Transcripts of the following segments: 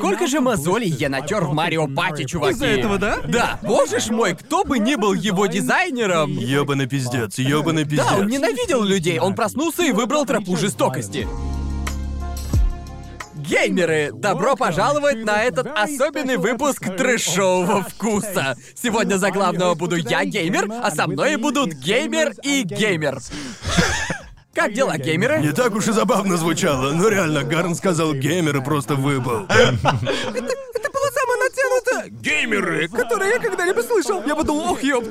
Сколько же мозолей я натер в Марио Пати, чуваки? Из-за этого, да? Да, боже ж мой, кто бы ни был его дизайнером. Ёбаный пиздец, ёбаный пиздец. Да, он ненавидел людей, он проснулся и выбрал тропу жестокости. Геймеры, добро пожаловать на этот особенный выпуск трэшового вкуса. Сегодня за главного буду я, геймер, а со мной будут геймер и геймер. Как дела, геймеры? Не так уж и забавно звучало, но реально, Гарн сказал геймер и просто выпал. Это было самое натянутое. Геймеры, которые я когда-либо слышал. Я подумал, ох, ёпт.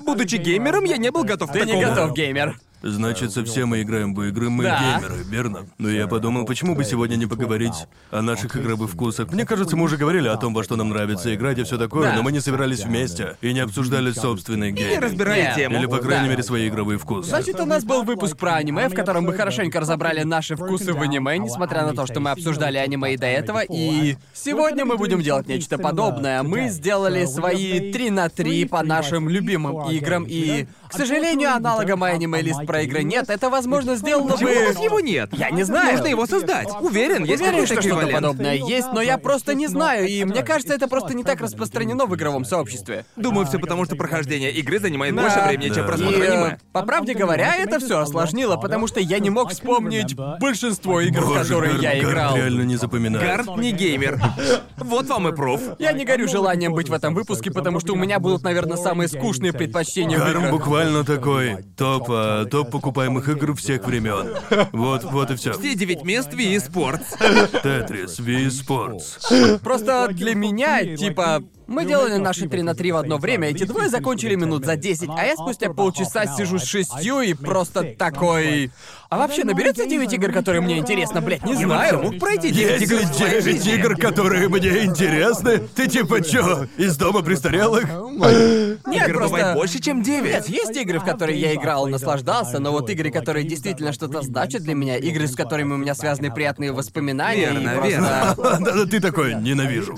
Будучи геймером, я не был готов к Ты не такому. готов, геймер. Значит, со все мы играем в игры, мы Да. геймеры, верно? Но я подумал, почему бы сегодня не поговорить о наших игровых вкусах. Мне кажется, мы уже говорили о том, во что нам нравится играть и все такое, Да. но мы не собирались вместе и не обсуждали собственный Не game. разбирали Нет. тему. Или, по крайней Да. мере, свои игровые вкусы. Значит, у нас был выпуск про аниме, в котором мы хорошенько разобрали наши вкусы в аниме, несмотря на то, что мы обсуждали аниме и до этого. И сегодня мы будем делать нечто подобное. Мы сделали свои 3 на 3 по нашим любимым играм, и, к сожалению, аналога моей аниме-лист про игры нет. Это, возможно, сделано Почему у бы... его нет? Я не знаю. Можно его создать. Уверен, есть Уверен, что что-то подобное есть, но я просто не знаю, и мне кажется, это просто не так распространено в игровом сообществе. Думаю, все потому, что прохождение игры занимает Да. больше времени, чем просмотр И, аниме. по правде говоря, это все осложнило, потому что я не мог вспомнить большинство игр, в которые я играл. реально не запоминает. Гард не геймер. Вот вам и проф. Я не горю желанием быть в этом выпуске, потому что у меня будут, наверное, самые скучные предпочтения в Гарм играх. буквально такой топ, а, топ покупаемых игр всех времен. Вот, вот и все. Все девять мест EA Sports. Тетрис, Wii Sports. Просто для меня, типа, мы делали наши 3 на 3 в одно время, эти двое закончили минут за 10, а я спустя полчаса сижу с шестью и просто такой... А вообще, наберется 9 игр, которые мне интересно, блядь, не знаю. Мог пройти 9 игр в своей девять жизни. игр, которые мне интересны? Ты типа чё, из дома престарелых? Нет, Игр просто... бывает больше, чем 9. Нет, есть игры, в которые я играл, наслаждался, но вот игры, которые действительно что-то значат для меня, игры, с которыми у меня связаны приятные воспоминания, и Верно, просто... верно. Да-да, ты такой, ненавижу.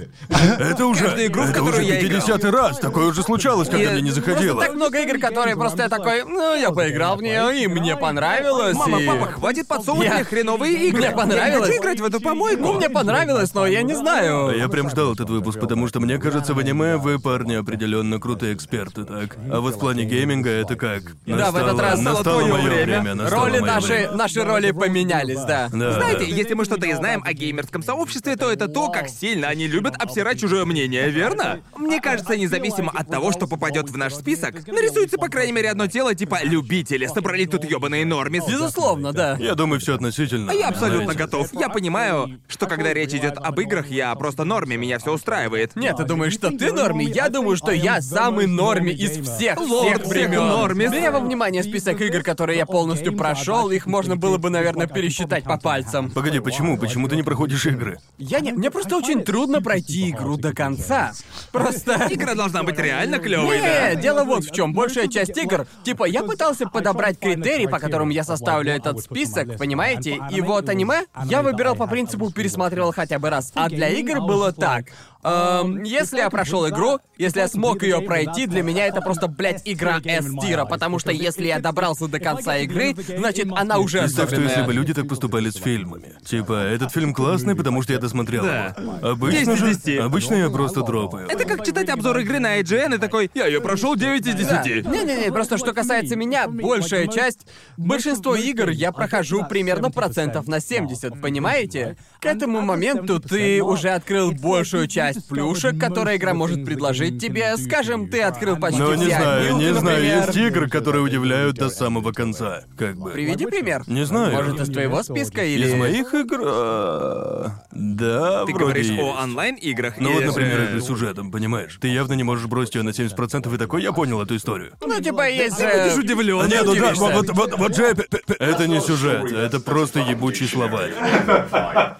Это уже, Каждую игру, в это уже которую я играл. 50 раз. Такое уже случалось, когда мне не заходило. так много игр, которые просто я такой, ну, я поиграл в нее, и мне понравилось, Мама, и... папа, хватит подсовывать мне хреновые игры. Мне понравилось. Я хочу играть в эту помойку. Мне понравилось, но я не знаю. Я прям ждал этот выпуск, потому что мне кажется, в аниме вы, парни, определенно крутые эксперты, так? А вот в плане гейминга это как? Да, в этот раз настало мое время. роли наши, время. наши роли поменялись, да. Да. Знаете, если мы что-то и знаем о геймерском сообществе, то это то, как сильно они любят обсирать чужое мнение, верно? Мне кажется, независимо от того, что попадет в наш список, нарисуется по крайней мере одно тело типа любители, собрались тут ёбаные нормис. Безусловно, да. Я думаю, все относительно. Я абсолютно знаете. готов. Я понимаю, что когда речь идет об играх, я просто норме, меня все устраивает. Нет, ты думаешь, что ты норми? Я думаю, что я самый норми из всех, Лорд всех всех времен. нормис. Беря во внимание список игр, которые я полностью прошел, их можно было бы, наверное, пересчитать по пальцам. Погоди, почему? Почему ты не проходишь игры? Я не... Мне просто очень трудно пройти игру до конца. Просто... Игра должна быть реально клевой, да? Не, дело вот в чем. Большая часть игр, типа, я пытался подобрать критерии, по которым я составлю этот список, понимаете? И вот аниме я выбирал по принципу пересматривал хотя бы раз. А для игр было так. Эм, если я прошел игру, если я смог ее пройти, для меня это просто, блядь, игра S-тира, потому что если я добрался до конца игры, значит, она уже Представь, что если бы люди так поступали с фильмами. Типа, этот фильм классный, потому что я досмотрел Да. его. Обычно 10 же, из 10. обычно я просто дропаю. Это как читать обзор игры на IGN и такой, я ее прошел 9 из 10. Не-не-не, просто что касается меня, большая часть, большинство игр я прохожу примерно процентов на 70, понимаете? К этому моменту ты уже открыл большую часть плюшек, которые игра может предложить тебе. Скажем, ты открыл почти Но не все знаю, не знаю, например. есть игры, которые удивляют до самого конца. Как бы. Приведи пример. Не знаю. Может, из твоего списка или... Из моих игр. а, Да, Ты вроде говоришь есть. о онлайн-играх Ну вот, например, игры с сюжетом, понимаешь? Ты явно не можешь бросить ее на 70% и такой, я понял эту историю. Ну, типа, есть же... Будешь удивлен. А нет, ну да, удивишься. вот, вот, вот же, это не сюжет, это просто ебучий словарь.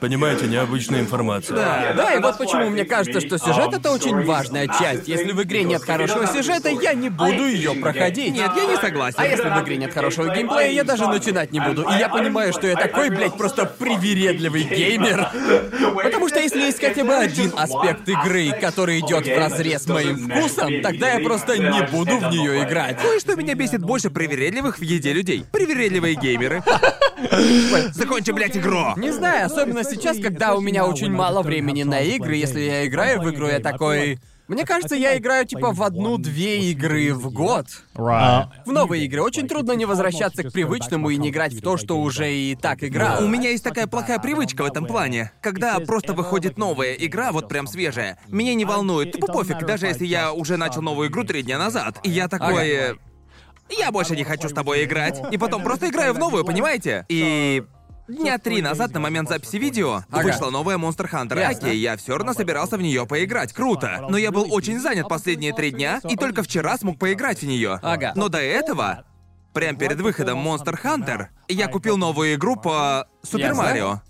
Понимаете, необычная информация. Да, и вот почему мне кажется, что сюжет это очень важная часть. Если в игре нет хорошего сюжета, я не буду ее проходить. Нет, я не согласен. А если в игре нет хорошего геймплея, я даже начинать не буду. И я понимаю, что я такой, блядь, просто привередливый геймер. Потому что если есть хотя бы один аспект игры, который идет в разрез моим вкусом, тогда я просто не буду в нее играть. Кое-что меня бесит больше привередливых в еде людей. Привередливые геймеры. Закончи, блядь, игру! Не знаю, особенно сейчас, когда у меня очень мало времени на игры. Если я играю в игру, я такой... Мне кажется, я играю типа в одну-две игры в год. В новые игры. Очень трудно не возвращаться к привычному и не играть в то, что уже и так играл. У меня есть такая плохая привычка в этом плане. Когда просто выходит новая игра, вот прям свежая, меня не волнует, типа пофиг, даже если я уже начал новую игру три дня назад. И я такой... Я больше не хочу с тобой играть. И потом просто играю в новую, понимаете? И Дня три назад, на момент записи видео, Ага. вышла новая Monster Hunter. Ясно. Окей, я все равно собирался в нее поиграть. Круто. Но я был очень занят последние три дня и только вчера смог поиграть в нее. Ага. Но до этого, прям перед выходом Monster Hunter, я купил новую игру по Супер. Марио.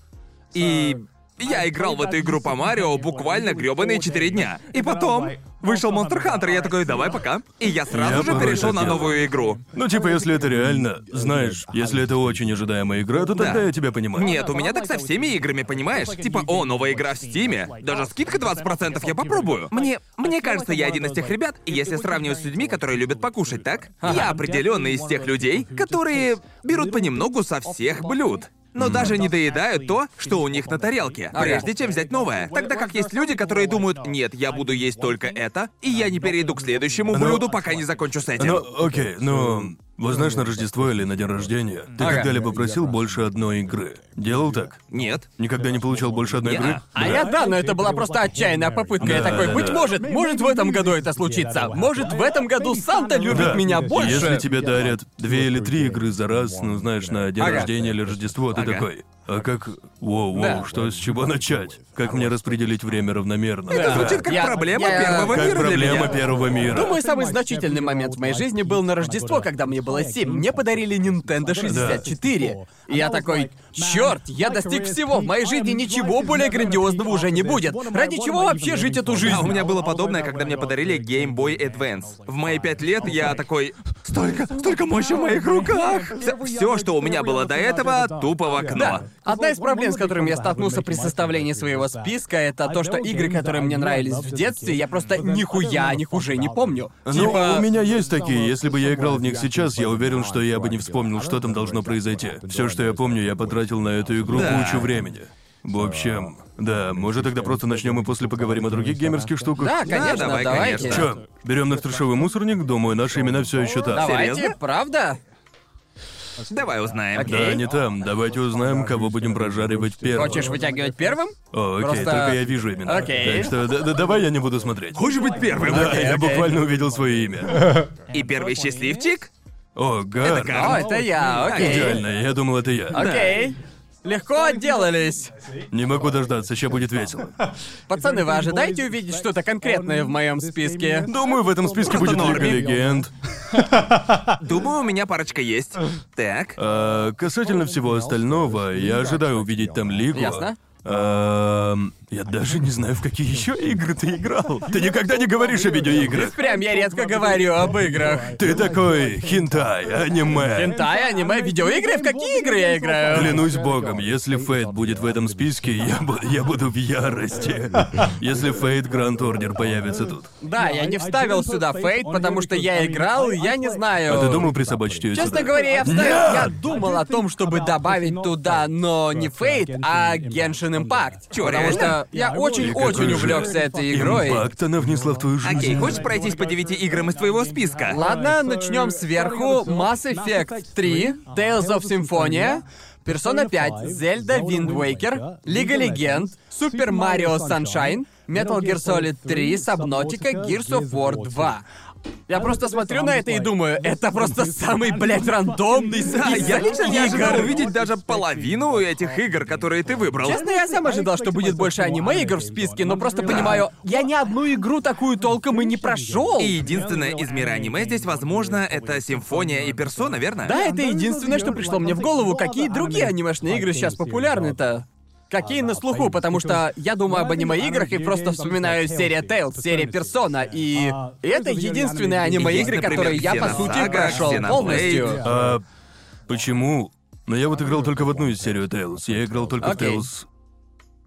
И я играл в эту игру по Марио буквально грёбаные четыре дня. И потом вышел Monster Hunter, я такой, давай пока. И я сразу Я же порой перешел так на делаю. новую игру. Ну, типа, если это реально, знаешь, если это очень ожидаемая игра, то тогда Да. я тебя понимаю. Нет, у меня так со всеми играми, понимаешь? Типа, о, новая игра в Стиме. Даже скидка 20% я попробую. Мне, мне кажется, я один из тех ребят, и если сравнивать с людьми, которые любят покушать, так? Я определенно из тех людей, которые берут понемногу со всех блюд. Но даже не доедают то, что у них на тарелке, прежде чем взять новое. Тогда как есть люди, которые думают, нет, я буду есть только это, и я не перейду к следующему Но- блюду, пока не закончу с этим. Ну, окей, ну, вот знаешь, на Рождество или на день рождения, ты Ага. когда-либо просил больше одной игры? Делал так? Нет. Никогда не получал больше одной игры? А я да, но это была просто отчаянная попытка. Я Да, такой, да, быть да. может, может в этом году это случится. Может в этом году Санта любит Да. меня больше. Если тебе дарят две или три игры за раз, ну знаешь, на день Ага. рождения или Рождество, ты Ага. такой. А как. Воу, воу, Да. что с чего начать? Как мне распределить время равномерно? Это Да. звучит как Я- проблема я- первого Как мира для проблема меня. первого мира. Думаю, самый значительный момент в моей жизни был на Рождество, когда мне было 7. Мне подарили Nintendo 64. И я такой, черт, я достиг всего. В моей жизни ничего более грандиозного уже не будет. Ради чего вообще жить эту жизнь? А у меня было подобное, когда мне подарили Game Boy Advance. В мои пять лет я такой... Столько, столько мощи в моих руках! Все, что у меня было до этого, тупо в окно. Да. Одна из проблем, с которыми я столкнулся при составлении своего списка, это то, что игры, которые мне нравились в детстве, я просто нихуя о них уже не помню. Ну, Типа... у меня есть такие. Если бы я играл в них сейчас, я уверен, что я бы не вспомнил, что там должно произойти. Все, что я помню, я потратил на эту игру Да. кучу времени. В общем, да, может тогда просто начнем и после поговорим о других геймерских штуках. Да, конечно, давай, давайте. Чё, берем наш трешовый мусорник, думаю, наши имена все еще там. Давайте, Серьезно? правда? Давай узнаем. Окей. Да, не там. Давайте узнаем, кого будем прожаривать первым. Хочешь вытягивать первым? О, окей, Просто- только я вижу имена. Окей. Так что да- да- давай я не буду смотреть. Хочешь быть первым? Да, Окей, я окей. буквально увидел свое имя. И первый счастливчик? О. Гар. О, это я, окей. Идеально, я думал, это я. Окей. Легко отделались. Не могу дождаться, сейчас будет весело. Пацаны, вы ожидаете увидеть что-то конкретное в моем списке? Думаю, в этом списке Просто будет Лига норми. Легенд. Думаю, у меня парочка есть. Так. А, касательно всего остального, я ожидаю увидеть там Лигу. Ясно. Ам, я даже не знаю, в какие еще игры ты играл. Ты никогда не говоришь о видеоиграх. Прям я редко говорю об играх. Ты такой хинтай, аниме. Хентай, аниме, видеоигры? В какие игры я играю? Клянусь богом, если Фейт будет в этом списке, я, бу- я буду в ярости. Если Фейт Гранд Ордер появится тут. Да, я не вставил сюда Фейт, потому что я играл, и я не знаю. А ты думал присобачить ее Честно сюда? говоря, я вставил. Я думал о том, чтобы добавить туда, но не Фейт, а Genshin Impact. Чё, Потому реально? что я очень-очень увлекся этой игрой. Импакт она внесла в твою жизнь. Окей, хочешь пройтись по девяти играм из твоего списка? Ладно, начнем сверху. Mass Effect 3, Tales of Symphonia, Persona 5, Zelda Wind Waker, Лига Легенд, Super Mario Sunshine, Metal Gear Solid 3, Subnautica, Gears of War 2. Я просто смотрю на это и думаю, это просто самый, блядь, рандомный список я лично не ожидал увидеть даже половину этих игр, которые ты выбрал. Честно, я сам ожидал, что будет больше аниме-игр в списке, но просто понимаю, я ни одну игру такую толком и не прошел. И единственное из мира аниме здесь, возможно, это Симфония и Персона, верно? Да, это единственное, что пришло мне в голову. Какие другие анимешные игры сейчас популярны-то? Какие на слуху, потому что я думаю об аниме-играх и просто вспоминаю серия Tales, серия Персона, и это единственные аниме-игры, которые я, по сути, прошел полностью. А почему? Но я вот играл только в одну из серию Tales. Я играл только в Tales...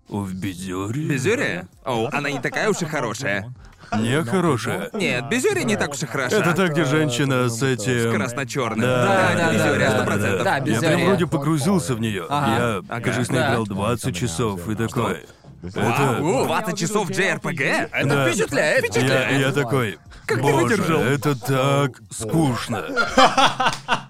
О, в Безёре? Безюрия? О, она не такая уж и хорошая. Не хорошая. Нет, Безюрия не так уж и хороша. Это та, где женщина с этим... Красно-черным. Да, да, да, сто процентов. да, Я прям вроде погрузился в нее. Ага. Я, Ага. кажется, Да. наиграл 20 часов и такой. Вау, Это... 20 часов JRPG? Это Да. впечатляет. Я, я такой. Как ты Боже, выдержал?» это так скучно.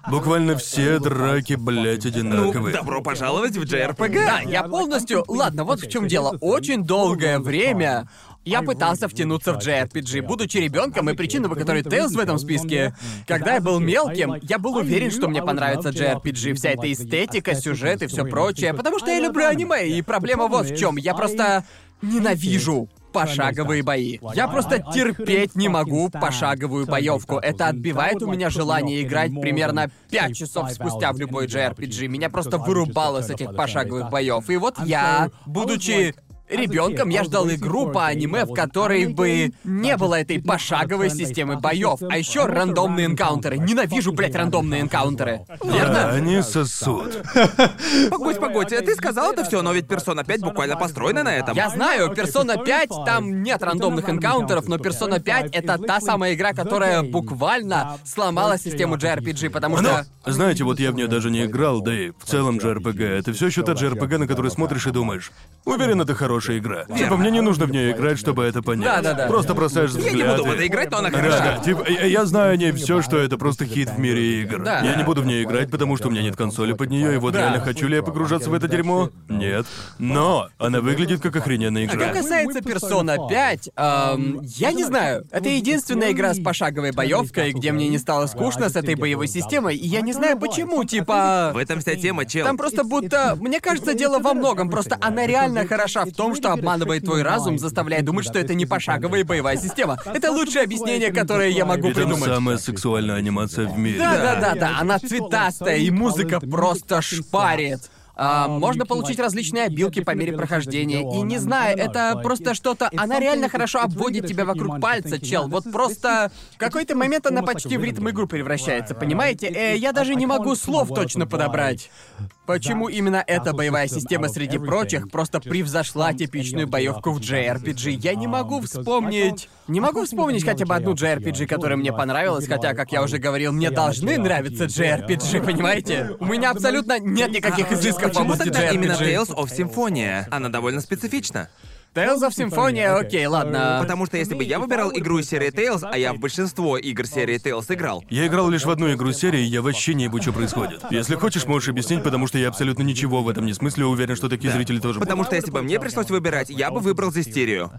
Буквально все драки, блядь, Ну, одинаковые. добро пожаловать в JRPG. Да, я полностью... Ладно, вот в чем дело. Очень долгое время я пытался втянуться в JRPG, будучи ребенком, и причина, по которой Тейлз в этом списке. Когда я был мелким, я был уверен, что мне понравится JRPG, вся эта эстетика, сюжет и все прочее, потому что я люблю аниме, и проблема вот в чем. Я просто ненавижу пошаговые бои. Я просто терпеть не могу пошаговую боевку. Это отбивает у меня желание играть примерно 5 часов спустя в любой JRPG. Меня просто вырубало с этих пошаговых боев. И вот я, будучи ребенком, я ждал игру по аниме, в которой бы не было этой пошаговой системы боев. А еще рандомные энкаунтеры. Ненавижу, блядь, рандомные энкаунтеры. Да, Верно? они сосут. Погодь, погодь, ты сказал это все, но ведь Persona 5 буквально построена на этом. Я знаю, Persona 5, там нет рандомных энкаунтеров, но Persona 5 это та самая игра, которая буквально сломала систему JRPG, потому Но, что... знаете, вот я в нее даже не играл, да и в целом JRPG. Это все еще та JRPG, на которую смотришь и думаешь. Уверен, это хорошая игра. Типа, мне не нужно в нее играть, чтобы это понять. Да-да-да. Просто бросаешь взгляд. Я не буду в это играть, но она Да, хороша. да, типа, я, я знаю о ней все, что это просто хит в мире игр. Да. Я не буду в нее играть, потому что у меня нет консоли под нее, и вот Да. реально хочу ли я погружаться в это дерьмо? Нет. Но она выглядит как охрененная Что игра. касается Persona 5, эм, я не знаю. Это единственная игра с пошаговой боевкой, где мне не стало скучно с этой боевой системой, и я не знаю почему, типа... В этом вся тема, чел. Там просто будто... Мне кажется, дело во многом. Просто она реально хороша в том, что обманывает твой разум, заставляя думать, что это не пошаговая боевая система. Это лучшее объяснение, которое я могу там придумать. самая сексуальная анимация в мире. Да-да-да-да, она цветастая, и музыка просто шпарит. А, можно получить различные обилки по мере прохождения. И не знаю, это просто что-то... Она реально хорошо обводит тебя вокруг пальца, чел. Вот просто... В какой-то момент она почти в ритм игру превращается, понимаете? Э, я даже не могу слов точно подобрать. Почему именно эта боевая система среди прочих просто превзошла типичную боевку в JRPG? Я не могу вспомнить... Не могу вспомнить хотя бы одну JRPG, которая мне понравилась, хотя, как я уже говорил, мне должны нравиться JRPG, понимаете? У меня абсолютно нет никаких изысков в Почему области тогда именно JRPG. Tales of Symphonia? Она довольно специфична. Tales of Symphonia, окей, ладно. Потому что если бы я выбирал игру из серии Tales, а я в большинство игр серии Tales играл, Я играл лишь в одну игру серии, и я вообще не ебу, что происходит. Если хочешь, можешь объяснить, потому что я абсолютно ничего в этом не смысле, уверен, что такие зрители тоже потому будут. что если бы мне пришлось выбирать, я бы выбрал Зестерию.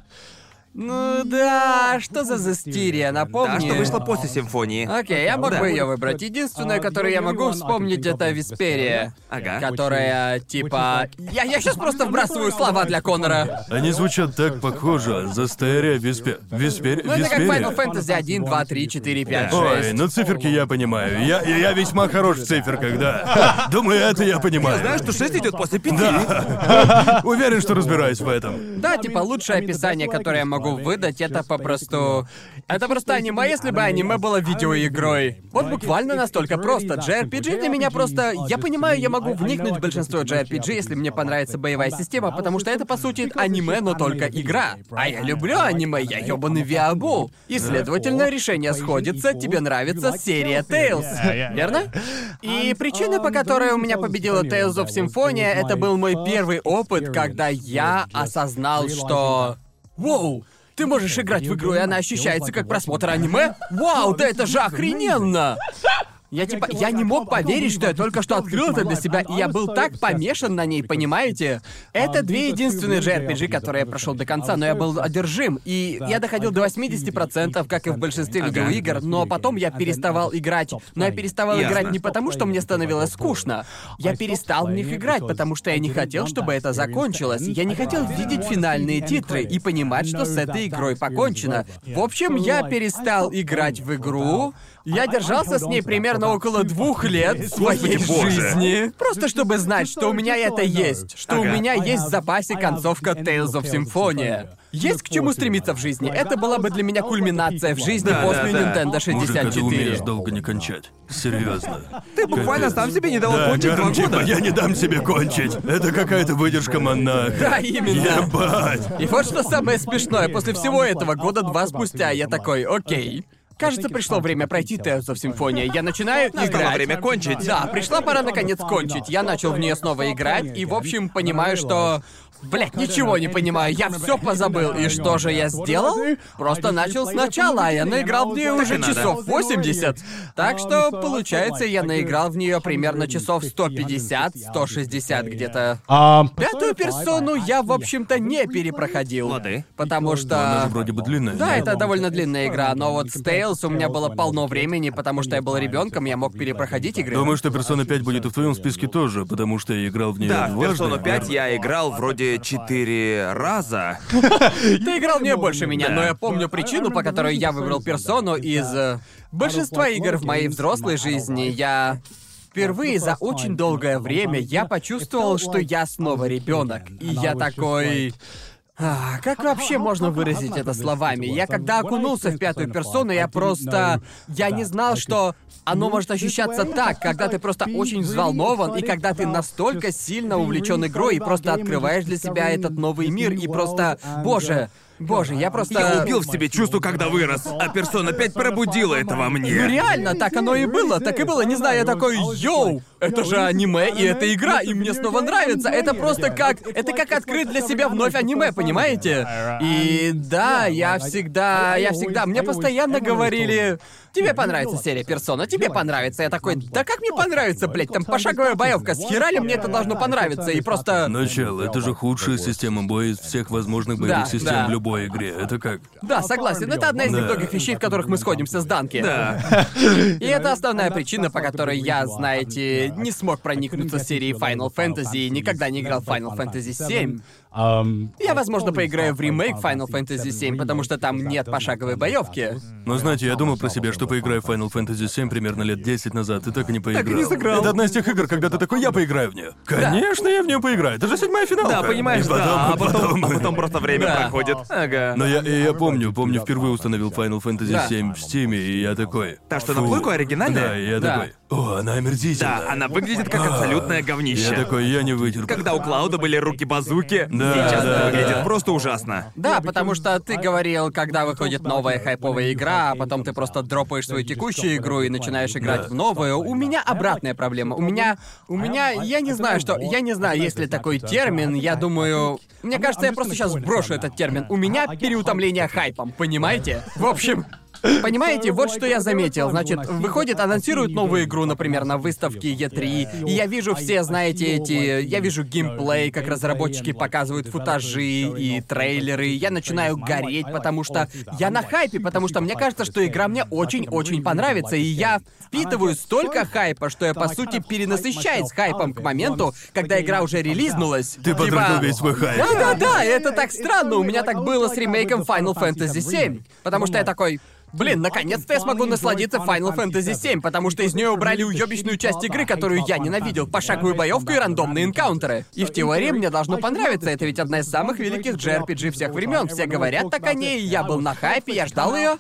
Ну да, что за застирия, напомни. Та, что вышла после Симфонии. Окей, я мог Да. бы ее выбрать. Единственное, которое я могу вспомнить, это Висперия. Ага. Которая, типа... Я, я сейчас просто вбрасываю слова для Конора. Они звучат так похоже. Застерия, Виспе... Виспер... Ну, это как. Final Fantasy 1, 2, 3, 4, 5, 6. Ой, ну циферки я понимаю. Я, я, я весьма хорош в циферках, да. Думаю, это я понимаю. Знаешь, что 6 идет после 5? Уверен, что разбираюсь в этом. Да, типа лучшее описание, которое я могу выдать, это попросту... Это просто аниме, если бы аниме было видеоигрой. Вот буквально настолько просто. JRPG для меня просто... Я понимаю, я могу вникнуть в большинство JRPG, если мне понравится боевая система, потому что это, по сути, аниме, но только игра. А я люблю аниме, я ёбаный виабу. И, следовательно, решение сходится, тебе нравится серия Tales. Верно? И причина, по которой у меня победила Tales of Symphonia, это был мой первый опыт, когда я осознал, что... Воу! Ты можешь играть в игру, и она ощущается как просмотр аниме? Вау, да это же охрененно! Я типа, я не мог поверить, что я только что открыл это для себя, и я был так помешан на ней, понимаете? Это две единственные JRPG, которые я прошел до конца, но я был одержим, и я доходил до 80%, как и в большинстве видеоигр, но потом я переставал играть. Но я переставал Ясно. играть не потому, что мне становилось скучно. Я перестал в них играть, потому что я не хотел, чтобы это закончилось. Я не хотел видеть финальные титры и понимать, что с этой игрой покончено. В общем, я перестал играть в игру. Я держался с ней примерно около двух лет своей жизни. Просто чтобы знать, что у меня это есть. Что у меня есть в запасе концовка Tales of Symphonia. Есть к чему стремиться в жизни. Это была бы для меня кульминация в жизни Да, после да, да. Nintendo Мужик, а ты умеешь 64. долго не кончать. Серьезно. Ты буквально Капец. сам себе не дал Да, кончить два года. я не дам себе кончить. Это какая-то выдержка монаха. Да, именно. Ебать. И вот что самое смешное, после всего этого, года два спустя, я такой, окей. Кажется, пришло время пройти of Symphonia. Я начинаю играть. время кончить. Да, пришла пора наконец кончить. Я начал в нее снова играть, и в общем понимаю, что. Блять, ничего не понимаю, я все позабыл. И что же я сделал? Просто начал сначала, а я наиграл в нее уже надо. часов 80. Так что, получается, я наиграл в нее примерно часов 150-160 где-то. Пятую персону я, в общем-то, не перепроходил. Лады. Потому Она что... же вроде бы длинная. Да, это довольно длинная игра, но вот с Tales у меня было полно времени, потому что я был ребенком, я мог перепроходить игры. Думаю, что Persona 5 будет и в твоем списке тоже, потому что я играл в нее Да, в дважды. Persona 5 я играл вроде четыре раза. Ты играл в нее больше меня, но я помню причину, по которой я выбрал персону из э, большинства игр в моей взрослой жизни. Я впервые за очень долгое время я почувствовал, что я снова ребенок. И я такой. А, как вообще можно выразить это словами? Я когда окунулся в пятую персону, я просто... Я не знал, что оно может ощущаться так, когда ты просто очень взволнован, и когда ты настолько сильно увлечен игрой, и просто открываешь для себя этот новый мир, и просто... Боже, боже, я просто... Я убил в себе чувство, когда вырос, а Persona 5 пробудила это во Ну мне. реально, так оно и было, так и было. Не знаю, я такой, йоу, это же аниме, и это игра, и мне снова нравится. Это просто как... Это как открыть для себя вновь аниме, понимаете? И да, я всегда... Я всегда... Мне постоянно говорили... Тебе понравится серия Персона, тебе понравится. Я такой, да как мне понравится, блядь, там пошаговая боевка, с хера ли мне это должно понравиться? И просто... Начало, это же худшая система боя из всех возможных боевых Да, систем да. в любой игре. Это как? Да, согласен, это одна из Да. немногих вещей, в которых мы сходимся с Данки. Да. И это основная причина, по которой я, знаете, не смог проникнуться серией Final Fantasy и никогда не играл в Final Fantasy VII. Я, возможно, поиграю в ремейк Final Fantasy VII, потому что там нет пошаговой боевки. Но знаете, я думал про себя, что поиграю в Final Fantasy VII примерно лет 10 назад, и так и не поиграл. не сыграл. Это одна из тех игр, когда ты такой, я поиграю в нее. Конечно, я в нее поиграю. Это же седьмая финалка. Да, понимаешь, И потом, да, а и потом, а потом просто время Да. проходит. Ага. Но я, и я помню, помню, впервые установил Final Fantasy Да. VII в Steam, и я такой... Та, что на «Фу». плойку оригинальная? Да, и я Да. такой, о, она омерзительная. Да, она выглядит как абсолютное говнище. Я такой, я не вытерплю. Когда у Клауда были руки-базуки, Да, сейчас да, это выглядит да. просто ужасно. Да, потому что ты говорил, когда выходит новая хайповая игра, а потом ты просто дропаешь свою текущую игру и начинаешь играть Да. в новую. У меня обратная проблема. У меня... У меня... Я не знаю, что... Я не знаю, есть ли такой термин. Я думаю... Мне кажется, я просто сейчас брошу этот термин. У меня переутомление хайпом, понимаете? В общем... Понимаете, вот что я заметил. Значит, выходит, анонсируют новую игру, например, на выставке E3, и я вижу все, знаете, эти... Я вижу геймплей, как разработчики показывают футажи и трейлеры, я начинаю гореть, потому что я на хайпе, потому что мне кажется, что игра мне очень-очень понравится, и я впитываю столько хайпа, что я, по сути, перенасыщаюсь хайпом к моменту, когда игра уже релизнулась. Ты потратил весь свой хайп. Да-да-да, это так странно. У меня так было с ремейком Final Fantasy VII. Потому что я такой... Блин, наконец-то я смогу насладиться Final Fantasy VII, потому что из нее убрали уебищную часть игры, которую я ненавидел, пошаговую боевку и рандомные энкаунтеры. И в теории мне должно понравиться, это ведь одна из самых великих JRPG всех времен. Все говорят так о ней, я был на хайпе, я ждал ее.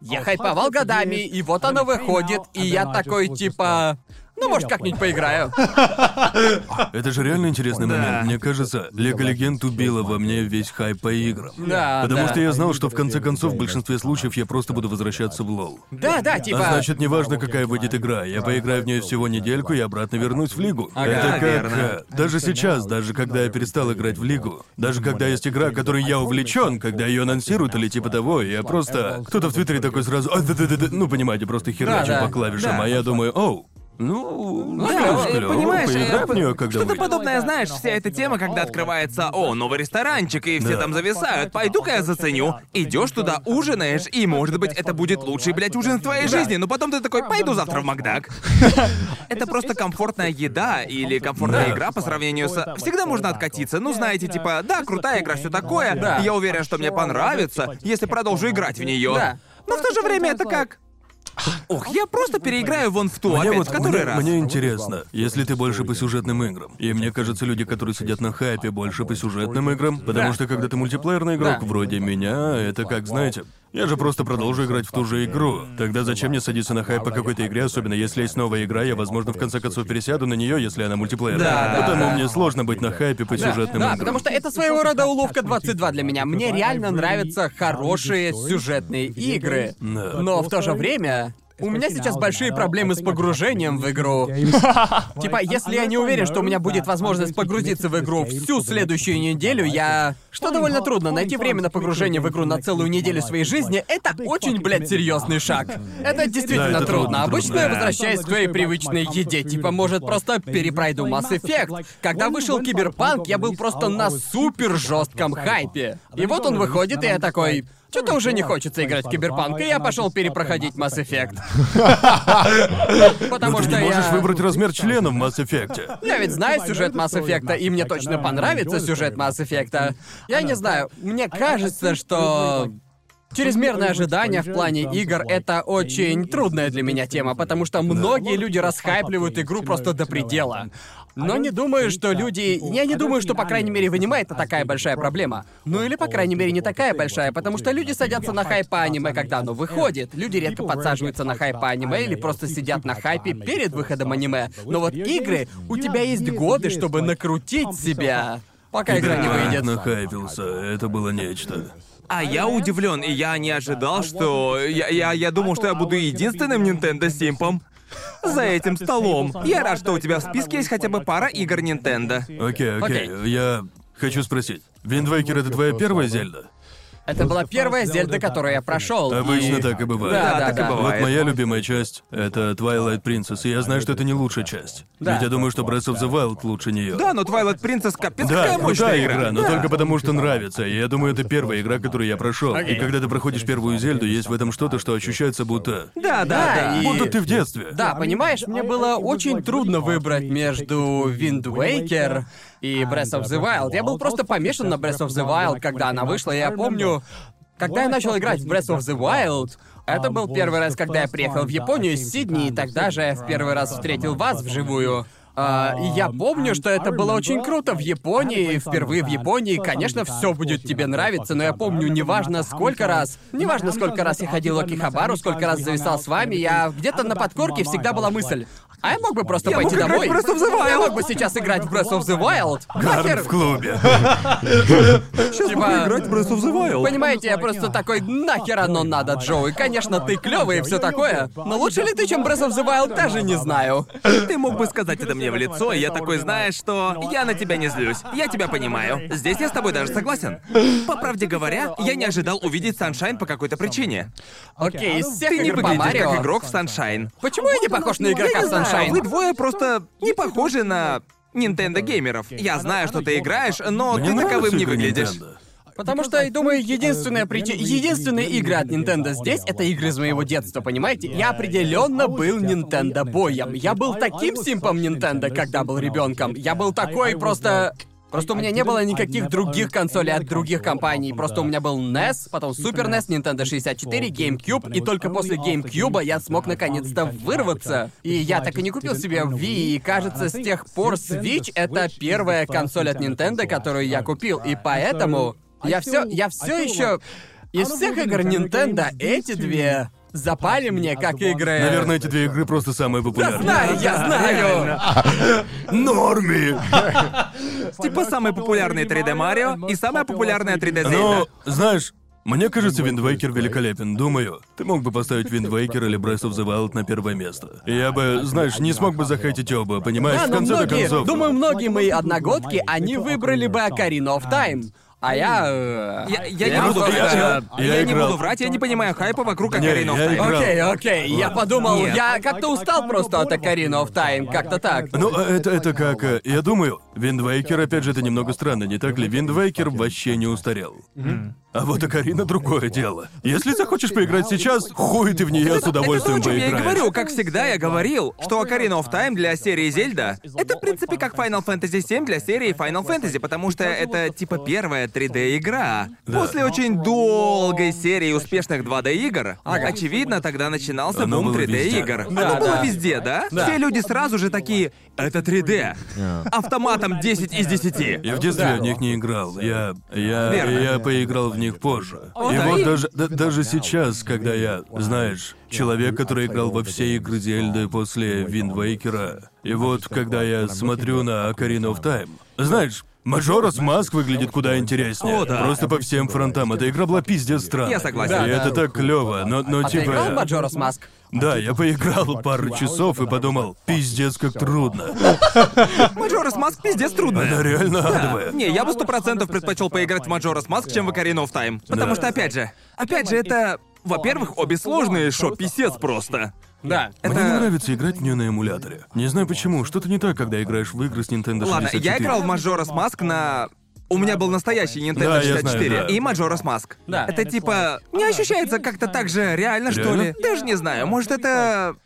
Я хайповал годами, и вот она выходит, и я такой типа... Ну, может, как-нибудь поиграю. Это же реально интересный момент. Мне кажется, Лего Легенд убила во мне весь хайп по играм. Да, Потому да. что я знал, что в конце концов в большинстве случаев я просто буду возвращаться в лол. Да, да, типа... А значит, неважно, какая выйдет игра, я поиграю в нее всего недельку и обратно вернусь в лигу. Ага, Это как... верно. э, Даже сейчас, даже когда я перестал играть в лигу, даже когда есть игра, которой я увлечен, когда ее анонсируют или типа того, я просто... Кто-то в Твиттере такой сразу... «А, да-да-да-да», Ну, понимаете, просто херачу по клавишам, а я думаю, оу, ну, Да, клёво, клёво, понимаешь, поиграй э, в нее, когда Что-то подобное, знаешь, вся эта тема, когда открывается, о, новый ресторанчик, и все Да. там зависают, пойду-ка я заценю. Идешь туда, ужинаешь, и, может быть, это будет лучший, блядь, ужин в твоей жизни, но потом ты такой, пойду завтра в Макдак. Это просто комфортная еда или комфортная Да. игра по сравнению с... Всегда можно откатиться, ну, знаете, типа, да, крутая игра, все такое, Да. я уверен, что мне понравится, если продолжу играть в нее. Да. Но в то же время это как... Ох, я просто переиграю вон в ту Мне опять вот в который мне, раз. мне интересно, если ты больше по сюжетным играм. И мне кажется, люди, которые сидят на хайпе, больше по сюжетным играм. Потому Да. что когда ты мультиплеерный игрок, Да. вроде меня, это как, знаете, я же просто продолжу играть в ту же игру. Тогда зачем мне садиться на хайп по какой-то игре, особенно если есть новая игра, я, возможно, в конце концов пересяду на нее, если она мультиплеерная. Да, да, Потому да. мне сложно быть на хайпе по Да, сюжетным да, играм. потому что это своего рода уловка 22 для меня. Мне реально нравятся хорошие сюжетные игры. Да. Но в то же время у меня сейчас большие проблемы с погружением в игру. Типа, если я не уверен, что у меня будет возможность погрузиться в игру всю следующую неделю, я... Что довольно трудно, найти время на погружение в игру на целую неделю своей жизни, это очень, блядь, серьезный шаг. Это действительно трудно. Обычно я возвращаюсь к своей привычной еде, типа, может, просто перепройду Mass Effect. Когда вышел Киберпанк, я был просто на супер жестком хайпе. И вот он выходит, и я такой... Что-то уже не хочется играть в Киберпанк, и я пошел перепроходить Mass Effect. Потому Но ты что не можешь я... выбрать размер члена в Mass Effect. Я ведь знаю сюжет Mass Effect, и мне точно понравится сюжет Mass Effect. Я не знаю, мне кажется, что... Чрезмерное ожидание в плане игр — это очень трудная для меня тема, потому что многие люди расхайпливают игру просто до предела. Но не думаю, что люди... Я не думаю, что, по крайней мере, в аниме это такая большая проблема. Ну или, по крайней мере, не такая большая, потому что люди садятся на хайп по аниме, когда оно выходит. Люди редко подсаживаются на хайп по аниме или просто сидят на хайпе перед выходом аниме. Но вот игры, у тебя есть годы, чтобы накрутить себя, пока игра не выйдет. Нахайпился, это было нечто. А я удивлен, и я не ожидал, что... Я, я, я думал, что я буду единственным Nintendo Симпом за этим столом. Я рад, что у тебя в списке есть хотя бы пара игр Nintendo. Окей, окей, Окей. я хочу спросить. Виндвейкер это твоя первая Зельда? Это была первая Зельда, которую я прошел. Обычно и- так и бывает. Да, Да, да, так и да. бывает. Вот моя любимая часть — это Twilight Princess, и я знаю, что это не лучшая часть. Да. Ведь я думаю, что Breath of the Wild лучше нее. Да, но Twilight Princess капец Да, какая мощная крутая игра. игра, но Да. только потому, что нравится. И я думаю, это первая игра, которую я прошел. Окей. И когда ты проходишь первую Зельду, есть в этом что-то, что ощущается будто... Да, да, Да, да. и- Будто ты в детстве. Да, понимаешь, мне было очень трудно выбрать между Wind Waker и Breath of the Wild. Я был просто помешан на Breath of the Wild, когда она вышла, и я помню, когда я начал играть в Breath of the Wild, это был первый раз, когда я приехал в Японию из Сидней, и тогда же я в первый раз встретил вас вживую. А, и я помню, что это было очень круто в Японии, впервые в Японии. Конечно, все будет тебе нравиться, но я помню, неважно сколько раз, неважно сколько раз я ходил в Акихабару, сколько раз зависал с вами, я где-то на подкорке всегда была мысль. А я мог бы просто Я пойти мог играть домой. в Breath of the Wild. Я мог бы сейчас играть в Breath of the Wild. Нахер, в клубе. типа, в Breath of the Wild. Понимаете, я просто такой, нахер оно надо, Джоуи. Конечно, ты клевый и все такое. Но лучше ли ты, чем Breath of the Wild, даже не знаю. Ты мог бы сказать это мне в лицо, и я такой, знаешь что, я на тебя не злюсь. Я тебя понимаю. Здесь я с тобой даже согласен. По правде говоря, я не ожидал увидеть Саншайн по какой-то причине. Окей, из всех Ты не игр по выглядишь Марио... как игрок в Саншайн. Почему я не похож на игрока в не Sunshine? вы двое просто не похожи на Nintendo геймеров. Я знаю, что ты играешь, но Мне ты таковым не выглядишь. Nintendo. Потому что, я думаю, единственная причина... Единственные игры от Nintendo здесь — это игры из моего детства, понимаете? Я определенно был Nintendo боем. Я был таким симпом Nintendo, когда был ребенком. Я был такой просто... Просто у меня не было никаких других консолей от других компаний. Просто у меня был NES, потом Super NES, Nintendo 64, GameCube, и только после GameCube я смог наконец-то вырваться. И я так и не купил себе Wii, и кажется, с тех пор Switch — это первая консоль от Nintendo, которую я купил, и поэтому я все, я все еще из всех игр Nintendo эти две запали мне как игры. Наверное, эти две игры просто самые Я популярные. знаю, я знаю. Норми! Типа самый популярный 3D Марио и самая популярная 3D Zelda. Но, знаешь, мне кажется, Wind Waker великолепен. Думаю, ты мог бы поставить Wind Waker или Breath of the Wild на первое место. Я бы, знаешь, не смог бы за hate ить оба, понимаешь, Да, в конце многие, концов. думаю, многие мои одногодки, они выбрали бы Ocarina of Time. А я... э, Я, я не буду врать, я- не буду врать, я не понимаю хайпа вокруг Ocarina of Time. Okay, okay, я подумал, Нет. я как-то устал просто от Ocarina of Time, как-то так. Ну, а это, это как... э, Я думаю, Wind Waker, опять же, это немного странно, не так ли? Wind Waker вообще не устарел. А вот Ocarina другое дело. Если захочешь поиграть сейчас, хуй ты в нее с удовольствием Это то, о чем я и поиграешь. говорю. Как всегда, я говорил, что Ocarina of Time для серии Zelda — это, в принципе, как Final Fantasy VII для серии Final Fantasy, потому что это, типа, первая 3D-игра. После очень долгой серии успешных 2D-игр, очевидно, тогда начинался Оно бум было 3D-игр. Да, Оно было да. везде, да? Да. Все люди сразу же такие, это 3D. Автоматом 10 из 10. Я в детстве в них не играл. Я. Я. Верно. Я поиграл в них позже. О, и да, вот и- даже, да- даже сейчас, когда я, знаешь, человек, который играл во все игры Зельды после Виндвейкера, и вот когда я смотрю на Ocarina of Time, знаешь. Мажорас Маск выглядит куда интереснее. О, да. Просто по всем фронтам. Эта игра была пиздец странная. Я согласен. И Да, это да. так клево, но, но А ты типа. играл в Маджорас Маск? Да, я поиграл пару часов и подумал, пиздец, как трудно. Majora's Mask пиздец трудная. Она реально адовая. Не, я бы сто процентов предпочел поиграть в Majora's Mask, чем в Ocarina of Time. Потому что, опять же, опять же, это... Во-первых, обе сложные, шо, писец просто. Да. Мне Это- не нравится играть в нее на эмуляторе. Не знаю почему, что-то не так, когда играешь в игры с Nintendo 64. Ладно, я играл в Majora's Mask на... У меня был настоящий Nintendo Да, я 64 знаю, да. и Majora's Mask. Да. Это типа... Не ощущается как-то так же реально, что Реально? ли? Даже не знаю, может это...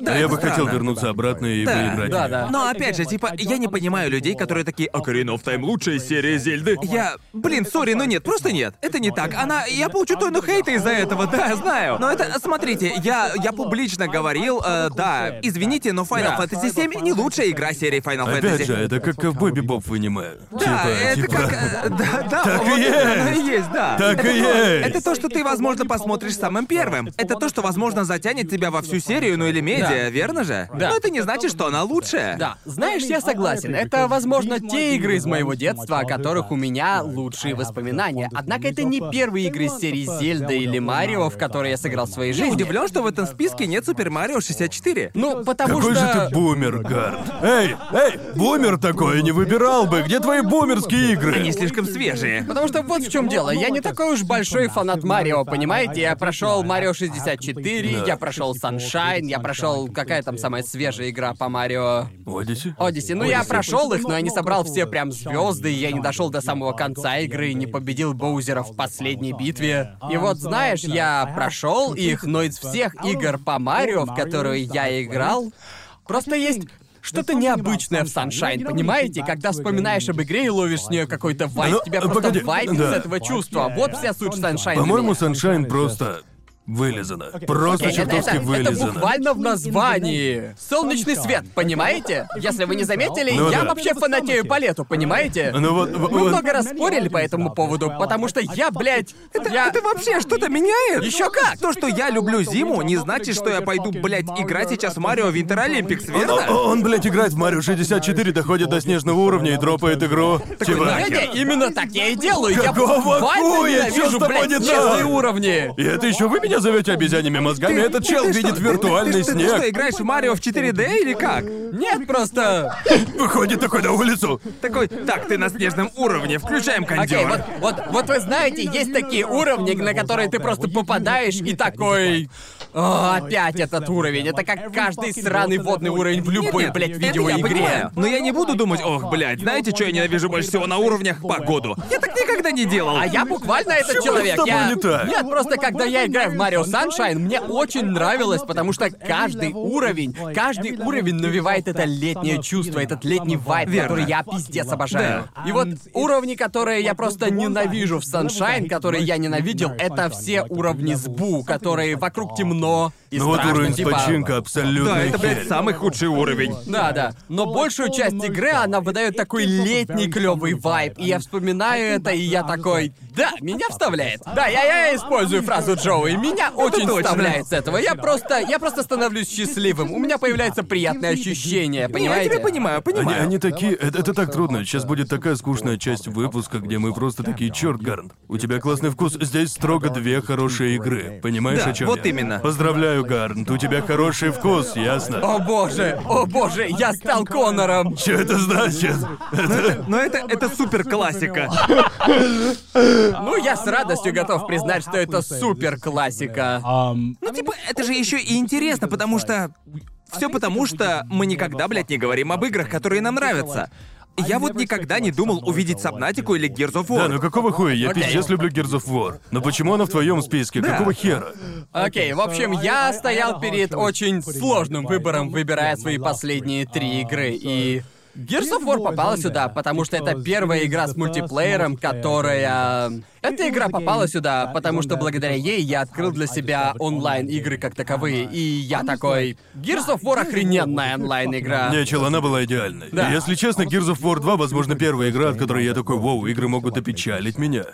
Да, А я это бы хотел странно. вернуться обратно и Да, поиграть. да, в неё. да. Но опять же, типа, я не понимаю людей, которые такие Ocarina of Time лучшая серия Зельды. Я... Блин, сори, но нет, просто нет. Это не так. Она... Я получу тонну хейта из-за этого, да, я знаю. Но это... Смотрите, я... Я публично говорил, э, да, извините, но Final Да. Fantasy VII не лучшая игра серии Final Опять Fantasy. же, это как ковбой бибоп в аниме. Да, типа, это типа... как... э, Да, да, Так и вот это оно есть. и есть, да. Так это и то- есть. Это то, что ты, возможно, посмотришь самым первым. Это то, что, возможно, затянет тебя во всю серию, ну или медиа, Да. верно же? Да. Но это не значит, что она лучшая. Да, знаешь, я согласен. Это, возможно, те игры из моего детства, о которых у меня лучшие воспоминания. Однако это не первые игры из серии Зельда или Марио, в которые я сыграл в своей Я жизни. удивлен, что в этом списке нет Супер Марио 64. Ну, потому Какой что... же ты бумер, Гард. Эй, эй, бумер такой не выбирал бы. Где твои бумерские игры? Они слишком свежие. Потому что вот в чем дело. Я не такой уж большой фанат Марио, понимаете? Я прошел Марио 64, Да. я прошел Sunshine, я прошел какая там самая свежая игра по Марио. Одиссе? Одиссе. Ну, я прошел их, но я не собрал все прям звезды, и я не дошел до самого конца игры, и не победил Боузера в последней битве. И вот, знаешь, я прошел их, но из всех игр по Марио, в которые я играл, просто есть что-то необычное в Sunshine, понимаете? Когда вспоминаешь об игре и ловишь с нее какой-то вайп, Ну, тебя просто погоди, вайпит да. с этого чувства. Вот вся суть Sunshine. По-моему. Sunshine просто вылезано. Просто Это, чертовски это- это вылезано. буквально в названии. Солнечный свет, понимаете? Если вы не заметили, Ну я да. вообще фанатею по лету, понимаете? Ну вот, Мы вот- много раз спорили по этому поводу, потому что я, блядь, я... Это вообще что-то меняет? Еще как! То, что я люблю зиму, не значит, что я пойду, блядь, играть сейчас в Марио Винтер Олимпикс, Он, верно? он, блядь, играет в Марио 64, доходит до снежного уровня и дропает игру. Типа... Не-не, именно так я и делаю. Я Какого буквально хуя? Ненавижу, с тобой не так? уровни. И это еще вы меня зовете обезьянными мозгами? Этот чел видит виртуальный ты, ты, что, снег. играешь в Марио в 4D или как? Нет, просто... Выходит такой на улицу. Такой, так, ты на снежном уровне, включаем Окей, кондёр. вот, вот, вот вы знаете, есть такие уровни, на которые ты просто попадаешь и такой... «О, опять этот уровень. Это как каждый сраный водный уровень в любой, блядь, видеоигре. Но я не буду думать, ох, блядь, знаете, что я ненавижу больше всего на уровнях? Погоду. Я так никогда не делал. А я буквально этот человек. я... не так? Нет, просто когда я играю в Марио Sunshine, мне очень нравилось, потому что каждый уровень, каждый уровень навевает это летнее чувство, этот летний вайб, Верно. который я пиздец обожаю. И вот уровни, которые я просто ненавижу в Sunshine, которые я ненавидел, это все уровни с Бу, которые вокруг темно и Ну вот страшно, уровень типа... починка абсолютно Да, это, блядь, херь. самый худший уровень. Да, да. Но большую часть игры она выдает такой летний клевый вайб. И я вспоминаю это, и я такой. Да, меня вставляет. Да, я, я использую фразу Джоуи. Меня очень точно. вставляет с этого. Я просто. Я просто становлюсь счастливым. У меня появляется приятное ощущение, Не, я понимаете? тебя понимаю, Они, понимаю. они такие... Это, это так трудно. Сейчас будет такая скучная часть выпуска, где мы просто такие, черт, Гарн, у тебя классный вкус. Здесь строго две хорошие игры. Понимаешь, Да, о чем вот я? именно. Поздравляю, Гарн, у тебя хороший вкус, ясно? О боже, о боже, я стал Конором. Что это значит? Но это, это супер классика. Ну, я с радостью готов признать, что это супер классика. Ну, типа, это же еще и интересно, потому что... Все потому, что мы никогда, блядь, не говорим об играх, которые нам нравятся. Я вот никогда не думал увидеть Сабнатику или Gears of War. Да, ну какого хуя? Я Окей. пиздец люблю Gears of War. Но почему она в твоем списке? Да. Какого хера? Окей, в общем, я стоял перед очень сложным выбором, выбирая свои последние три игры, и... Gears of War попала сюда, потому что это первая игра с мультиплеером, которая... Эта игра попала сюда, потому что благодаря ей я открыл для себя онлайн-игры как таковые, и я такой... Gears of War охрененная онлайн-игра. Не, чел, она была идеальной. Да. Если честно, Gears of War 2, возможно, первая игра, от которой я такой, вау, игры могут опечалить меня.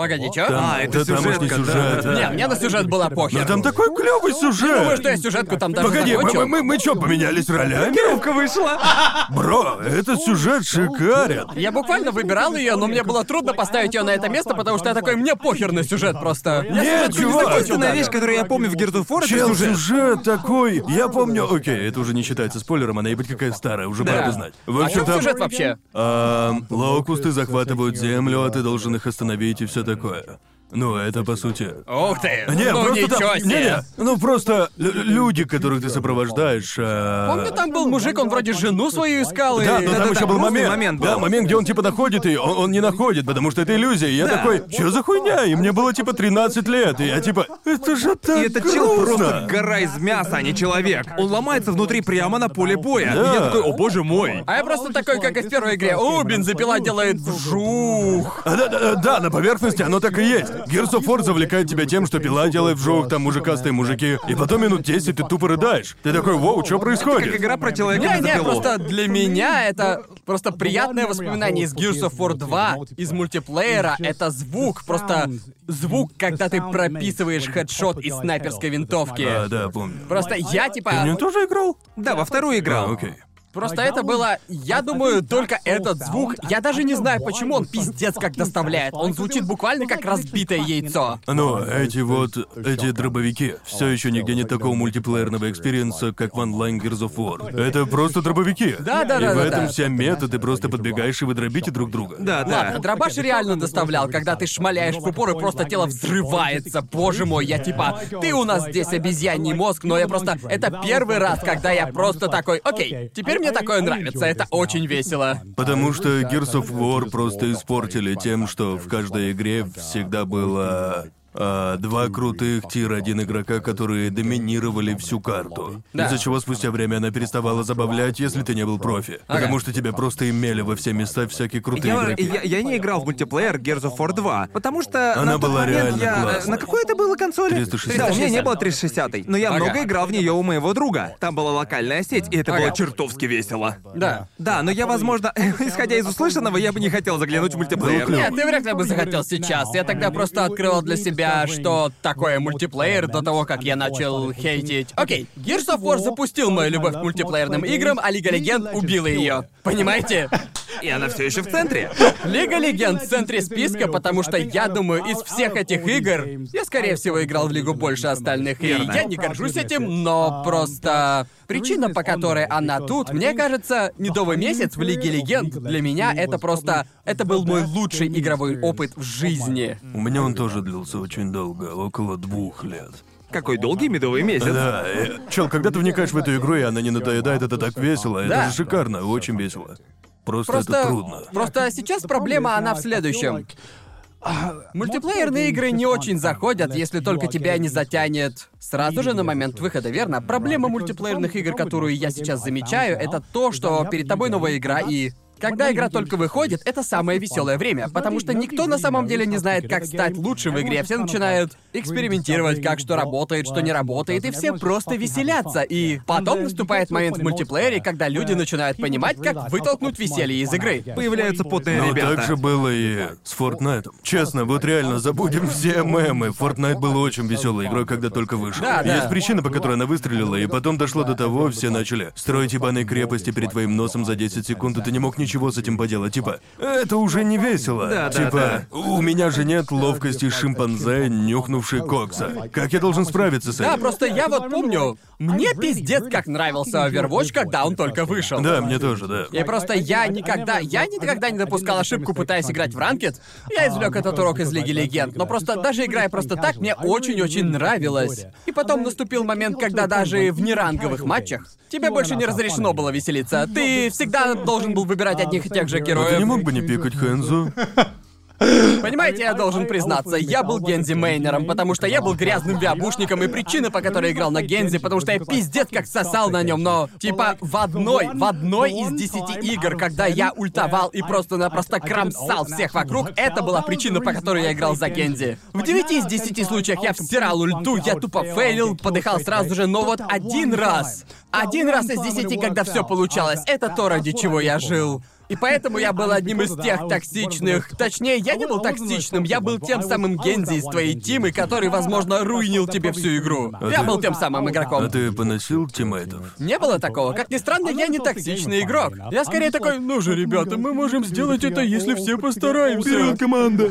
Погоди, чё? Там, А, это да, тамошний сюжетка, да, сюжет. да, да. Не, мне на сюжет было похер. Но там такой клевый сюжет. Думаю, что я сюжетку там даже Погоди, мы, закончил. мы, мы, мы чё, поменялись ролями? Кировка вышла. Бро, этот сюжет шикарен. Я буквально выбирал ее, но мне было трудно поставить ее на это место, потому что я такой, мне похер на сюжет просто. Нет, чувак, Единственная вещь, которую я помню в это Чел, сюжет. сюжет такой. Я помню. Окей, это уже не считается спойлером, она ебать какая старая, уже Да. правда знать. В О общем, чем там. сюжет вообще? а, локусты захватывают землю, а ты должен их остановить и все такое. Ну, это по сути. Ух ты! Не, ну просто ничего там, себе! не, не, ну просто лю- люди, которых ты сопровождаешь. а, Помню, там был мужик, он вроде жену свою искал и... Да, но там Да-да-да, еще был грустный момент. момент был. Да, момент, где он типа находит ее, он, он не находит, потому что это иллюзия. И я Да. такой, что за хуйня? И мне было типа 13 лет. И я типа, это же так И этот чел просто гора из мяса, а не человек. Он ломается внутри прямо на поле боя. Да. И я такой, о боже мой. А я просто такой, как и в первой игре. О, бензопила делает вжух. А, Да, да, да, да, на поверхности оно так и есть. Gears of War завлекает тебя тем, что пила делает вжух, там мужикастые мужики, и потом минут 10 ты тупо рыдаешь. Ты такой, воу, что Как происходит? игра про человека Не, не, просто для меня это просто приятное воспоминание из Gears of War 2, из мультиплеера. Это звук, просто звук, когда ты прописываешь хедшот из снайперской винтовки. А, да, помню. Просто я типа... Ты в нем тоже играл? Да, во вторую играл. А, окей. Просто это было, я думаю, только этот звук. Я даже не знаю, почему он пиздец как доставляет. Он звучит буквально как разбитое яйцо. Но эти вот, эти дробовики, все еще нигде нет такого мультиплеерного experience а, как в онлайн Gears of War. Это просто дробовики. Да, да, И да, в да, этом да. вся мета, ты просто подбегаешь и вы дробите друг друга. Да, да. Ладно, дробаш реально доставлял, когда ты шмаляешь в упор и просто тело взрывается. Боже мой, я типа, ты у нас здесь обезьяний мозг, но я просто... Это первый раз, когда я просто такой, окей, теперь мне такое нравится, это очень весело. Потому что Gears of War просто испортили тем, что в каждой игре всегда было а, два крутых тир-1 игрока, которые доминировали всю карту. Да. Из-за чего спустя время она переставала забавлять, если ты не был профи. Ага. Потому что тебя просто имели во все места всякие крутые Я, игроки. я- я не играл в мультиплеер Gears of War 2, потому что Она на тот была момент реально я... классной. На какой это было консоли? 360. Да, у меня не было 360 но я Ага. много играл в нее у моего друга. Там была локальная сеть, и это Ага. было чертовски весело. Да. Да, но я, возможно, исходя из услышанного, я бы не хотел заглянуть в мультиплеер. Нет, ты вряд ли бы захотел сейчас. Я тогда просто открывал для себя, что такое мультиплеер до того, как я начал хейтить. Окей, Gears of War запустил мою любовь к мультиплеерным играм, а Лига Легенд убила ее. Понимаете? И она все еще в центре. Лига Легенд в центре списка, потому что я думаю, из всех этих игр я, скорее всего, играл в Лигу больше остальных. И я не горжусь этим, но просто причина, по которой она тут, мне кажется, медовый месяц в Лиге Легенд для меня это просто... Это был мой лучший игровой опыт в жизни. У меня он тоже длился очень долго, около двух лет. Какой долгий медовый месяц. Да, э, чел, когда ты вникаешь в эту игру, и она не надоедает, это так весело. Да. Это же шикарно, очень весело. Просто, Просто... это трудно. Просто сейчас проблема, она в следующем. Мультиплеерные игры не очень заходят, если только тебя не затянет сразу же на момент выхода, верно? Проблема мультиплеерных игр, которую я сейчас замечаю, это то, что перед тобой новая игра и когда игра только выходит, это самое веселое время, потому что никто на самом деле не знает, как стать лучше в игре. Все начинают экспериментировать, как что работает, что не работает, и все просто веселятся. И потом наступает момент в мультиплеере, когда люди начинают понимать, как вытолкнуть веселье из игры. Появляются потные Но ребята. так же было и с Фортнайтом. Честно, вот реально забудем все мемы. Фортнайт был очень веселой игрой, когда только вышел. Да, да. Есть причина, по которой она выстрелила, и потом дошло до того, все начали строить ебаные крепости перед твоим носом за 10 секунд, и ты не мог ничего с этим поделать. Типа, это уже не весело. Да, да, типа, у меня же нет ловкости шимпанзе, нюхнувший кокса. Как я должен справиться с этим? Да, просто я вот помню, мне пиздец как нравился Overwatch, когда он только вышел. Да, мне тоже, да. И просто я никогда, я никогда не допускал ошибку, пытаясь играть в ранкет. Я извлек этот урок из Лиги Легенд, но просто даже играя просто так, мне очень-очень нравилось. И потом наступил момент, когда даже в неранговых матчах тебе больше не разрешено было веселиться. Ты всегда должен был выбирать пикать одних и тех же А ты героев. не мог бы не пикать Хэнзу? Понимаете, я должен признаться, я был Гензи Мейнером, потому что я был грязным виабушником, и причина, по которой играл на Гензи, потому что я пиздец как сосал на нем, но типа в одной, в одной из десяти игр, когда я ультовал и просто-напросто кромсал всех вокруг, это была причина, по которой я играл за Гензи. В девяти из десяти случаях я всирал ульту, я тупо фейлил, подыхал сразу же, но вот один раз, один раз из десяти, когда все получалось, это то, ради чего я жил. И поэтому я был одним из тех токсичных. Точнее, я не был токсичным, я был тем самым Гензи из твоей тимы, который, возможно, руинил тебе всю игру. Я ты- был тем самым игроком. А ты поносил тиммейтов? Не было такого. Как ни странно, я не токсичный игрок. Я скорее такой, ну же, ребята, мы можем сделать это, если все постараемся. команда!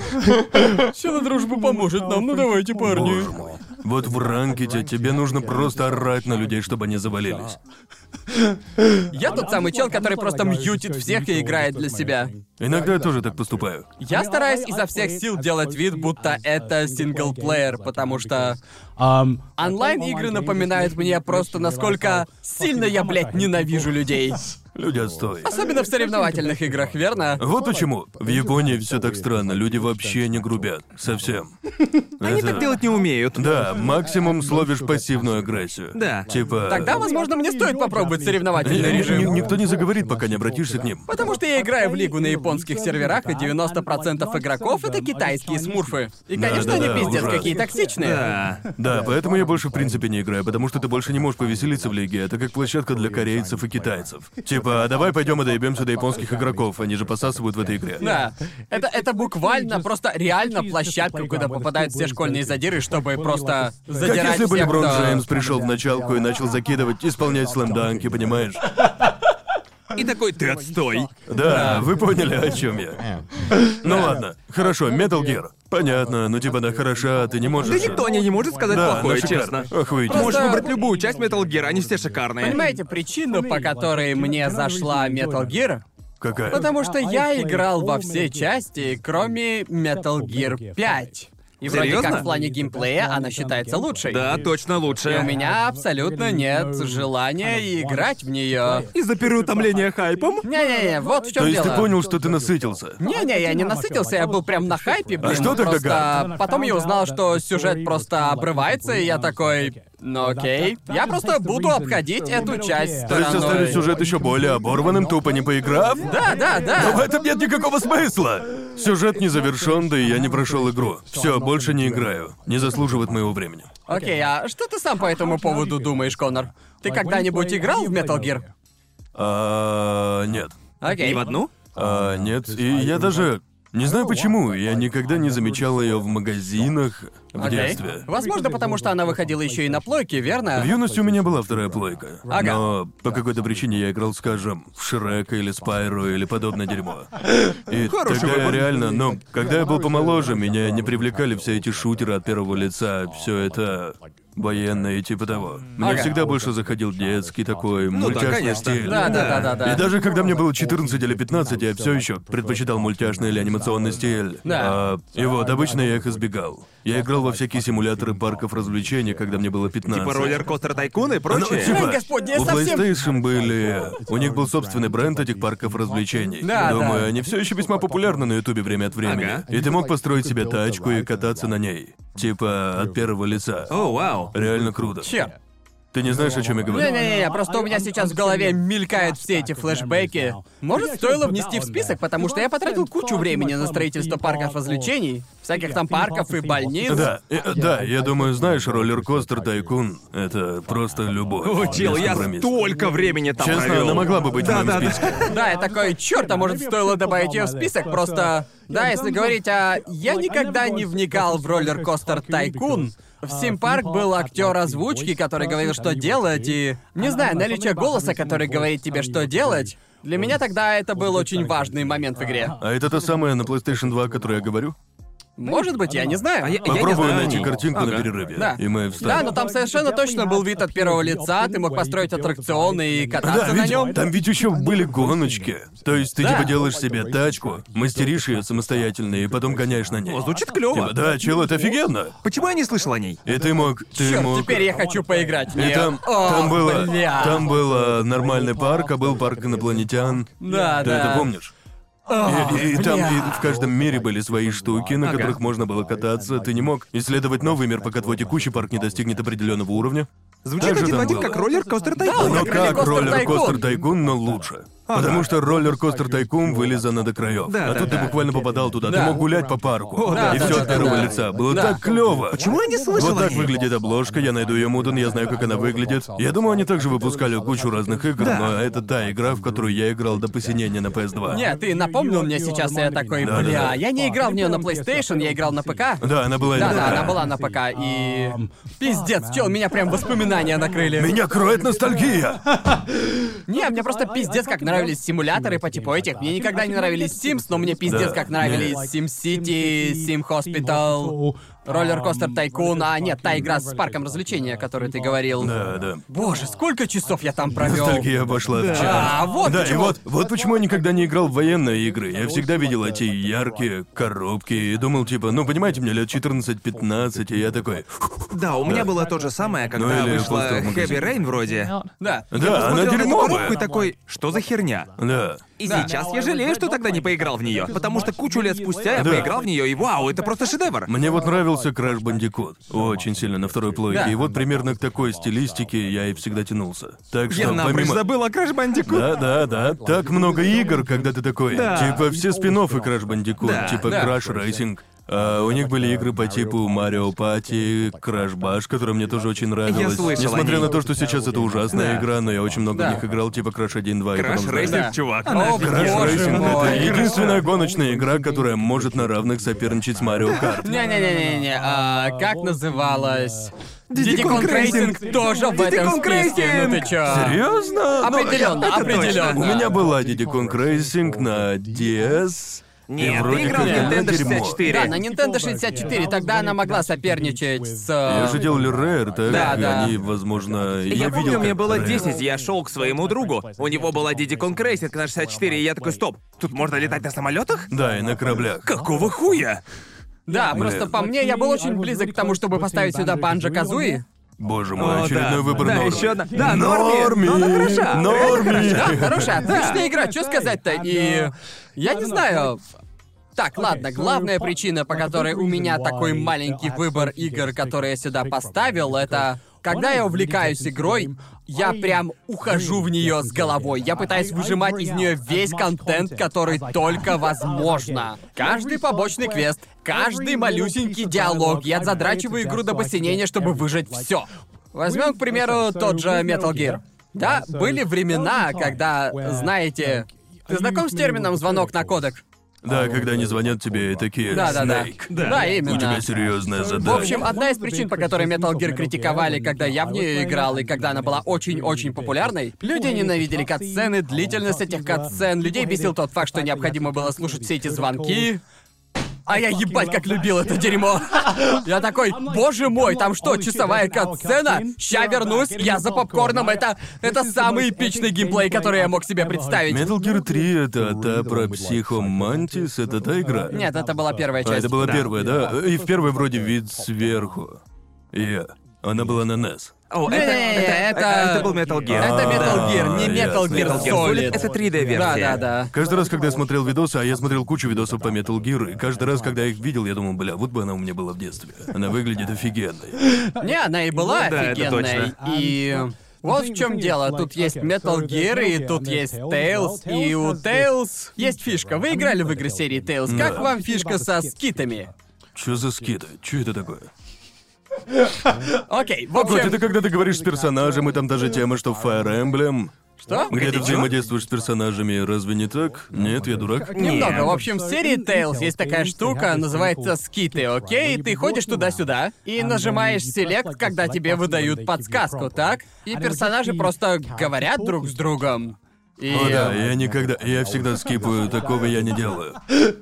Сила дружбы поможет нам, ну давайте, парни. Боже мой. Вот в ранкете тебе нужно просто орать на людей, чтобы они завалились. Я тот самый чел, который просто мьютит всех и играет для себя. Иногда я тоже так поступаю. Я стараюсь изо всех сил делать вид, будто это синглплеер, потому что онлайн-игры напоминают мне просто, насколько сильно я, блядь, ненавижу людей. Люди отстой. Особенно в соревновательных играх, верно? Вот почему. В Японии все так странно. Люди вообще не грубят. Совсем. Они Это- так делать не умеют. Да, максимум словишь пассивную агрессию. Да. Типа... Тогда, возможно, мне стоит попробовать Ни- соревновательный ни- режим. Никто не заговорит, пока не обратишься к ним. Потому что я играю в лигу на японских серверах, и 90% игроков — это китайские смурфы. И, Да, конечно, да, они да, пиздец ужасно. какие токсичные. Да. Да, поэтому я больше в принципе не играю, потому что ты больше не можешь повеселиться в лиге. Это как площадка для корейцев и китайцев. Типа, а давай пойдем и доебемся до японских игроков, они же посасывают в этой игре. Да. Это, это буквально, просто реально площадка, куда попадают все школьные задиры, чтобы просто Как задирать если бы всех, Леброн кто- Джеймс пришел в началку и начал закидывать, исполнять слэм-данки, понимаешь? И такой, ты отстой. Да, вы поняли, о чем я. Ну ладно, хорошо, Metal Gear. Понятно, ну типа она хороша, ты не можешь. Да никто не, не может сказать Да, плохое, она шикарна. честно. Охуительно. Можешь Просто- выбрать любую часть Metal Gear, они все шикарные. Понимаете, причина, по которой мне зашла Metal Gear, Какая? потому что я играл во все части, кроме Metal Gear 5. И вроде Серьезно? как в плане геймплея она считается лучшей. Да, точно И лучше. у меня абсолютно нет желания играть в нее. Из-за переутомления хайпом? Не-не-не, вот в чем То есть дело. ты понял, что ты насытился? Не-не, я не насытился, я был прям на хайпе, блин. что тогда просто... Потом я узнал, что сюжет просто обрывается, и я такой... Ну окей. Я просто буду обходить эту часть То есть стороной. оставить сюжет еще более оборванным, тупо не поиграв? Да, да, Но в да. этом нет никакого смысла! Сюжет не завершен, да и я не прошел игру. Все, больше не играю. Не заслуживает моего времени. Окей, а что ты сам по этому поводу думаешь, Конор? Ты когда-нибудь играл в Metal Gear? А, нет. Окей. Ни в одну? А, нет. И я даже не знаю почему. Я никогда не замечал ее в магазинах в Окей. детстве. Возможно, потому что она выходила еще и на плойке, верно? В юности у меня была вторая плойка. Ага. Но по какой-то причине я играл, скажем, в Шрека или Спайру или подобное дерьмо. И Хороший тогда я реально, ну, когда я был помоложе, меня не привлекали все эти шутеры от первого лица, все это военное и типа того. Мне Ага. всегда больше заходил детский такой Ну да, мультяшный конечно. стиль. Да, да, да, да, да. И даже когда мне было 14 или 15, я все еще предпочитал мультяшный или анимационный стиль. Да. А, и вот, обычно я их избегал. Я играл во всякие симуляторы парков развлечений, когда мне было 15. Типа роллер-костер тайкун и прочее? Ну, типа, господи, у совсем- PlayStation были... У них был собственный бренд этих парков развлечений. Да, Думаю, да. они все еще весьма популярны на Ютубе время от времени. Ага. И ты мог построить себе тачку и кататься на ней. Типа от первого лица. О, вау. Реально круто. Черт. Ты не знаешь, о чем я говорю? Не-не-не, просто у меня сейчас в голове мелькают все эти флешбеки. Может, стоило внести в список, потому что я потратил кучу времени на строительство парков развлечений, всяких там парков и больниц. Да, э, да, я думаю, знаешь, роллер-костер Тайкун — это просто любовь. Без я столько времени там Честно, провел. она могла бы быть в моем Да-да-да. списке. Да, я такой, черт, а может стоило добавить ее в список, просто... Да, если говорить о... Я никогда не вникал в роллер-костер Тайкун. В Симпарк был актер озвучки, который говорил, что делать, и... Не знаю, наличие голоса, который говорит тебе, что делать... Для меня тогда это был очень важный момент в игре. А это та самая на PlayStation 2, о которой я говорю? Может быть, я не знаю. А я- Попробую знаю. найти картинку на Ага. перерыве. Да. И мы Да, но там совершенно точно был вид от первого лица, ты мог построить аттракцион и кататься Да, на ведь нем. там ведь еще были гоночки. То есть ты Да. типа делаешь себе тачку, мастеришь ее самостоятельно и потом гоняешь на ней. О, звучит клево. Типа, да, чел, это офигенно. Почему я не слышал о ней? И ты мог, ты Черт, мог. теперь я хочу поиграть И там, О, там было, бля. там был нормальный парк, а был парк инопланетян. Да, Ты да. это помнишь? О, И, и там и в каждом мире были свои штуки, на Ага. которых можно было кататься. Ты не мог исследовать новый мир, пока твой текущий парк не достигнет определенного уровня. Звучит Так же один в один, как роллер-костер Да, Тайкун. Но как роллер-костер Тайкун. тайкун, но лучше. Потому что роллер-костер тайкун вылезано до краев. Да, а да, тут да. ты буквально попадал туда. Да. Ты мог гулять по парку. О, да, и да, все да, от первого да. лица. Было Да. так клево. Почему я не слышал Вот так выглядит обложка, я найду ее мутон, я знаю, как она выглядит. Я думаю, они также выпускали кучу разных игр, Да. но это та игра, в которую я играл до посинения на PS2. Нет, ты напомнил мне сейчас, и я такой, Да, да, бля, да. я не играл в нее на PlayStation, я играл на ПК. Да, она была Да, да, она была на ПК, и... Пиздец, чел, меня прям воспоминания накрыли. Меня кроет ностальгия! Не, мне просто пиздец как нравились симуляторы по типу этих. Мне никогда не нравились Sims, но мне пиздец как нравились SimCity, Sim Hospital, Роллер-костер Тайкун, а нет, та игра с парком развлечения, о которой ты говорил. Да, да. Боже, сколько часов я там провел. Ностальгия пошла в чат. А, вот Да, и почему. вот, вот почему я никогда не играл в военные игры. Я всегда видел эти яркие коробки и думал, типа, ну, понимаете, мне лет 14-15, и я такой... Да, у меня было то же самое, когда Ну или вышла в. Heavy Rain вроде. Да. Да, она Посмотрел на эту дерьмовая. коробку и такой, что за херня? Да. И Да. сейчас я жалею, что тогда не поиграл в нее, потому что кучу лет спустя я Да. поиграл в нее, и вау, это просто шедевр. Мне вот нравился Crash Bandicoot. Очень сильно на второй плойке. Да. И вот примерно к такой стилистике я и всегда тянулся. Так что Я помимо... забыл о Crash Bandicoot. Да, да, да. Так много игр, когда ты такой. Да. Типа все спин Crash Bandicoot, Да, типа да. Crash Racing. А у них были игры по типу Mario Party, Crash Bash, которая мне тоже очень нравилась. слышал о Несмотря ней. на то, что сейчас это ужасная Да. игра, но я очень много Да. в них играл, типа Crash 1, 2 и Crash потом Crash. Да. чувак. О, Crash боже мой. это единственная гоночная игра, которая может на равных соперничать с Mario Kart. Не-не-не-не-не, а как называлась? Diddy Kong Kong Racing Racing. тоже в Diddy этом Kong списке, ну ты Racing. чё? Серьезно? Определенно, это определенно. У меня была Diddy Kong Racing на DS. И Нет, вроде ты играл в как она Nintendo дерьмо. 64. Да, на Nintendo 64, тогда она могла соперничать с... Я же делали Rare, так? Да, и да. Они, возможно... Я, Я, помню, видел, мне как было Rare. 10, я шел к своему другу. У него была Diddy Kong Racing на 64, и я такой, стоп, тут можно летать на самолетах? Да, и на кораблях. Какого хуя? Да, просто по мне я был очень близок к тому, чтобы поставить сюда Банджо Казуи. Боже мой, О, очередной да. выбор Да, Норми. ещё одна. Да, Норми. Норми. Но она хороша. Норми. Да, хорошая, отличная игра, что сказать-то? И я не знаю. Так, ладно, главная причина, по которой у меня такой маленький выбор игр, которые я сюда поставил, это когда я увлекаюсь игрой, я прям ухожу в нее с головой. Я пытаюсь выжимать из нее весь контент, который только возможно. Каждый побочный квест, каждый малюсенький диалог. Я задрачиваю игру до посинения, чтобы выжать все. Возьмем, к примеру, тот же Metal Gear. Да, были времена, когда, знаете, ты знаком с термином звонок на кодек? Да, когда они звонят тебе и такие Да, да, да. «Снейк, Да, именно. у тебя серьезная В задача. общем, одна из причин, по которой Metal Gear критиковали, когда я в нее играл и когда она была очень-очень популярной, люди ненавидели катсцены, длительность этих катсцен, людей бесил тот факт, что необходимо было слушать все эти звонки. А я ебать как любил это дерьмо. Я такой, боже мой, там что, часовая катсцена? Ща вернусь, я за попкорном, это... Это самый эпичный геймплей, который я мог себе представить. Metal Gear 3 это та про психомантис, это та игра? Нет, это была первая А, часть. это была первая, да? И в первой вроде вид сверху. Я. Она была на NES. О, это, Не-не-не, это, это- это, это был Metal Gear. Это Metal Gear, не Metal. Gear Metal Gear Solid. Это 3D-версия. Да, да, да. Каждый раз, когда я смотрел видосы, а я смотрел кучу видосов по Metal Gear, и каждый раз, когда я их видел, я думал, бля, вот бы она у меня была в детстве. Она выглядит офигенной. Не, она и была офигенной. точно. И вот в чем дело. Тут есть Metal Gear, и тут есть Tails. И у Tails есть фишка. Вы играли в игры серии Tails? Как вам фишка со скитами? Чё за скиты? Чё это такое? Окей, в общем... это когда ты говоришь с персонажем, и там даже тема, что Fire Emblem, Что? где ты взаимодействуешь с персонажами, разве не так? Нет, я дурак. Немного. В общем, в серии Tails есть такая штука, называется скиты, окей? Ты ходишь туда-сюда и нажимаешь селект, когда тебе выдают подсказку, так? И персонажи просто говорят друг с другом. И... О да, я никогда, я всегда скипаю, такого я не делаю.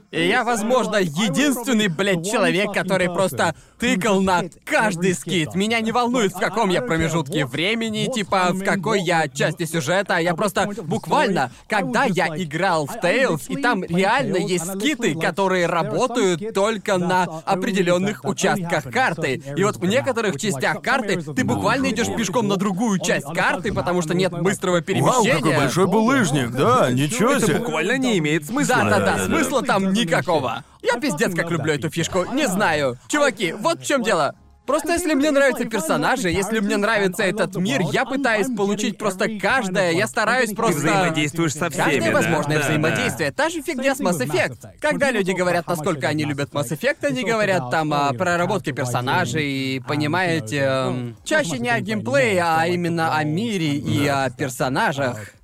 И я, возможно, единственный, блядь, человек, который просто тыкал на каждый скит. Меня не волнует, в каком я промежутке времени, типа, в какой я части сюжета. Я просто буквально, когда я играл в Tales, и там реально есть скиты, которые работают только на определенных участках карты. И вот в некоторых частях карты ты буквально идешь пешком на другую часть карты, потому что нет быстрого Вау, перемещения. какой большой булыжник, да, ничего Это себе. буквально не имеет смысла. Да-да-да, смысла там никакого. Я пиздец как люблю эту фишку, не знаю. Чуваки, вот в чем дело. Просто если мне нравятся персонажи, если мне нравится этот мир, я пытаюсь получить просто каждое, я стараюсь Ты просто... взаимодействуешь со всеми, Каждое возможное да, взаимодействие. Та же фигня с Mass Effect. Когда люди говорят, насколько они любят Mass Effect, они говорят там о проработке персонажей, и, понимаете, эм, чаще не о геймплее, а именно о мире и о персонажах.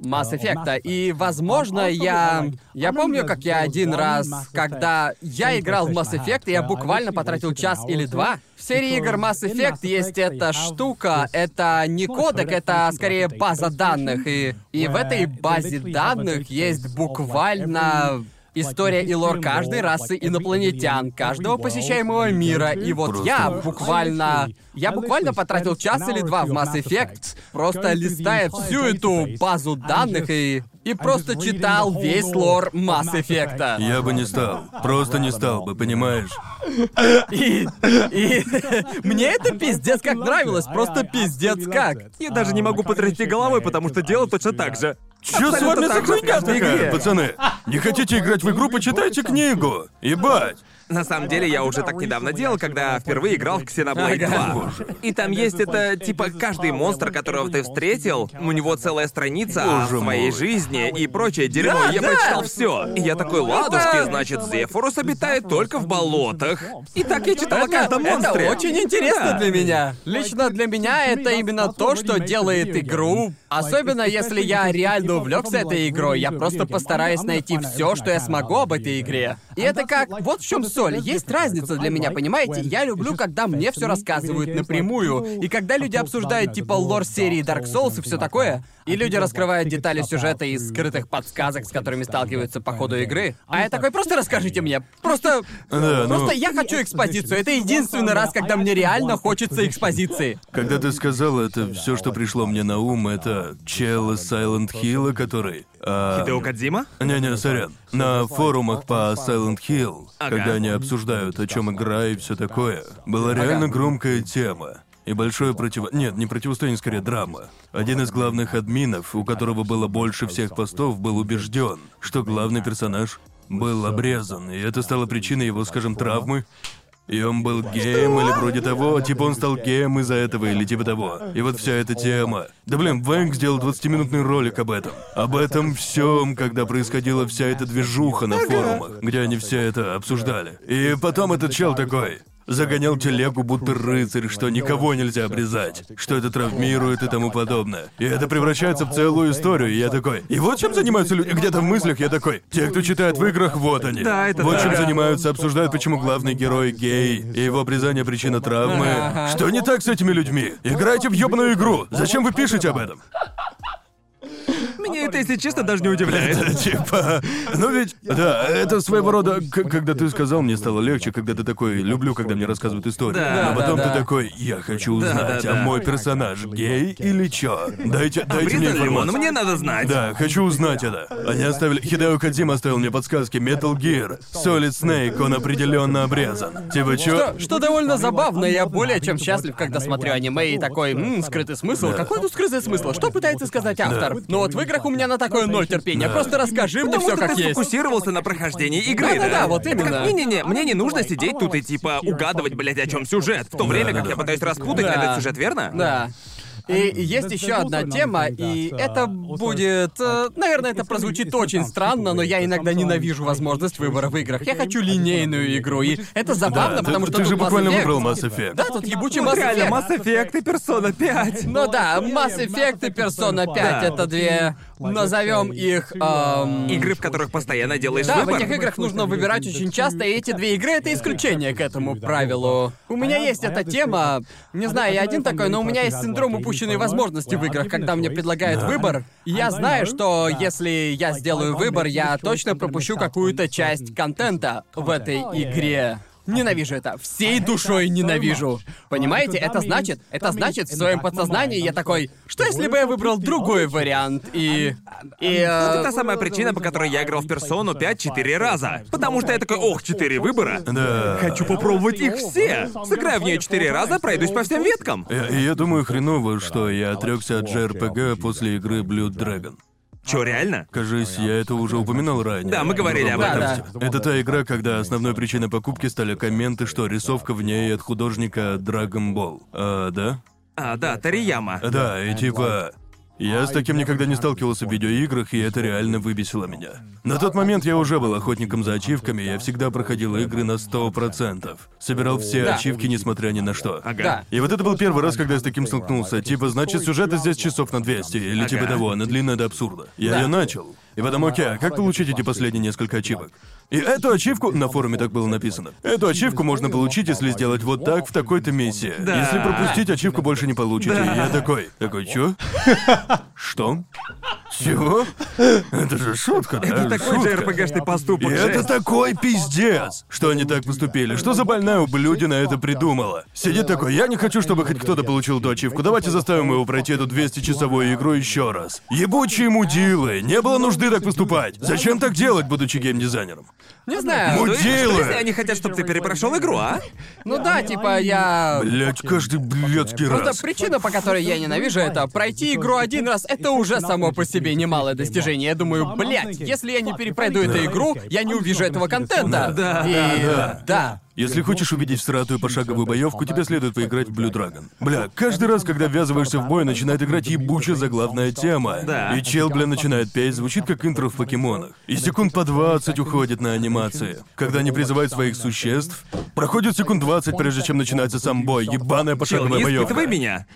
Mass Effect. И, возможно, я... Я помню, как я один раз, когда я играл в Mass Effect, я буквально потратил час или два. В серии игр Mass Effect есть эта штука, это не кодек, это скорее база данных. И, и в этой базе данных есть буквально история и лор каждой расы инопланетян, каждого посещаемого мира. И вот я буквально... Я буквально потратил час или два в Mass Effect, просто листая всю эту базу данных и... И просто читал весь лор Mass Effect. Я бы не стал. Просто не стал бы, понимаешь? И... И... Мне это пиздец как нравилось, просто пиздец как. Я даже не могу потрясти головой, потому что дело точно так же. Чё с вами за хуйня такая, игре. пацаны? Не хотите играть в игру, почитайте книгу. Ебать. На самом деле, я уже так недавно делал, когда впервые играл в Xenoblade Ага. 2. И там есть это, типа, каждый монстр, которого ты встретил, у него целая страница о Боже своей мой. жизни и прочее дерьмо. Да, я да. прочитал все. И я такой, ладушки, Это- значит, Зефорус обитает только в болотах. И так я читал о Это, каждом это монстре. очень интересно Да. для меня. Лично для меня это именно то, что делает игру. Особенно если я реально увлекся этой игрой, я просто постараюсь найти все, что я смогу об этой игре. И это как. Вот в чем соль. Есть разница для меня, понимаете? Я люблю, когда мне все рассказывают напрямую. И когда люди обсуждают типа лор серии Dark Souls и все такое. И люди раскрывают детали сюжета из скрытых подсказок, с которыми сталкиваются по ходу игры. А я такой, просто расскажите мне. Просто. Да, ну- Просто я хочу экспозицию. Это единственный раз, когда мне реально хочется экспозиции. Когда ты сказал это, все, что пришло мне на ум, это чел из Silent Hill, который... а, Хидео Кодзима? Не-не, сорян. На форумах по Silent Hill, Ага. когда они обсуждают, о чем игра и все такое, была реально громкая тема. И большое противо... Нет, не противостояние, скорее драма. Один из главных админов, у которого было больше всех постов, был убежден, что главный персонаж был обрезан, и это стало причиной его, скажем, травмы. И он был геем или вроде того, типа он стал геем из-за этого или типа того. И вот вся эта тема. Да блин, Вэнк сделал 20-минутный ролик об этом. Об этом всем, когда происходила вся эта движуха на форумах, где они все это обсуждали. И потом этот чел такой. Загонял телегу, будто рыцарь, что никого нельзя обрезать, что это травмирует и тому подобное. И это превращается в целую историю, и я такой... И вот чем занимаются люди... Где-то в мыслях я такой... Те, кто читает в играх, вот они. Да, это Вот да. чем занимаются, обсуждают, почему главный герой гей, и его обрезание причина травмы. Ага. Что не так с этими людьми? Играйте в ёбаную игру. Зачем вы пишете об этом? Меня это, если честно, даже не удивляет. Типа, ну ведь, да, это своего рода, когда ты сказал, мне стало легче, когда ты такой, люблю, когда мне рассказывают историю. Да, Но потом да, ты да. такой, я хочу Да, узнать, да, а да. мой персонаж гей или чё? Дайте, дайте мне информацию. Мне надо знать. Да, хочу узнать это. Они оставили... Хидео Кадзима оставил мне подсказки. Metal Gear, Solid Snake, он определенно обрезан. Типа чё? Что, что довольно забавно, я более чем счастлив, когда смотрю аниме и такой, ммм, скрытый смысл. Какой тут скрытый смысл? Что пытается сказать автор? Ну вот в играх у меня на такое ноль терпения. Просто расскажи мне Потому все что как ты есть. сфокусировался на прохождении игры, Да-да-да, да? вот Это как, именно. Не-не-не, мне не нужно сидеть тут и типа угадывать, блядь, о чем сюжет. В то время как да. я пытаюсь распутать Да. этот сюжет, верно? Да. И есть еще одна тема, и это будет... э, Наверное, это прозвучит очень странно, но я иногда ненавижу возможность выбора в играх. Я хочу линейную игру, и это забавно, Да, потому ты, что ты же буквально выбрал Mass Effect. Да, тут ебучий Mass реально, Effect. Mass Effect и Persona 5. Ну да, Mass Effect и Persona 5 Да. это две... Назовем их... эм, Игры, в которых постоянно делаешь Да, в выбор. этих играх нужно выбирать очень часто, и эти две игры — это исключение к этому правилу. У меня есть эта тема, не знаю, я один такой, но у меня есть синдром упущенные возможности в играх, когда мне предлагают выбор. Я знаю, что если я сделаю выбор, я точно пропущу какую-то часть контента в этой игре. Ненавижу это. Всей душой ненавижу. Понимаете, это значит, это значит, в своем подсознании я такой, что если бы я выбрал другой вариант и... И... э, Это та самая причина, по которой я играл в персону 5-4 раза. Потому что я такой, ох, 4 выбора. Да. Хочу попробовать их все. Сыграю в нее 4 раза, пройдусь по всем веткам. Я, я думаю, хреново, что я отрекся от JRPG после игры Blood Dragon. Чё, реально? Кажись, я это уже упоминал ранее. Да, мы говорили об этом. Да, Это та игра, когда основной причиной покупки стали комменты, что рисовка в ней от художника Dragon Ball. А, да? А, да, Тарияма. Да, и типа... Я с таким никогда не сталкивался в видеоиграх, и это реально выбесило меня. На тот момент я уже был охотником за ачивками, я всегда проходил игры на 100%. Собирал все Да. ачивки, несмотря ни на что. Ага. Да. И вот это был первый раз, когда я с таким столкнулся. Типа, значит, сюжета здесь часов на 200, или Ага. типа того, она длинная до абсурда. Я Да. ее начал. И потом, окей, а как получить эти последние несколько ачивок? И эту ачивку, на форуме так было написано, эту ачивку можно получить, если сделать вот так в такой-то миссии. Да. Если пропустить, ачивку больше не получите. Да. И я такой, такой, чё? Что? Чего? Это же шутка, да? Это такой же РПГшный поступок, И это такой пиздец, что они так поступили. Что за больная ублюдина это придумала? Сидит такой, я не хочу, чтобы хоть кто-то получил эту ачивку. Давайте заставим его пройти эту 200-часовую игру еще раз. Ебучие мудилы, не было нужды так поступать. Зачем так делать, будучи геймдизайнером? Не знаю. Мудила. Что, что если они хотят, чтобы ты перепрошел игру, а? Ну да, типа я... Блять, каждый блядский Просто раз. причина, по которой я ненавижу это, пройти игру один раз, это уже само по себе немалое достижение. Я думаю, блядь, если я не перепройду эту игру, я не увижу этого контента. Да, И... да. да. Если хочешь увидеть всратую пошаговую боевку, тебе следует поиграть в Blue Dragon. Бля, каждый раз, когда ввязываешься в бой, начинает играть ебучая заглавная тема. Да. И чел, бля, начинает петь, звучит как интро в покемонах. И секунд по 20 уходит на анимации. Когда они призывают своих существ, проходит секунд 20, прежде чем начинается сам бой. Ебаная Чел, пошаговая не боевка. испытывай меня.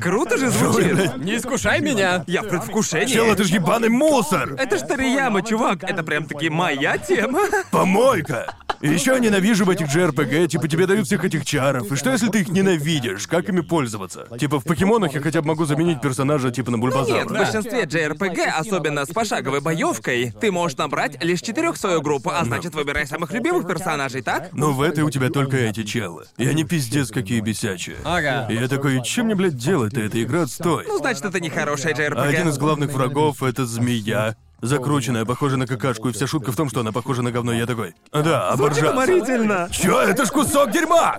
Круто же звучит. Не искушай меня. Я в предвкушении. Чел, это ж ебаный мусор! Это ж Тарияма, чувак. Это прям таки моя тема. Помойка! И еще я ненавижу в этих JRPG, типа тебе дают всех этих чаров. И что если ты их ненавидишь? Как ими пользоваться? Типа в покемонах я хотя бы могу заменить персонажа типа на бульбазавра. Нет, в большинстве JRPG, особенно с пошаговой боевкой, ты можешь набрать лишь четырех свою группу, а значит выбирай самых любимых персонажей, так? Но в этой у тебя только эти челы. И они пиздец какие бесячие. Ага. И я такой, чем мне, блядь, делать-то? Эта игра отстой. Ну, значит, это не хорошая JRPG. А один из главных врагов — это змея. Закрученная, похожа на какашку, и вся шутка в том, что она похожа на говно. Я такой, «А да, оборжаться. Уморительно. Чё, это ж кусок дерьма!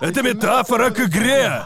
Это метафора к игре!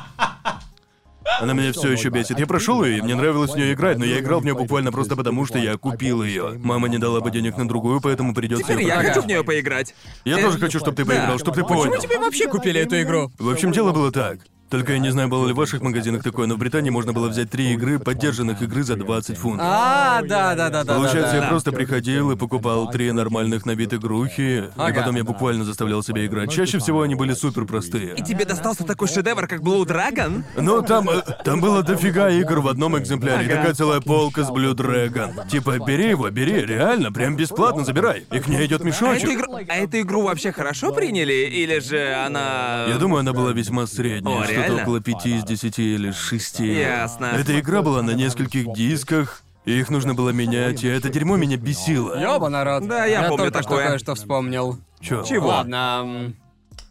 Она меня все еще бесит. Я прошел ее, и мне нравилось в нее играть, но я играл в нее буквально просто потому, что я купил ее. Мама не дала бы денег на другую, поэтому придется Теперь я хочу в нее поиграть. Я Э, тоже хочу, чтобы ты поиграл, да. чтобы ты Почему понял. тебе вообще купили эту игру? В общем, дело было так. Только я не знаю, было ли в ваших магазинах такое, но в Британии можно было взять три игры, поддержанных игры за 20 фунтов. А, да, да, да, да. Получается, да, я да. просто приходил и покупал три нормальных на вид игрухи, и Ага. потом я буквально заставлял себя играть. Чаще всего они были супер простые. И тебе достался такой шедевр, как Blue Dragon? Но там, э, там было дофига игр в одном экземпляре, Ага. такая целая полка с Blue Dragon. Типа, бери его, бери, реально, прям бесплатно забирай. И к ней идет А мешочек. эту, игру, а эту игру вообще хорошо приняли? Или же она... Я думаю, она была весьма средняя, О, что-то реально? около пяти из десяти или шести. Ясно. Эта игра была на нескольких дисках, и их нужно было менять, и это дерьмо меня бесило. Ёба, народ. Да, я помню только такое. что кое-что вспомнил. Чё? Чего? Ладно. м,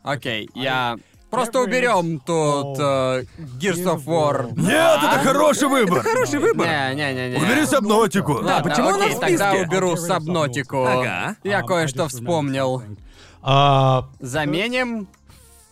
Окей, я... Просто уберем тут э, Gears of War. Нет, это хороший выбор! Хороший выбор. Не-не-не-не. Убери сабнотику! Ладно, почему она в тогда списке? уберу сабнотику. Ага. Я кое-что вспомнил. А, Заменим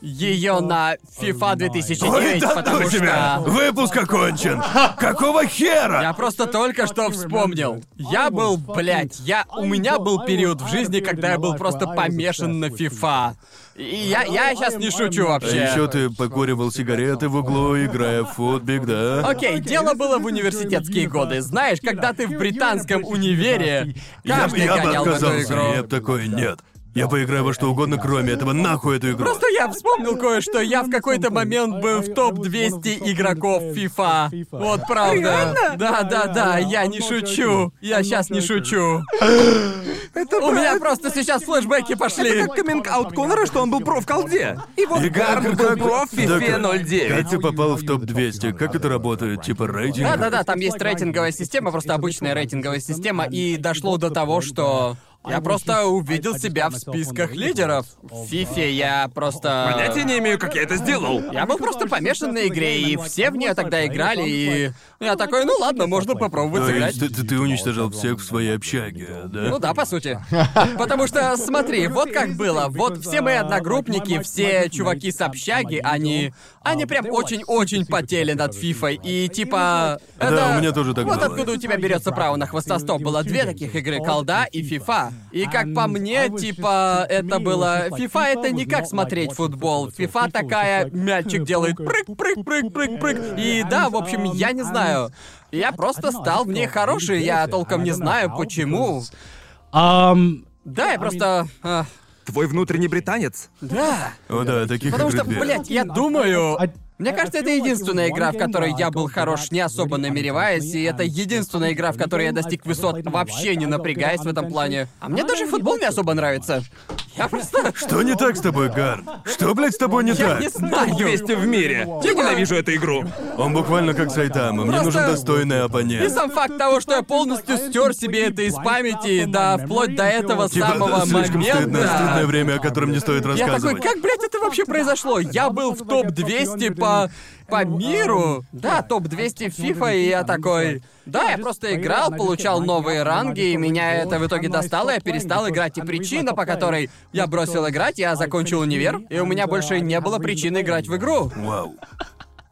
ее на FIFA Ой, 2009, да ну потому тебя! что... Выпуск окончен! Какого хера? Я просто только что вспомнил. Я был, блядь, я... У меня был период в жизни, когда я был просто помешан на FIFA. И я, я сейчас не шучу А вообще. еще ты покуривал сигареты в углу, играя в футбик, да? Окей, дело было в университетские годы. Знаешь, когда ты в британском универе, Я, каждый я бы гонял в эту игру. я бы такой, нет. Я поиграю во что угодно, кроме этого. Нахуй эту игру. Просто я вспомнил кое-что. Я в какой-то момент был в топ-200 игроков FIFA. Вот правда. Да, да, да, я не шучу. Я сейчас не шучу. У меня просто сейчас флешбеки пошли. Это как каминг-аут Конора, что он был про в колде. И вот И как- Гарн был как- про в да FIFA как- 09. Как ты попал в топ-200? Как это работает? Типа рейтинг? Да-да-да, там есть рейтинговая система, просто обычная рейтинговая система, и дошло до того, что я просто увидел себя в списках лидеров. В Фифе я просто... Понятия не имею, как я это сделал. Я был просто помешан на игре, и все в нее тогда играли, и я такой, ну ладно, можно попробовать сыграть. ты, ты- ты уничтожал всех в своей общаге, да? Ну да, по сути. Потому что, смотри, вот как было. Вот все мои одногруппники, все чуваки с общаги, они... Они прям очень-очень потели над Фифой. И типа... Да, у меня тоже так Вот было. откуда у тебя берется право на хвостостоп. Было две таких игры, колда и фифа. И как по мне, типа, это было... Фифа это не как смотреть футбол. Фифа такая, мячик делает прыг, прыг, прыг, прыг, прыг. И да, в общем, я не знаю. Я просто стал в ней хороший, я толком не знаю почему. Um, Да, я просто... а, Твой внутренний британец. да. О, да, таких Потому игр что, две. блядь, я думаю... Мне кажется, это единственная игра, в которой я был хорош, не особо намереваясь, и это единственная игра, в которой я достиг высот, вообще не напрягаясь в этом плане. А мне даже футбол не особо нравится. Я просто... Что не так с тобой, Гарн? Что, блядь, с тобой не Я так? не знаю. 200 в мире. Я ненавижу эту игру. Он буквально как Сайтама. Мне Просто- нужен достойный И оппонент. сам факт того, что я полностью стер себе это из памяти, да, вплоть до этого Типа, самого слишком стыдное, момента. стыдное время, о котором не стоит Я такой, рассказывать. как, блядь, это вообще произошло? Я был в топ-200 по... по миру. Да, топ-200 FIFA, и я такой... Да, я просто играл, получал новые ранги, и меня это в итоге достало, я перестал играть. И причина, по которой я бросил играть, я закончил универ, и у меня больше не было причины играть в игру. Вау.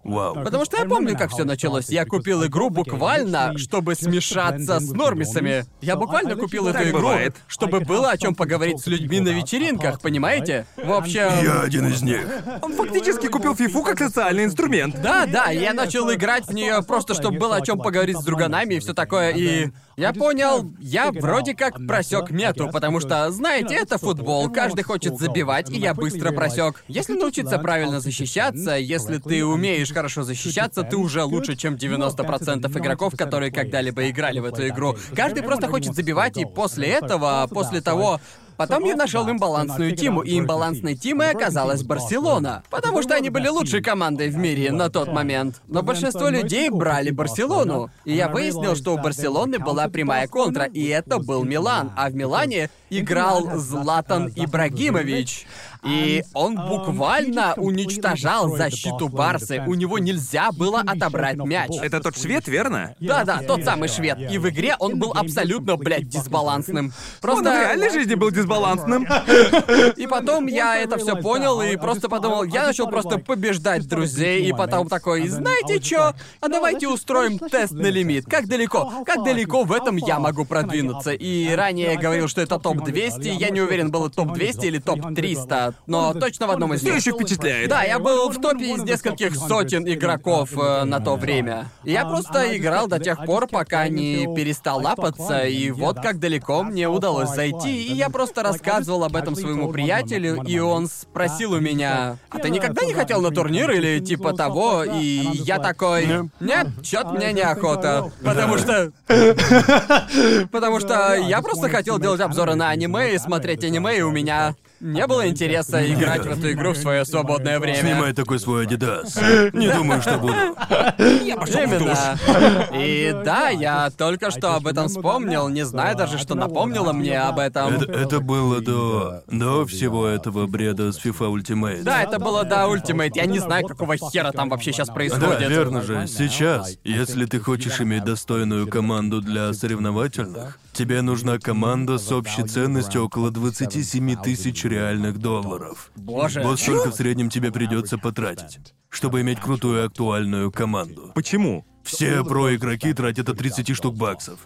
Вау. Потому что я помню, как все началось. Я купил игру буквально, чтобы смешаться с нормисами. Я буквально купил эту игру, бывает. чтобы было о чем поговорить с людьми на вечеринках, понимаете? В общем. Я один из них. Он фактически купил фифу как социальный инструмент. Да, да, я начал играть в нее просто, чтобы было о чем поговорить с друганами и все такое. И я понял, я вроде как просек мету, потому что, знаете, это футбол, каждый хочет забивать, и я быстро просек. Если научиться правильно защищаться, если ты умеешь хорошо защищаться, ты уже лучше, чем 90% игроков, которые когда-либо играли в эту игру. Каждый просто хочет забивать, и после этого, после того, Потом я нашел имбалансную тиму, и имбалансной тимой оказалась Барселона. Потому что они были лучшей командой в мире на тот момент. Но большинство людей брали Барселону. И я выяснил, что у Барселоны была прямая контра, и это был Милан. А в Милане играл Златан Ибрагимович. И он буквально уничтожал защиту Барсы. У него нельзя было отобрать мяч. Это тот швед, верно? Да-да, тот самый швед. И в игре он был абсолютно, блядь, дисбалансным. Он Просто... в реальной жизни был дисбалансным. И потом я это все понял и просто подумал, я начал просто побеждать друзей, и потом такой, знаете чё, а давайте устроим тест на лимит. Как далеко? Как далеко в этом я могу продвинуться? И ранее я говорил, что это топ-200, я не уверен, было топ-200 или топ-300, но точно в одном из Все них. еще впечатляет. Да, я был в топе из нескольких сотен игроков э, на то время. Я просто играл до тех пор, пока не перестал лапаться, и вот как далеко мне удалось зайти, и я просто рассказывал об этом своему приятелю, и он спросил у меня, а ты никогда не хотел на турнир или типа того? И я такой, нет, чё-то мне неохота, потому что... Потому что я просто хотел делать обзоры на аниме и смотреть аниме, и у меня не было интереса играть в эту игру в свое свободное время. Снимай такой свой Адидас. Не думаю, что буду. Я пошел в душ. Именно. И да, я только что об этом вспомнил, не знаю даже, что напомнило мне об этом. Это, это было до... до всего этого бреда с FIFA Ultimate. Да, это было до Ultimate. Я не знаю, какого хера там вообще сейчас Да, происходит. верно же. Сейчас, если ты хочешь иметь достойную команду для соревновательных, тебе нужна команда с общей ценностью около 27 тысяч реальных долларов. Боже. Вот столько в среднем тебе придется потратить, чтобы иметь крутую актуальную команду. Почему? Все про-игроки тратят от 30 штук баксов.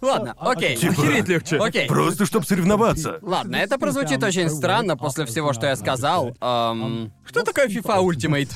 Ладно, окей. Типа- Охереть легче. Окей. Просто чтобы соревноваться. Ладно, это прозвучит очень странно после всего, что я сказал. Эм, что такое FIFA Ultimate?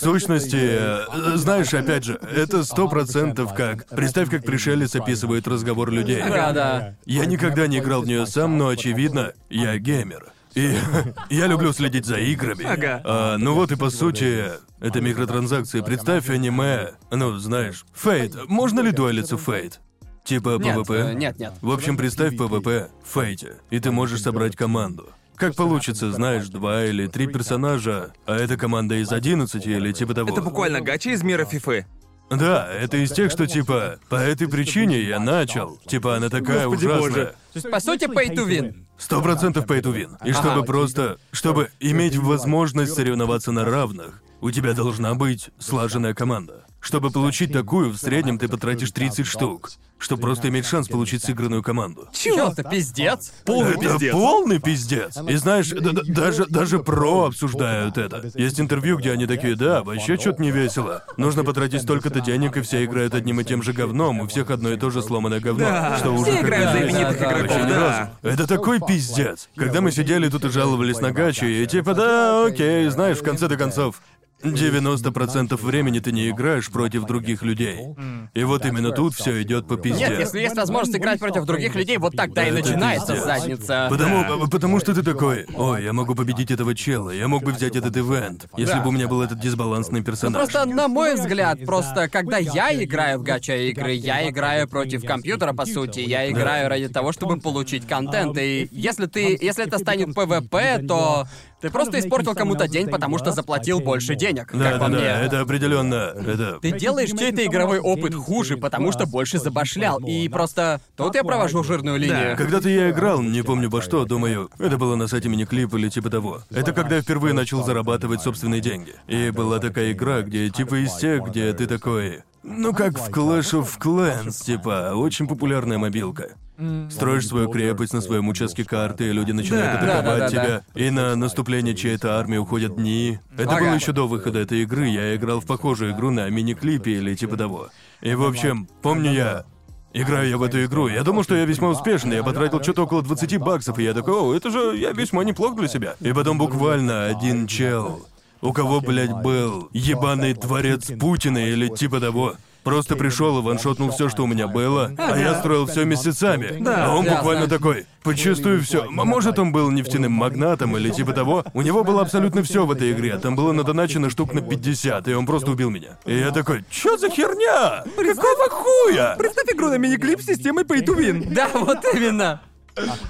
Сущности, э, знаешь, опять же, это сто процентов как... Представь, как пришелец описывает разговор людей. Да, да. Я никогда не играл в нее сам, но очевидно, я геймер. И я люблю следить за играми. Ага. А, ну вот и по сути, это микротранзакции. Представь аниме. Ну, знаешь, Fate. Можно ли дуэлиться Fate? Типа PvP? э, нет, нет. В общем, представь PvP в Fate, и ты можешь собрать команду. Как получится, знаешь, два или три персонажа, а это команда из 11 или типа того. Это буквально гача из мира фифы. Да, это из тех, что типа, по этой причине я начал. Типа, она такая Господи ужасная. боже. То есть, по сути, pay to win. Сто процентов pay to win. И чтобы окей. просто, чтобы иметь возможность соревноваться на равных, у тебя должна быть слаженная команда. Чтобы получить такую, в среднем ты потратишь 30 штук, чтобы просто иметь шанс получить сыгранную команду. Чё, это пиздец? Полный это пиздец. полный пиздец. И знаешь, даже, даже про обсуждают это. Есть интервью, где они такие, да, вообще что-то не весело. Нужно потратить столько-то денег, и все играют одним и тем же говном, у всех одно и то же сломанное говно. Да, что все уже как играют за бы именитых да. игроков, ни да. разу. Это такой пиздец. Когда мы сидели тут и жаловались на гачи, и типа, да, окей, знаешь, в конце-то концов, 90% времени ты не играешь против других людей. И вот именно тут все идет по пизде. Нет, если есть возможность играть против других людей, вот тогда и Это начинается пиздец. задница. Потому, потому что ты такой, ой, я могу победить этого чела, я мог бы взять этот ивент, если Да. бы у меня был этот дисбалансный Ну персонаж. просто, на мой взгляд, просто когда я играю в гача-игры, я играю против компьютера, по сути. Я играю ради того, чтобы получить контент. И если ты. Если это станет ПВП, то ты просто испортил кому-то день, потому что заплатил больше денег, Да, как да, по да, мне. это определенно. Это. Ты делаешь чей-то игровой опыт хуже, потому что больше забашлял. И просто тут я провожу жирную линию. Когда-то я играл, не помню во что, думаю, это было на сайте мини-клип или типа того. Это когда я впервые начал зарабатывать собственные деньги. И была такая игра, где типа из тех, где ты такой... Ну как в Clash of Clans, типа, очень популярная мобилка. Строишь свою крепость на своем участке карты, и люди начинают Да. атаковать Да-да-да-да. тебя. И на наступление чьей-то армии уходят дни. Это Ага. было еще до выхода этой игры. Я играл в похожую игру на мини-клипе или типа того. И в общем, помню я Играю я в эту игру, я думал, что я весьма успешный, я потратил что-то около 20 баксов, и я такой, о, это же я весьма неплох для себя. И потом буквально один чел, у кого, блядь, был ебаный дворец Путина или типа того, просто пришел и ваншотнул все, что у меня было, а я строил все месяцами. Да. а он буквально такой, почувствую все. Может, он был нефтяным магнатом или типа того. У него было абсолютно все в этой игре. Там было надоначено штук на 50, и он просто убил меня. И я такой, чё за херня? Какого хуя? Представь игру на мини-клип с системой pay to win. Да, вот именно.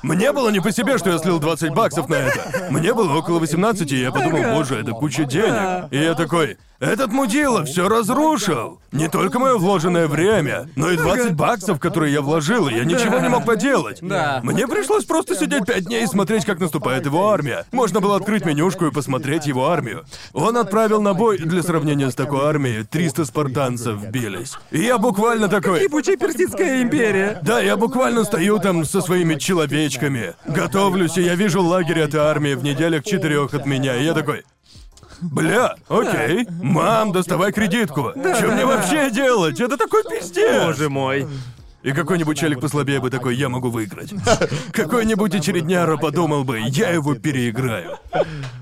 Мне было не по себе, что я слил 20 баксов на это. Мне было около 18, и я подумал, боже, это куча денег. И я такой, этот мудила все разрушил. Не только мое вложенное время, но и 20 баксов, которые я вложил, и я ничего не мог поделать. Да. Мне пришлось просто сидеть пять дней и смотреть, как наступает его армия. Можно было открыть менюшку и посмотреть его армию. Он отправил на бой, для сравнения с такой армией, 300 спартанцев бились. И я буквально такой... Ебучая персидская империя. Да, я буквально стою там со своими человечками, готовлюсь, и я вижу лагерь этой армии в неделях четырех от меня, и я такой... Бля, окей. Мам, доставай кредитку. Что мне вообще делать? Это такой пиздец. Боже мой. И какой-нибудь челик послабее бы такой, я могу выиграть. Какой-нибудь очередняра подумал бы, я его переиграю.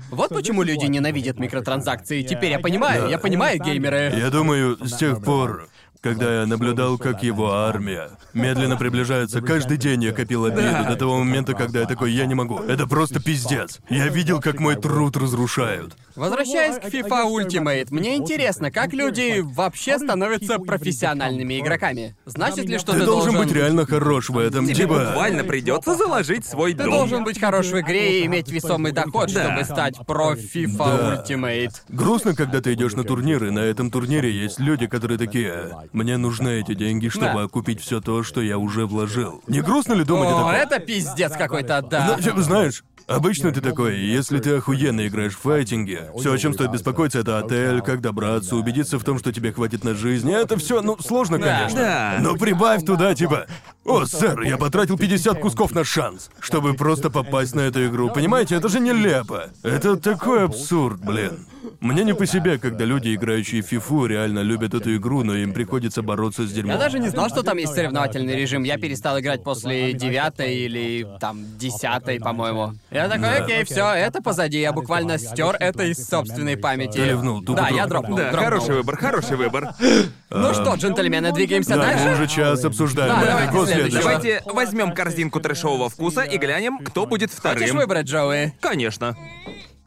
Вот почему люди ненавидят микротранзакции. Теперь я понимаю, я понимаю геймеры. Я думаю, с тех пор, когда я наблюдал, как его армия медленно приближается, каждый день я копил обиду до того момента, когда я такой, я не могу. Это просто пиздец. Я видел, как мой труд разрушают. Возвращаясь к FIFA Ultimate, мне интересно, как люди вообще становятся профессиональными игроками. Значит ли, что Ты ты, должен быть реально хорош в этом, Тебе типа... буквально придется заложить свой Ты дом. должен быть хорош в игре и иметь весомый доход, Да. чтобы стать про FIFA Да. Ultimate. Грустно, когда ты идешь на турнир, и на этом турнире есть люди, которые такие, мне нужны эти деньги, чтобы Да. окупить все то, что я уже вложил. Не грустно ли думать о О, таком? это пиздец какой-то, да. Ну, типа, знаешь, обычно ты такой, если ты охуенно играешь в файтинге, все, о чем стоит беспокоиться, это отель, как добраться, убедиться в том, что тебе хватит на жизнь. Это все, ну, сложно, конечно. Да. Но прибавь туда, типа, о, сэр, я потратил 50 кусков на шанс, чтобы просто попасть на эту игру. Понимаете, это же нелепо. Это такой абсурд, блин. Мне не по себе, когда люди, играющие в фифу, реально любят эту игру, но им приходится бороться с дерьмом. Я даже не знал, что там есть соревновательный режим. Я перестал играть после девятой или там десятой, по-моему. Я такой, окей, все, это позади. Я буквально стер это из собственной памяти. Ты ливнул, тупо Да, я дропнул. дропнул. Да, дропнул. хороший выбор, хороший выбор. Ну что, джентльмены, двигаемся Да, мы дальше? уже час обсуждаем. Да, давайте Какой следующий? Давайте возьмем корзинку трэшового вкуса и глянем, кто будет Хочешь вторым. выбрать, Джоуи? Конечно.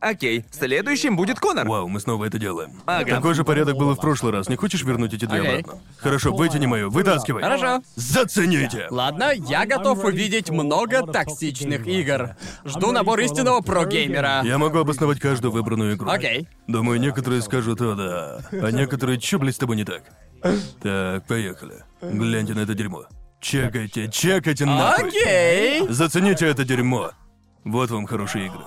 Окей, следующим будет Конор. Вау, мы снова это делаем. Ага. Такой же порядок был и в прошлый раз. Не хочешь вернуть эти две Окей. обратно? Хорошо, вытяни мою, вытаскивай. Хорошо. Зацените! Ладно, я готов увидеть много токсичных игр. Жду набор истинного про-геймера. Я могу обосновать каждую выбранную игру. Окей. Думаю, некоторые скажут, о да, а некоторые, чё, блядь, с тобой не так? Так, поехали. Гляньте на это дерьмо. Чекайте, чекайте нахуй. Окей. Зацените это дерьмо. Вот вам хорошие игры.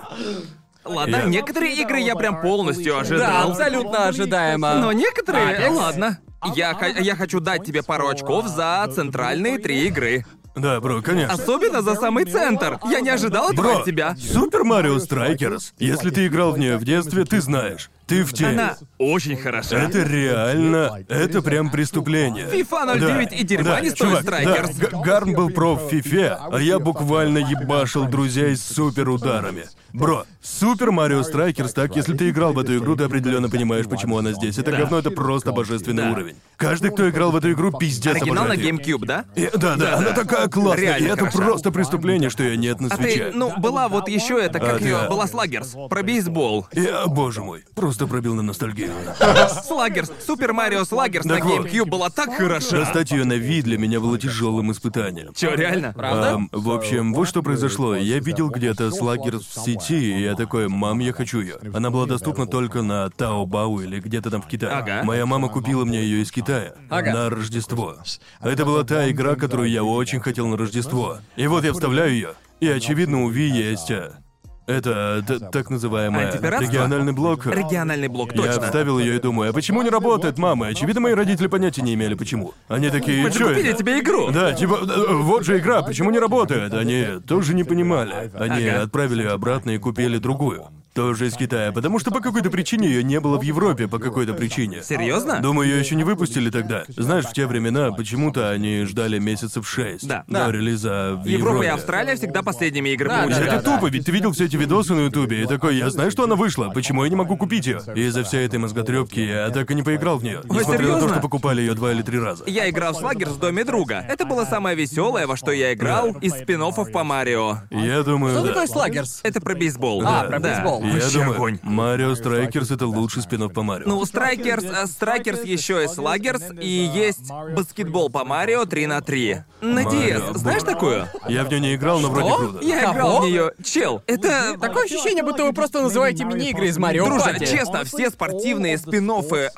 Ладно, Я- некоторые игры я прям полностью Да, ожидал. абсолютно ожидаемо. Но некоторые... Apex? Ладно. Я, я хочу дать тебе пару очков за центральные три игры. Да, бро, конечно. Особенно за самый центр. Я не ожидал этого Бро, от тебя. Super Mario Strikers. Если ты играл в нее в детстве, ты знаешь. Ты в теме. Она очень хороша. Это реально, это прям преступление. FIFA 09 и дерьма да, не стоит чувак, Strikers. да, Г- Гарн был про в фифе, а я буквально ебашил друзей с супер ударами. Бро, Super Mario Strikers, так, если ты играл в эту игру, ты определенно понимаешь, почему она здесь. Это говно, это просто божественный Да. уровень. Каждый, кто играл в эту игру, пиздец Оригинал на обожает её. GameCube, да? И- да, да, она такая классная, Реально и это хороша. просто преступление, что ее нет на А Switch е. ты, ну, была вот еще это, как А, ее, да. была Sluggers, про бейсбол. Я, боже мой, просто пробил на ностальгию. Sluggers, Super Mario Sluggers на Так вот. GameCube была так хороша. Достать ее на вид для меня было тяжелым испытанием. Чё, реально? Правда? Ам, в общем, вот что произошло. Я видел где-то Slugger в сети, и я такой, мам, я хочу ее. Она была доступна только на Таобао или где-то там в Китае. Ага. Моя мама купила мне ее из Китая Ага. на Рождество. Это была та игра, которую я очень хотел на Рождество. И вот я вставляю ее, и очевидно у Ви есть. а, Это т- так называемый Антипиратство? региональный блок. Региональный блок, Я точно. вставил ее и думаю, а почему не работает, мама? Очевидно, мои родители понятия не имели, почему. Они такие, Мы же чё купили это?» тебе игру. Да, типа, э, вот же игра, почему не работает? Они тоже не понимали. Они Ага. отправили её обратно и купили другую. Тоже из Китая, потому что по какой-то причине ее не было в Европе, по какой-то причине. Серьезно? Думаю, ее еще не выпустили тогда. Знаешь, в те времена почему-то они ждали месяцев шесть Да. до Да. релиза в Европа и Европе. Австралия всегда последними играми Да, да, учат. Это да. тупо, ведь ты видел все эти видосы на Ютубе и такой, я знаю, что она вышла, почему я не могу купить ее? Из-за всей этой мозготребки я так и не поиграл в нее. Несмотря на то, что покупали ее два или три раза. Я играл в Sluggers в доме друга. Это было самое веселое, во что я играл из спин по Марио. Я думаю, Что да. такое Sluggers? Это про бейсбол. А, Да, про да. бейсбол. Я Вообще думаю, огонь. Mario Strikers это лучший спин по Марио. Ну, Strikers, а, Strikers еще и Sluggers, и есть баскетбол по Марио 3 на 3. На Марио, DS. Знаешь такую? я в нее не играл, но вроде круто. Я играл в нее. Чел, это... Такое ощущение, будто вы просто называете мини-игры из Марио Друже, Пати. честно, все спортивные спин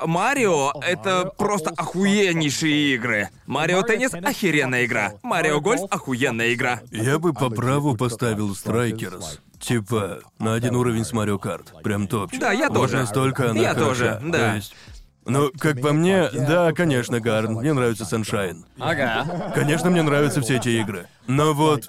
Марио — это просто охуеннейшие игры. Марио Теннис — охеренная игра. Mario Golf — охуенная игра. Я бы по праву поставил Strikers. Типа, на один уровень с Mario Kart. Прям топчик. Да, я Вот тоже. настолько она Я хороша. тоже, да. То есть, ну, как по мне, да, конечно, Гарн, мне нравится Sunshine. Ага. Конечно, мне нравятся все эти игры. Но вот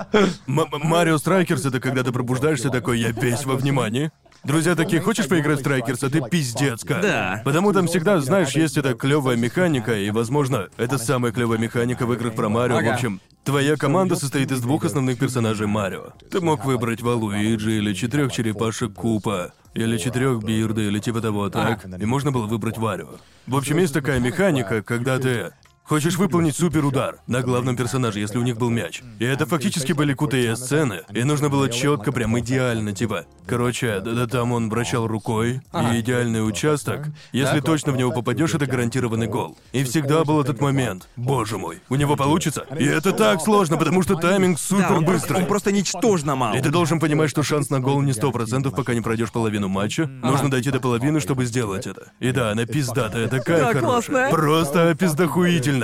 Mario Strikers это когда ты пробуждаешься такой, я весь во внимании. Друзья такие, хочешь поиграть в Strikers, а ты пиздец как. Да. Потому там всегда, знаешь, есть эта клевая механика, и, возможно, это самая клевая механика в играх про Марио. Ага. В общем, твоя команда состоит из двух основных персонажей Марио. Ты мог выбрать Валуиджи или четырех черепашек Купа. Или четырех Бирда, или типа того, так? И можно было выбрать Варио. В общем, есть такая механика, когда ты Хочешь выполнить супер удар на главном персонаже, если у них был мяч. И это фактически были крутые сцены, и нужно было четко, прям идеально, типа. Короче, да, да там он вращал рукой, и идеальный участок. Если точно в него попадешь, это гарантированный гол. И всегда был этот момент. Боже мой, у него получится. И это так сложно, потому что тайминг супер быстрый. он просто ничтожно мал. И ты должен понимать, что шанс на гол не сто процентов, пока не пройдешь половину матча. Нужно дойти до половины, чтобы сделать это. И да, она пиздатая, такая Да, хорошая. классная. Просто пиздохуительная.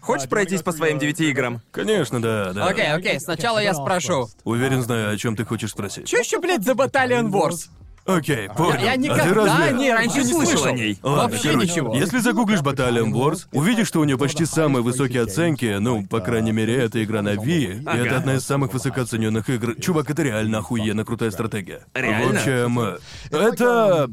Хочешь пройтись по своим девяти играм? Конечно, да, да. Окей, окей, сначала я спрошу. Уверен, знаю, о чем ты хочешь спросить. Чё еще, блядь, за Battalion Wars? Окей, понял. Я а ты никогда разве... не раньше Не слышал о ней. Ладно, Вообще короче, ничего. Если загуглишь Battalion Wars, увидишь, что у нее почти самые высокие оценки, ну, по крайней мере, это игра на Wii, и Ага. это одна из самых высокооцененных игр. Чувак, это реально охуенно крутая стратегия. Реально? В общем, э, это...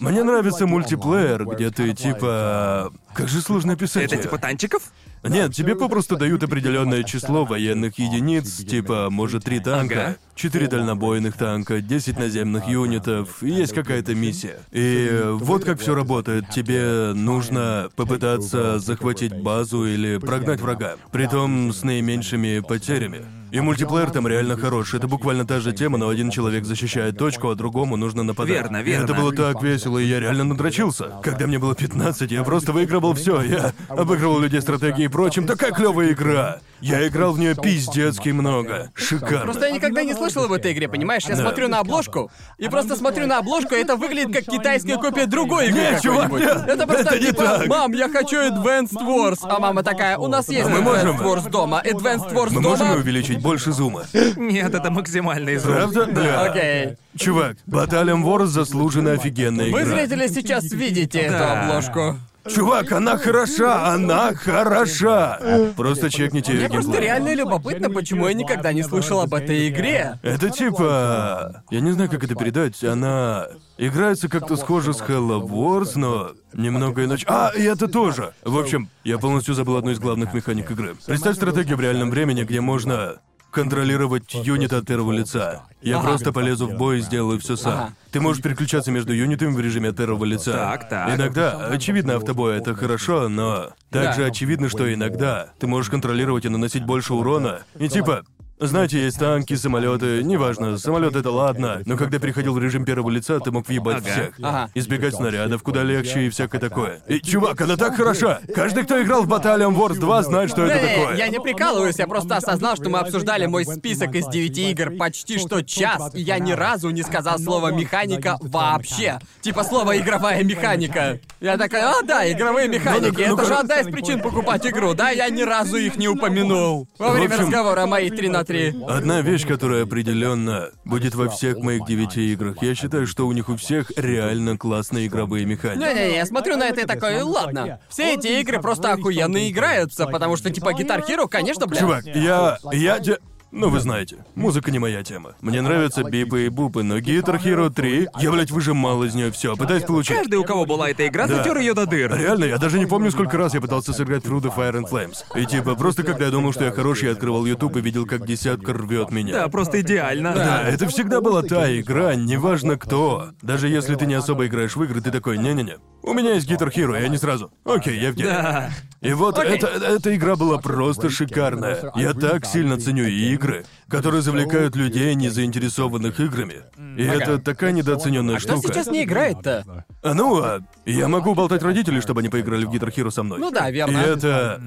Мне нравится мультиплеер, где ты типа... Как же сложно описать Это типа танчиков? Нет, тебе попросту дают определенное число военных единиц, типа, может, три танка, четыре дальнобойных танка, 10 наземных юнитов, и есть какая-то миссия. И вот как все работает. Тебе нужно попытаться захватить базу или прогнать врага, притом с наименьшими потерями. И мультиплеер там реально хороший. Это буквально та же тема, но один человек защищает точку, а другому нужно нападать. Верно, И верно. это было так весело, и я реально надрочился. Когда мне было 15, я просто выигрывал все. Я обыгрывал людей стратегии и прочим. Такая клевая игра. Я играл в нее пиздецки много. Шикарно. Просто я никогда не слышал об этой игре, понимаешь? Я Да. смотрю на обложку, и просто смотрю на обложку, и это выглядит как китайская копия другой игры Нет, чувак, нет, это просто это не типа, так. мам, я хочу Advanced Wars. А мама такая, у нас есть мы Advanced можем- Wars дома. Advanced Wars Мы дома. можем увеличить больше зума? Нет, это максимальный зум. Правда? Бля. Окей. Чувак, Battalion Wars заслуженно офигенная Вы, игра. зрители, сейчас видите эту Да. обложку. Чувак, она хороша, она хороша. Просто чекните ее Мне просто геймплей. реально любопытно, почему я никогда не слышал об этой игре. Это типа... Я не знаю, как это передать. Она... Играется как-то схоже с Hello Wars, но немного иначе. А, и это тоже. В общем, я полностью забыл одну из главных механик игры. Представь стратегию в реальном времени, где можно контролировать юнит от первого лица. Я Ага. просто полезу в бой и сделаю все сам. Ага. Ты можешь переключаться между юнитами в режиме от первого лица. Так, так. Иногда, очевидно, автобой это хорошо, но также Да. очевидно, что иногда ты можешь контролировать и наносить больше урона. И типа, знаете, есть танки, самолеты, неважно, самолет это ладно, но когда переходил в режим первого лица, ты мог въебать Ага. всех. Ага. Избегать снарядов куда легче и всякое такое. И, чувак, она так хороша! Каждый, кто играл в Battalion Wars 2, знает, что это Не, такое. я не прикалываюсь, я просто осознал, что мы обсуждали мой список из 9 игр почти что час, и я ни разу не сказал слово механика вообще. Типа слово игровая механика. Я такая, а да, игровые механики, ну, это же кор- одна из причин покупать игру, да? Я ни разу их не упомянул. Во время общем- разговора о моей 3 3. Одна вещь, которая определенно будет во всех моих девяти играх. Я считаю, что у них у всех реально классные игровые механики. Не-не-не, я смотрю на это и такой, ладно. Все эти игры просто охуенно играются, потому что типа Guitar Hero, конечно, бля. Чувак, я... я. Ну, вы знаете, музыка не моя тема. Мне нравятся бипы и бупы, но Guitar Hero 3, я, блядь, выжимал из нее все, пытаясь получить. Каждый, у кого была эта игра, Да. затер ее до дыр. Реально, я даже не помню, сколько раз я пытался сыграть Through the Fire and Flames. И типа, просто когда я думал, что я хороший, я открывал YouTube и видел, как десятка рвет меня. Да, просто идеально. Да, это всегда была та игра, неважно кто. Даже если ты не особо играешь в игры, ты такой, не-не-не. У меня есть Guitar Hero, я не сразу. Окей, я в деле. Да. И вот эта, эта игра была просто шикарная. Я так сильно ценю игры, которые завлекают людей, не заинтересованных играми. И это такая недооцененная Кто штука. сейчас не играет-то? А ну, а, я могу болтать родителей, чтобы они поиграли в Guitar Hero со мной. Ну да, верно. И это...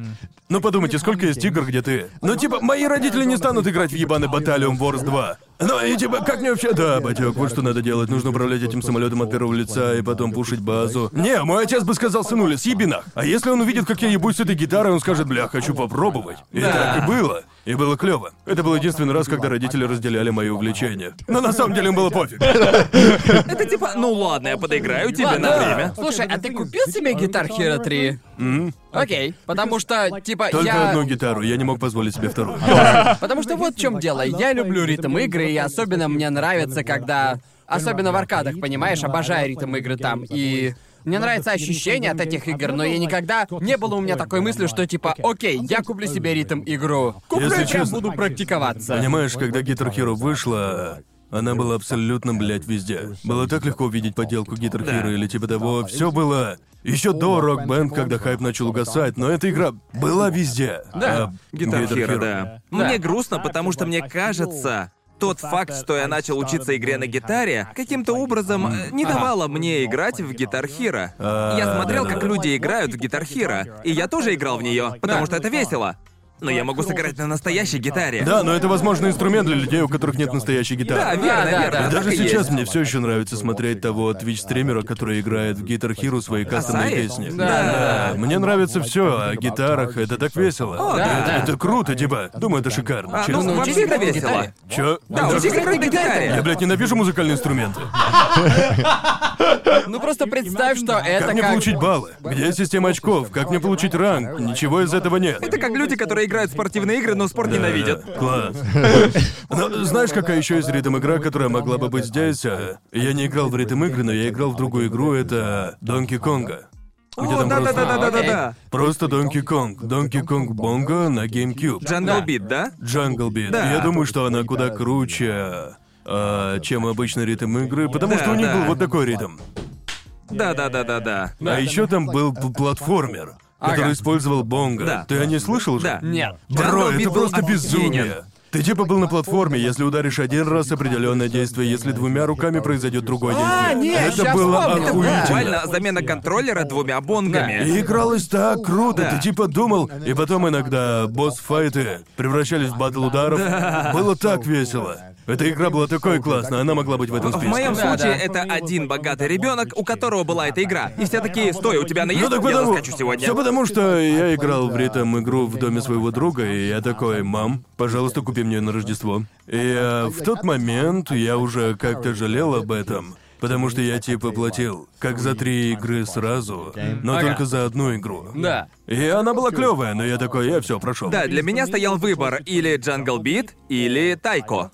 Ну подумайте, сколько есть игр, где ты... Ну типа, мои родители не станут играть в ебаный Battalion Wars 2. Ну и типа, как мне вообще... Да, батек, вот что надо делать. Нужно управлять этим самолетом от первого лица и потом пушить базу. Не, мой отец бы сказал, сынуля, съеби нах. А если он увидит, как я ебусь с этой гитарой, он скажет, бля, хочу попробовать. И Да. так и было. И было клево. Это был единственный раз, когда родители разделяли мои увлечения. Но на самом деле им было пофиг. Это типа, ну ладно, я подыграю тебе на время. Слушай, а ты купил себе Guitar Hero 3? Окей, потому что, типа, Только я... одну гитару, я не мог позволить себе вторую. Потому что вот в чем дело. Я люблю ритм игры, и особенно мне нравится, когда... Особенно в аркадах, понимаешь, обожаю ритм игры там. И мне нравится ощущение от этих игр, но я никогда... Не было у меня такой мысли, что типа, окей, я куплю себе ритм игру. Куплю Если прям честно. буду практиковаться. Понимаешь, когда Guitar Hero вышла, она была абсолютно, блядь, везде. Было так легко увидеть подделку Guitar Да. Hero или типа того. Все было еще до Rock Band, когда хайп начал угасать, но эта игра была везде. Да, А Гитар Guitar Hero, да. Да. Мне грустно, потому что мне кажется, тот факт, что я начал учиться игре на гитаре, каким-то образом э, не давало мне играть в Гитар Hero. А, Я смотрел, как люди играют в Гитар Hero, и я тоже играл в нее, потому что это весело. Но я могу сыграть на настоящей гитаре. Да, но это, возможно, инструмент для людей, у которых нет настоящей Да, гитары. верно, да, верно. да. так Даже и сейчас есть. мне все еще нравится смотреть того твич-стримера, который играет в Guitar Hero свои кастомные Асаи? песни. Да. Мне нравится все о гитарах, это так весело. О, да. это, это круто, типа. Думаю, это шикарно. А, честно. ну, вообще это весело. Чё? Да, учись играть на гитаре. Я, блядь, ненавижу музыкальные инструменты. Ну просто представь, что это Как мне получить баллы? Где система очков? Как мне получить ранг? Ничего из этого нет. Это как люди, которые играют в спортивные игры, но спорт ненавидят. Да, Класс. Но знаешь, какая еще есть ритм игра, которая могла бы быть здесь? А, Я не играл в ритм игры, но я играл в другую игру, это Donkey Konga. Где О, там просто- да-да-да-да-да-да. Просто Donkey Kong. Donkey Kong Bongo на GameCube. Jungle Beat, да? Beat. Да. Я думаю, что она куда круче, а, чем обычный ритм игры, потому Да, что у них да. был вот такой ритм. Да-да-да-да-да. А еще там был п- платформер, который Ага. использовал бонго. Да. Ты о ней слышал же? Да. Нет. Бро, это просто безумие. Ты типа был на платформе, если ударишь один раз определенное действие, если двумя руками произойдет другое А, действие. нет, это было вспомнил, да. охуительно. Буквально замена контроллера двумя бонгами. И игралось так круто, Да. ты типа думал, и потом иногда босс-файты превращались в батл ударов. Было так весело. Эта игра была такой классной, она могла быть в этом В списке. моем Да, случае да. это один богатый ребенок, у которого была эта игра. И все такие, стой, у тебя она есть? Ну так я потому... заскочу сегодня. Все потому, что я играл в ритм игру в доме своего друга, и я такой, мам, пожалуйста, купи мне её на Рождество. И э, в тот момент я уже как-то жалел об этом. Потому что я типа платил как за три игры сразу, но Ага. только за одну игру. Да. И она была клевая, но я такой, я все прошел. Да, для меня стоял выбор или Jungle Beat, или Taiko.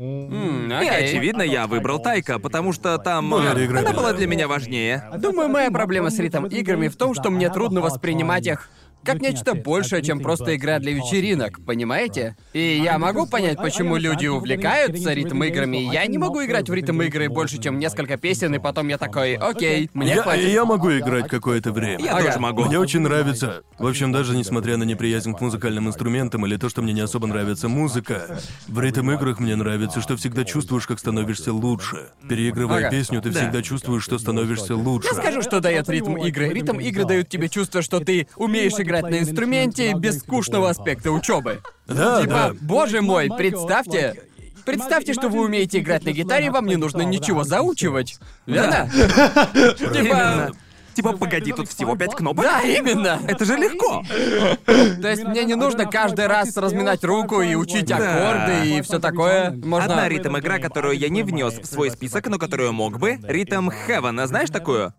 М, И окей. очевидно, я выбрал Тайка, потому что там... Более э, Она была для меня важнее. Думаю, моя проблема с ритм играми в том, что мне трудно воспринимать их как нечто большее, чем просто игра для вечеринок, понимаете? И я могу понять, почему люди увлекаются ритм играми. Я не могу играть в ритм игры больше, чем несколько песен, и потом я такой, окей, мне Я, хватит. я могу играть какое-то время. Я Ага. тоже могу. Мне очень нравится. В общем, даже несмотря на неприязнь к музыкальным инструментам или то, что мне не особо нравится музыка, в ритм-играх мне нравится, что всегда чувствуешь, как становишься лучше. Переигрывая Ага. песню, ты Да. всегда чувствуешь, что становишься лучше. Я скажу, что дает ритм игры. Ритм игры дают тебе чувство, что ты умеешь играть на инструменте без скучного аспекта учебы. Да, Типа, да. боже мой, представьте. Представьте, что вы умеете играть на гитаре, вам не нужно ничего заучивать. Верно? Типа. Типа, погоди, тут всего пять кнопок. Да, именно. Это же легко. То есть мне не нужно каждый раз разминать руку и учить аккорды и все такое. Можно. Одна ритм-игра, которую я не внес в свой список, но которую мог бы, ритм Heaven, а знаешь такую?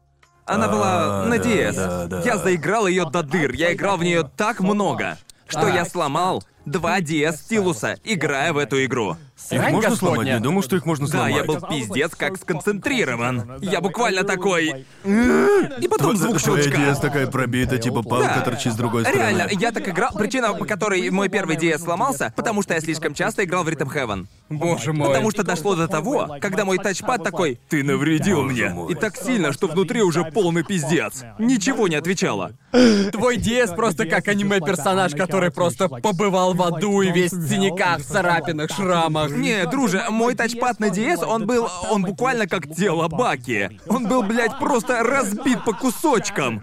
Она была А, на DS. Я заиграл ее до дыр. Я играл в нее так много, что я сломал два DS стилуса, играя в эту игру. Их Срань можно господня. сломать? Не думал, что их можно Да, сломать. я был пиздец как сконцентрирован. Я буквально такой... И потом звук Твоя щелчка. DS такая пробита, типа палка Да. торчит с другой стороны. Реально, я так играл. Причина, по которой мой первый DS сломался, потому что я слишком часто играл в Rhythm Heaven. Боже мой. Потому что дошло до того, когда мой тачпад такой «Ты навредил мне!» И так сильно, что внутри уже полный пиздец. Ничего не отвечало. Твой DS просто как аниме-персонаж, который просто побывал в аду и весь в синяках, царапинах, шрамах. Не, друже, мой тачпад на DS, он был... Он буквально как тело Баки. Он был, блядь, просто разбит по кусочкам.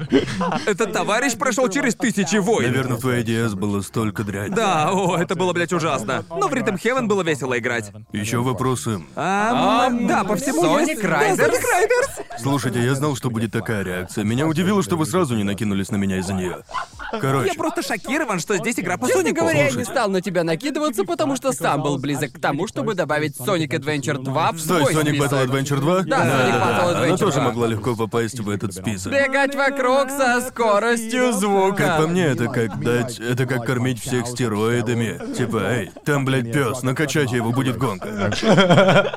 Этот товарищ прошел через тысячи войн. Наверное, в твоей DS было столько дрянь. Да, о, это было, блядь, ужасно. Но в Rhythm Heaven было весело играть. Еще вопросы. А, Ам, да, по всему. Riders? Да, Sonic Riders. Слушайте, я знал, что будет такая реакция. Меня удивило, что вы сразу не накинулись на меня из-за нее. Короче, Я просто шокирован, что здесь игра по Честно Сонику. говоря, я не стал на тебя накидываться, потому что сам был близок к тому, чтобы добавить Sonic Adventure 2 в Стой, свой Sonic список. Battle Adventure 2? Да, Sonic Battle Она Adventure тоже 2. могла легко попасть в этот список. Бегать вокруг со скоростью звука. Как по мне, это как дать... Это как кормить всех стероидами. Типа, эй, там, блядь, пес, накачайте его, будет гонка.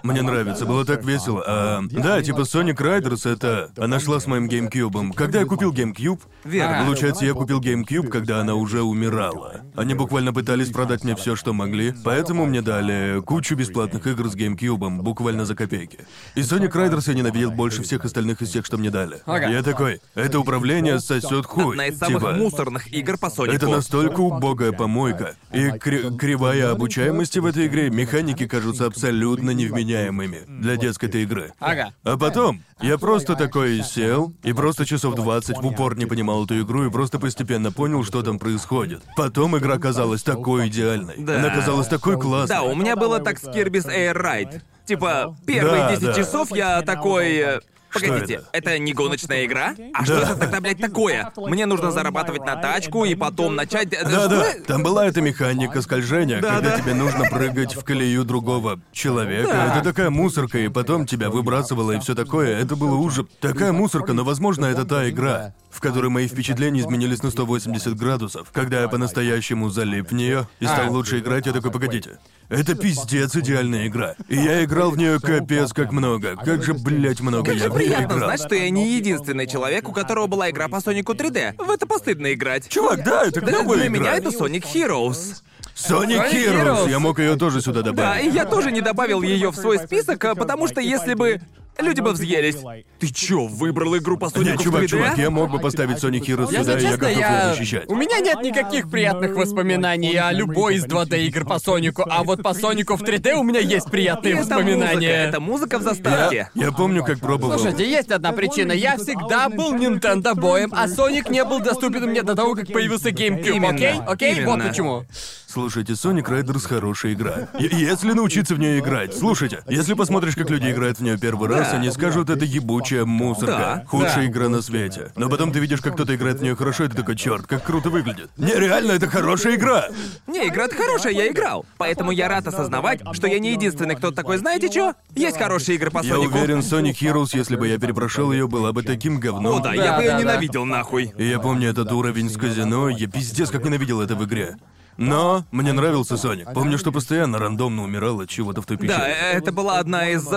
Мне нравится, было так весело. А, да, типа Sonic Riders это... Она шла с моим GameCube. Когда я купил GameCube... Верно. Получается, я купил GameCube, когда она уже умирала. Они буквально пытались продать мне все, что могли, поэтому мне дали кучу бесплатных игр с GameCube, буквально за копейки. И Sonic Riders я ненавидел больше всех остальных из тех, что мне дали. Ага. Я такой, это управление сосет хуй. Одна из самых Типа, мусорных игр по Сонику. это настолько убогая помойка. И кри- кривая обучаемости в этой игре, механики кажутся абсолютно невменяемыми для детской этой игры. Ага. А потом я просто такой сел и просто часов 20 в упор не понимал эту игру и просто постепенно понял, что там происходит. Потом игра казалась такой идеальной. Да. Она казалась такой классной. Да, у меня было так с Kirby's Air Ride. Типа, первые Да, 10 да. часов я такой... э, Погодите, это? это? не гоночная игра? А что Да. это тогда, блядь, такое? Мне нужно зарабатывать на тачку и потом начать... э, Да-да, что? там была эта механика скольжения, Да, когда да. тебе нужно прыгать в колею другого человека. Да. Это такая мусорка, и потом тебя выбрасывало и все такое. Это было ужас. Такая мусорка, но возможно это та игра, в которой мои впечатления изменились на 180 градусов. Когда я по-настоящему залип в нее и стал А. лучше играть, я такой, погодите. Это пиздец идеальная игра. И я играл в нее капец как много. Как же, блять, много я в Как приятно играл. знать, что я не единственный человек, у которого была игра по Сонику 3D. В это постыдно играть. Чувак, да, это Да, клевая для игра. меня это Sonic Heroes. Sonic Sonic Heroes. Heroes. Я мог ее тоже сюда Да, добавить. и я тоже не добавил ее в свой список, а, потому что если бы люди бы взъелись. Ты чё, выбрал игру по Сонику Не, чувак, 3D? чувак, я мог бы поставить Sonic Heroes Если сюда, и я честно, готов я... ее защищать. У меня нет никаких приятных воспоминаний о любой из 2D игр по Сонику, а вот по Сонику в 3D у меня есть приятные Это музыка, воспоминания. это музыка в заставке. Я помню, как пробовал. Слушайте, есть одна причина. Я всегда был Nintendo боем, а Соник не был доступен мне до того, как появился GameCube. Именно, Окей? Окей? Вот именно. почему. Слушайте, Sonic Riders хорошая игра. Если научиться в нее играть, слушайте, если посмотришь, как люди играют в нее первый раз, они скажут, это ебучая мусорка. Да, Худшая да. игра на свете. Но потом ты видишь, как кто-то играет в нее хорошо, и ты такой, черт, как круто выглядит. Не, реально, это хорошая игра. Не, игра-то хорошая, я играл. Поэтому я рад осознавать, что я не единственный, кто такой, знаете чё? Есть хорошие игры по Я Сонику. уверен, Sonic Heroes, если бы я перепрошел ее, была бы таким говном. О, да, я бы ее ненавидел нахуй. И я помню этот уровень с казино, я пиздец как ненавидел это в игре. Но мне нравился Соник. Помню, что постоянно рандомно умирал от чего-то в той пещере. Да, э, это была одна из...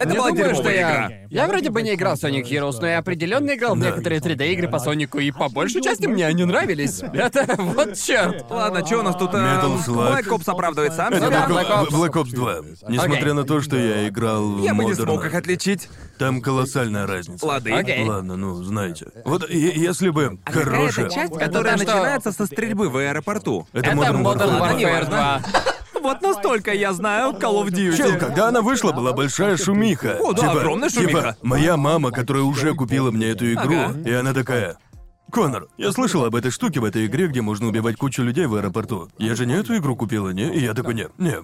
Это Не была думаю, что я... игра. Я вроде бы не играл в Sonic Heroes, но я определенно играл в Да. некоторые 3D-игры по Сонику, и по большей части мне они нравились. Это вот черт. Ладно, что у нас тут? э, Metal Slug. Black Ops оправдывает сам Это себя. да, Black, Ops. Black Ops 2. Несмотря на то, что я играл в Я бы не Modern, смог их отличить. Там колоссальная разница. Лады. Окей. Ладно, ну, знаете. Вот если бы А какая хорошая... это часть, Это которая то, что- начинается со стрельбы в аэропорту? Это Это Modern Warfare 2. Warfare 2. Вот настолько я знаю Call of Duty. Чел, когда она вышла, была большая шумиха. О, да, огромная шумиха. Типа, моя мама, которая уже купила мне эту игру, Ага. и она такая... Конор, я слышал об этой штуке в этой игре, где можно убивать кучу людей в аэропорту. Я же не эту игру купила, не? И я такой, не, не.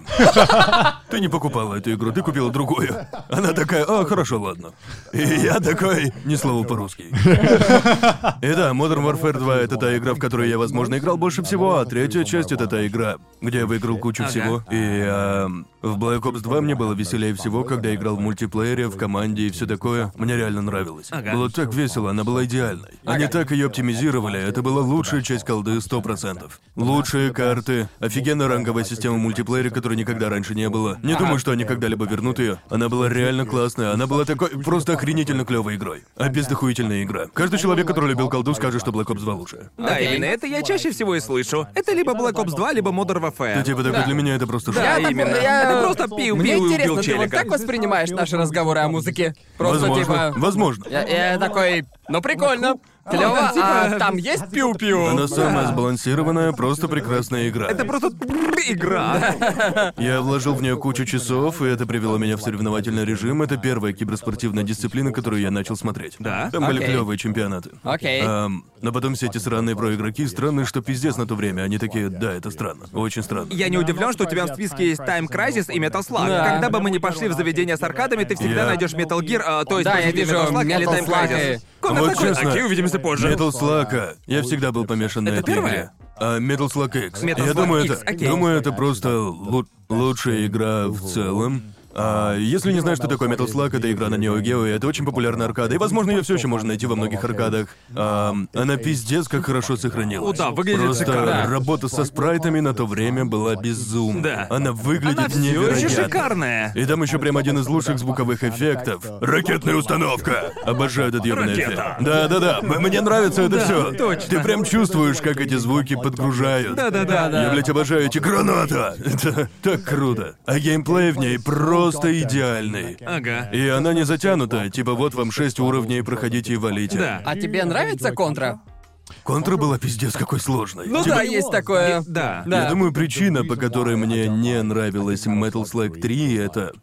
Ты не покупала эту игру, ты купила другую. Она такая, а, хорошо, ладно. И я такой, ни слова по-русски. И да, Modern Warfare 2 это та игра, в которой я, возможно, играл больше всего, а третья часть это та игра, где я выиграл кучу всего. И эм, в Black Ops 2 мне было веселее всего, когда я играл в мультиплеере, в команде и все такое. Мне реально нравилось. Ага. Было так весело, она была идеальной. Они так ее оптимизировали, это была лучшая часть колды 100%. Лучшие карты, офигенная ранговая система в мультиплеере, которой никогда раньше не было. Не думаю, что они когда-либо вернут ее. Она была реально классная, она была такой просто охренительно клевой игрой. А игра. Каждый человек, который любил колду, скажет, что Black Ops 2 лучше. Да, именно это я чаще всего и слышу. Это либо Black Ops 2, либо Modern Warfare. Ну, типа, такой, для меня это просто шок. Да, Я так- именно. я- Это просто пиу Мне пиу и интересно, ты вот так воспринимаешь наши разговоры о музыке? Просто Возможно, типа... возможно. Я, я такой, ну прикольно. Клево, а там есть пиу-пиу? Она самая сбалансированная, просто прекрасная игра. Это просто игра. Я вложил в нее кучу часов, и это привело меня в соревновательный режим. Это первая киберспортивная дисциплина, которую я начал смотреть. Да? Там были клевые чемпионаты. Окей. Ам, но потом все эти сраные проигроки, странные, что пиздец на то время. Они такие, да, это странно. Очень странно. Я не удивлен, что у тебя в списке есть Time Crisis и Metal Slug. Да. Когда бы мы ни пошли в заведение с аркадами, ты всегда Я- найдешь Metal Gear, а, то есть Да, я вижу Metal Slug или Time Slug Crisis. Конор Вот такой, честно, окей, увидимся позже. Metal Slug, я всегда был помешан на Это этой первая? игре. А Metal Slug X. Metal я Slug думаю, X, это, окей. думаю, это просто лу- лучшая игра в целом. А если не знаешь, что такое Metal Slug, это игра на Neo Geo, и это очень популярная аркада. И, возможно, ее все еще можно найти во многих аркадах. Ам, она пиздец как хорошо сохранилась. О, да, выглядит Просто шикарно. работа со спрайтами на то время была безумна. Да. Она выглядит Она невероятно. еще шикарная. И там еще прям один из лучших звуковых эффектов. Ракетная установка! Обожаю этот ебаный Ракета. эффект. Да, да, да. М- Мне нравится это все. точно. Ты прям чувствуешь, как эти звуки подгружают. Да-да-да. Я, блядь, обожаю эти граната! Это так круто. А геймплей в ней просто идеальный. Ага. И она не затянута, типа вот вам шесть уровней, проходите и валите. Да. А тебе нравится контра? Контра была пиздец какой сложной. Ну Типа, да, есть такое. Да. Да. Я думаю, причина, по которой мне не нравилась Metal Slug 3, это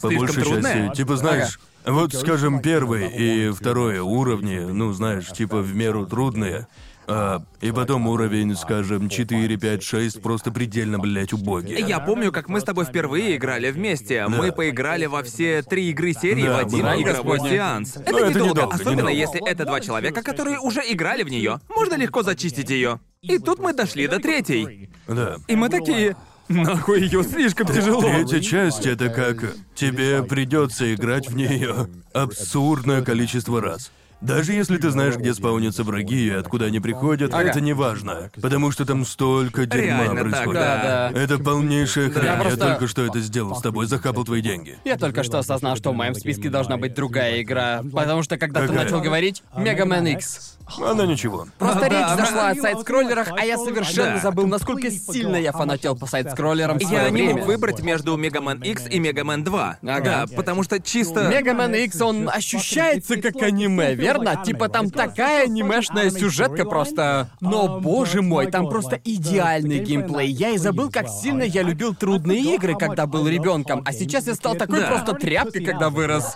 по Слишком большей трудная? части, типа, знаешь, вот, скажем, первый и второй уровни, ну, знаешь, типа, в меру трудные. А, и потом уровень, скажем, 4, 5, 6 просто предельно, блядь, убогий. Я помню, как мы с тобой впервые играли вместе. Мы поиграли во все три игры серии Да, в один игровой сеанс. Это это недолго, недолго, особенно недолго. если это два человека, которые уже играли в нее. Можно легко зачистить ее. И тут мы дошли до третьей. Да. И мы такие. Нахуй ее слишком тяжело. Третья часть это как тебе придется играть в нее абсурдное количество раз. Даже если ты знаешь, где спаунятся враги и откуда они приходят, Ага. это не важно. Потому что там столько дерьма Реально так, происходит. Да, да. Это полнейшая хрень. Я Я, просто- только что это сделал с тобой, захапал твои деньги. Я только что осознал, что в моем списке должна быть другая игра. Потому что когда ты Какая? начал говорить Man X. Она ничего. Просто А, речь да, зашла о сайт-скроллерах, а я совершенно Да. забыл, насколько сильно я фанател по сайт-скроллерам в Я свое не время. мог выбрать между Мегамен X и Мегамен 2. Ага. Да, потому что чисто... Мега Man X, он ощущается как аниме, верно? Типа там такая анимешная сюжетка просто... Но, боже мой, там просто идеальный геймплей. Я и забыл, как сильно я любил трудные игры, когда был ребенком, а сейчас я стал такой Да. просто тряпкой, когда вырос.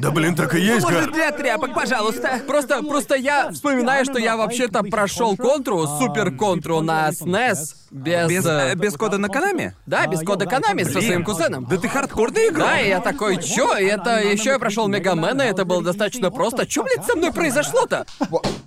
Да блин, так и есть, Может, как. для тряпок, пожалуйста. Просто, просто я вспоминаю, что я вообще-то прошел контру, супер контру на SNES без... Без, э, э, без кода на Канаме? Да, без кода Канами со своим кузеном. Да ты хардкорный игрок. Да, и я такой, чё? И это еще я прошел Мегамена, это было достаточно просто. Чё, блядь, со мной произошло-то?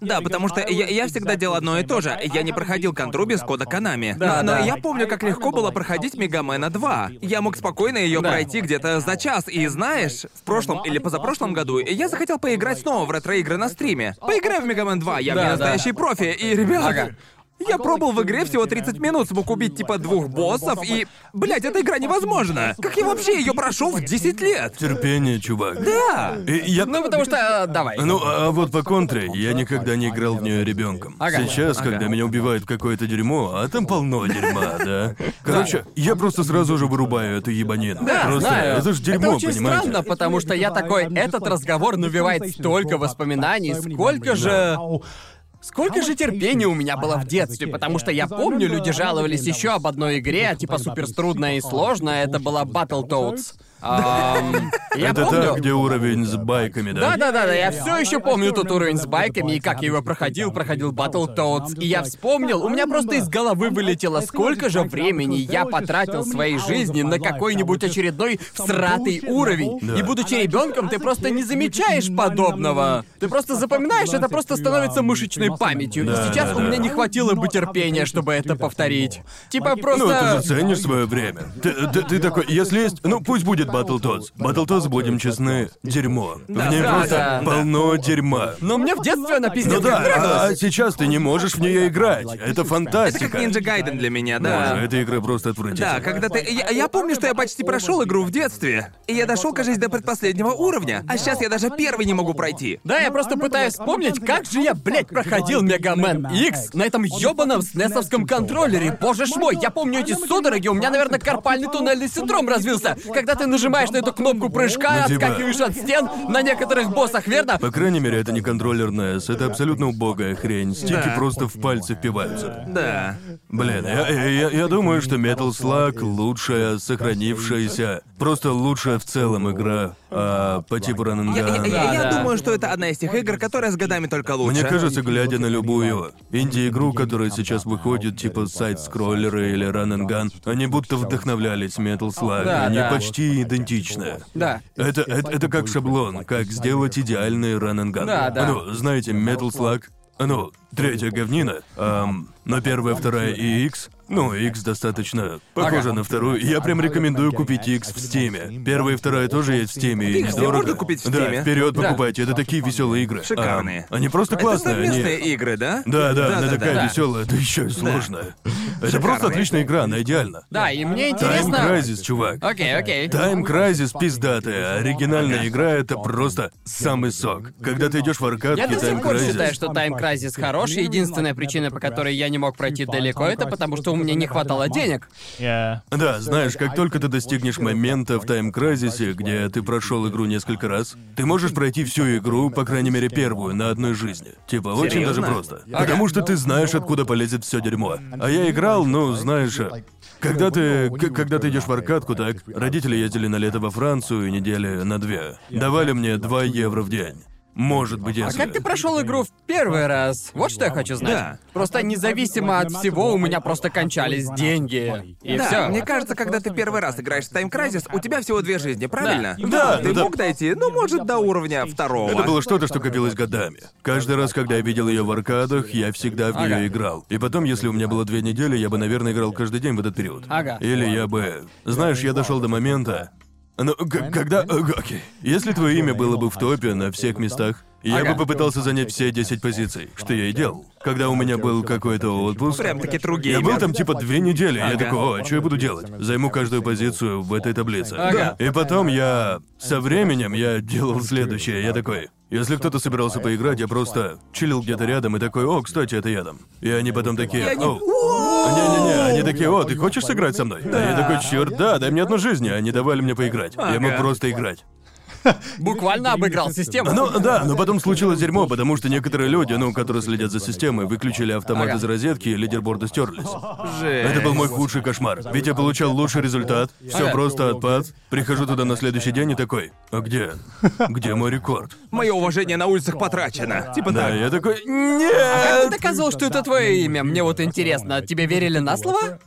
Да, потому что я, я всегда делал одно и то же. Я не проходил контру без кода Канами. Да, но, но да. я помню, как легко было проходить Мегамена 2. Я мог спокойно ее Да. пройти где-то за час. И знаешь, в прошлом или позапрошлом году я захотел поиграть снова в ретро-игры на стриме. Поиграй в Мегамен 2, я Да, да. настоящий профи. И, ребят, Ага. Я пробовал в игре всего 30 минут, смог убить типа двух боссов и... Блять, эта игра невозможна! Как я вообще ее прошел в 10 лет? Терпение, чувак. Да! И я... Ну, потому что... э, давай. Ну, а вот по контре, я никогда не играл в нее ребенком. Ага. Сейчас, Ага. когда меня убивают какое-то дерьмо, а там полно дерьма, да. Короче, я просто сразу же вырубаю эту ебанину. Да, просто знаю. это ж дерьмо, это очень понимаете? странно, потому что я такой, этот разговор навевает столько воспоминаний, сколько же... Сколько же терпения у меня было в детстве, потому что я помню, люди жаловались еще об одной игре, типа суперструдная и сложная, это была Battletoads. Ам, я Это помню. та, где уровень с байками, да? Да, да, да, да, я все еще помню тот уровень с байками и как я его проходил, проходил Battletoads. И я вспомнил, у меня просто из головы вылетело, сколько же времени я потратил своей жизни на какой-нибудь очередной всратый уровень. Да. И будучи ребенком, ты просто не замечаешь подобного. Ты просто запоминаешь, это просто становится мышечной памятью. Да, и сейчас да, у меня не хватило бы терпения, чтобы это повторить. Типа Ну, ты просто. же ценишь свое время. Ты, ты- ты такой, если есть, ну пусть будет Battletoads. Battletoads, будем честны, дерьмо. В ней да, просто да, да. полно дерьма. Но мне в детстве она пиздец Ну как да, а, нравилась. а сейчас ты не можешь в нее играть. Это Это фантастика. как Ninja Gaiden для меня, Боже, да. эта игра просто отвратительная. Да, когда ты... Я, я помню, что я почти прошел игру в детстве. И я дошел, кажется, до предпоследнего уровня. А сейчас я даже первый не могу пройти. Да, я просто пытаюсь вспомнить, как же я, блядь, проходил Мегамен X на этом ёбаном снесовском контроллере. Боже ж мой, я помню эти судороги, у меня, наверное, карпальный туннельный синдром развился. Когда ты нажимаешь на эту кнопку прыжка, Ну, типа- отскакиваешь от стен на некоторых боссах, верно? По крайней мере, это не контроллерная S, это абсолютно убогая хрень. Стики Да. просто в пальцы впиваются. Да. Блин, я, я, я- я думаю, что Metal Slug лучшая сохранившаяся, просто лучшая в целом игра а, по типу Run Я, я- я- думаю, что это одна из тех игр, которая с годами только лучше. Мне кажется, глядя на любую инди-игру, которая сейчас выходит, типа сайт-скроллеры или Run and Gun, они будто вдохновлялись Metal Slug. Да, они да. почти идентичны. Да. Это, это, это как шаблон, как сделать идеальный gun. Да, да. Ну, знаете, Metal Slug, ну, третья говнина, ам, но первая, вторая и X, ну, X достаточно похожа на вторую. Я прям рекомендую купить X в Стиме. Первая и вторая тоже есть в Стиме, и недорого. можно купить в Да, Стиме? вперед Да. покупайте, это такие веселые игры. Шикарные. Ам, они просто Это классные, совместные они... игры, да? Да, да, она Да-да-да. такая Да. веселая, да еще и сложная. Это просто отличная игра, она идеальна. Да, и мне Time интересно... Crisis, чувак. Окей, окей. Time Crisis пиздатая, оригинальная игра это просто самый сок. Когда ты идешь в аркадке, Я до сих Time пор Crisis. считаю, что Time Crisis хорош, и единственная причина, по которой я не мог пройти далеко, это потому что у меня не хватало денег. Да, знаешь, как только ты достигнешь момента в Crisis, где ты прошел игру несколько раз, ты можешь пройти всю игру, по крайней мере первую, на одной жизни. Типа, очень даже Серьезно? просто. Потому что ты знаешь, откуда полезет все дерьмо. А я играл, ну, знаешь, э, когда ты, к- когда ты идешь в аркадку, так, родители ездили на лето во Францию недели на две. Давали мне 2 евро в день. Может быть, А если... как ты прошел игру в первый раз? Вот что я хочу знать. Да. Просто независимо от всего, у меня просто кончались деньги. И да, все. мне кажется, когда ты первый раз играешь в Time Crisis, у тебя всего две жизни, правильно? Да, Ты да. мог дойти, ну, может, до уровня второго. Это было что-то, что копилось годами. Каждый раз, когда я видел ее в аркадах, я всегда в нее Ага. играл. И потом, если у меня было две недели, я бы, наверное, играл каждый день в этот период. Ага. Или я бы. Знаешь, я дошел до момента. Ну, когда. э, Окей. Если твое имя было бы в топе на всех местах, я Ага. бы попытался занять все 10 позиций, что я и делал. Когда у меня был какой-то отпуск, Прям-таки я тругеймер. был там типа две недели, я Ага. такой, о, что я буду делать? Займу каждую позицию в этой таблице. Ага. И потом я... Со временем я делал следующее, я такой... Если кто-то собирался поиграть, я просто чилил где-то рядом и такой, о, кстати, это я там. И они потом такие, о, не-не-не, они такие, о, ты хочешь сыграть со мной? А я такой, черт, да, дай мне одну жизнь, они давали мне поиграть. Я мог просто играть. Буквально обыграл систему. Ну да, но потом случилось дерьмо, потому что некоторые люди, ну, которые следят за системой, выключили автомат из розетки и лидерборды стерлись. Это был мой худший кошмар. Ведь я получал лучший результат, все просто отпад. Прихожу туда на следующий день и такой, а где? Где мой рекорд? Мое уважение на улицах потрачено. Типа Да, так. я такой, Как нет! ты доказывал, что это твое имя? Мне вот интересно, тебе верили на слово?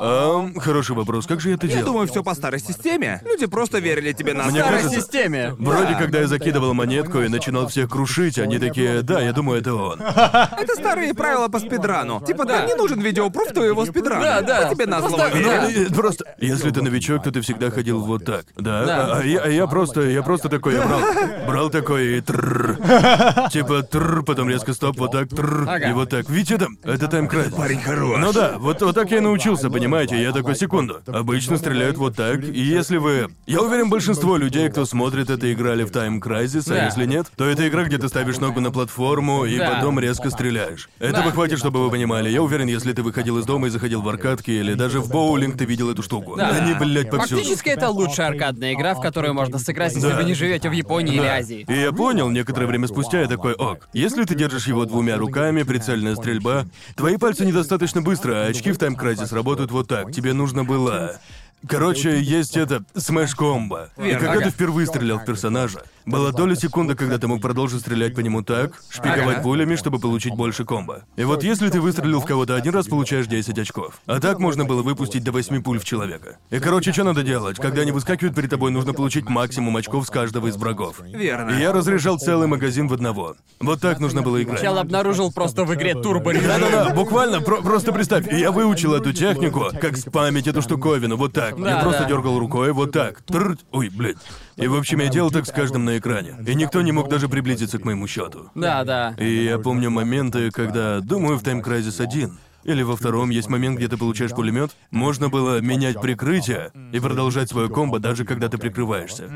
Ам, хороший вопрос, как же я это Я делал? думаю, все по старой системе. Люди просто верили тебе на Мне. Старой кажется- системе. Вроде когда я закидывал монетку и начинал всех крушить, они такие, да, я думаю, это он. Это старые правила по спидрану. Типа, да, не нужен видеопруф твоего спидрана. Да, да. Мы тебе на слово Просто- верим. э, Просто, если ты новичок, то ты всегда ходил вот так, да? Да. А, а я, а я просто, я просто такой, я брал, брал такой и трррр. Типа трррр, потом резко стоп, вот так трррр, Ага. и вот так. Видите там? Это Time Crisis. Парень хорош. Ну да, вот, вот так я и научился, понимаете? Я такой, секунду. Обычно стреляют вот так, и если вы... Я уверен, большинство людей, кто смотрит это, играли в Time Crisis, а Да. если нет, то это игра, где ты ставишь ногу на платформу и Да. потом резко стреляешь. Этого Да. хватит, чтобы вы понимали. Я уверен, если ты выходил из дома и заходил в аркадки, или даже в боулинг, ты видел эту штуку. Да. Они, блядь, повсюду. Фактически это лучшая аркадная игра, в которую можно сыграть, если Да. вы не живете в Японии или Азии. И я понял, некоторое время спустя я такой, ок, если ты держишь его двумя руками, прицельная стрельба, твои пальцы недостаточно быстро, а очки в Time Crisis работают вот так. Тебе нужно было... Короче, есть это смэш-комбо. И когда ты впервые стрелял в персонажа, была доля секунды, когда ты мог продолжить стрелять по нему так, шпиговать Ага. пулями, чтобы получить больше комбо. И вот если ты выстрелил в кого-то один раз, получаешь 10 очков. А так можно было выпустить до 8 пуль в человека. И короче, что надо делать? Когда они выскакивают перед тобой, нужно получить максимум очков с каждого из врагов. Верно. И я разряжал целый магазин в одного. Вот так нужно было играть. Чел обнаружил просто в игре турбо Да-да-да, буквально, про- просто представь, я выучил эту технику, как спамить эту штуковину, вот так. я Да, просто да. дергал рукой, вот так. Трррр. Ой, блядь. И в общем, я делал так с каждым на экране. И никто не мог даже приблизиться к моему счету. Да, да. И я помню моменты, когда, думаю, в Time Crisis 1 или во втором есть момент, где ты получаешь пулемет, можно было менять прикрытие и продолжать свое комбо, даже когда ты прикрываешься.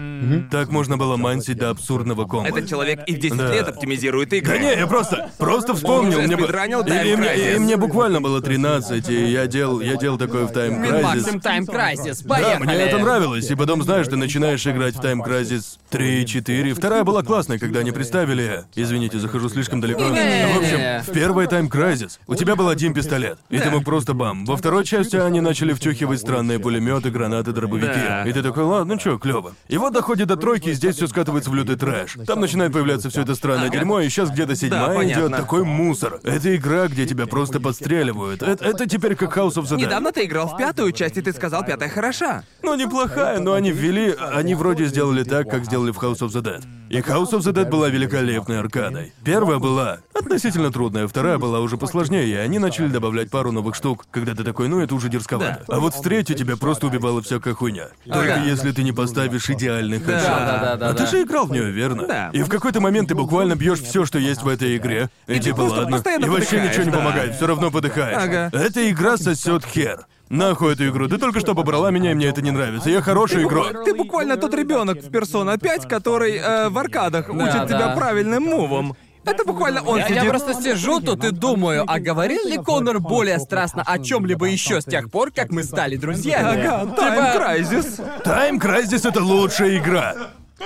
Так можно было мансить до абсурдного комбо. Этот человек и в 10 Да. лет оптимизирует игры. Да не, я просто, просто вспомнил. уже Мне, бы- спидранил и, Time и мне, Crisis. и мне буквально было 13, и я делал, я делал такое в Time Максим Crisis. Time Crisis. Да, Поехали. мне это нравилось, и потом, знаешь, ты начинаешь играть в Time Crisis 3, 4. Вторая была классная, когда они представили... Извините, захожу слишком далеко. В общем, в первой Time Crisis у тебя был один пистолет, и ты мог просто бам. Во второй части они начали втюхивать странные пулеметы, гранаты, дробовики. Да. И ты такой, ладно, чё, клево. И вот доходит до тройки, и здесь все скатывается в лютый трэш. Там начинает появляться все это странное дерьмо, и сейчас где-то седьмая понятно. идет такой мусор. Это игра, где тебя просто подстреливают. Это, это теперь как House of the Dead. Недавно ты играл в пятую часть, и ты сказал, пятая хороша. Ну, неплохая, но они ввели... Они вроде сделали так, как сделали в House of the Dead. И House of the Dead была великолепной аркадой. Первая была относительно трудная, вторая была уже посложнее, и они начали добавлять пару новых штук, когда ты такой, ну это уже дерзковато. А вот в третью тебя просто убивала всякая хуйня. Только Ага. если ты не поставишь идеальный хэдшот. Да-да-да-да. А ты же играл в нее, верно? Да. И в какой-то момент ты буквально бьешь все, что есть в этой игре. И, ты типа, ладно. И вообще ничего не да. помогает, все равно подыхаешь. Ага. Эта игра сосет хер. Нахуй эту игру. Ты только что побрала меня, и мне это не нравится. Я хороший игрок. Ты буквально тот ребенок в Persona 5, который э, в аркадах учит да. тебя правильным мувам. Это буквально он Я, сидит. я просто сижу тут и думаю, а говорил ли Конор более страстно о чем-либо еще с тех пор, как мы стали друзьями? Ага, Time Crisis. Time Crisis это лучшая игра.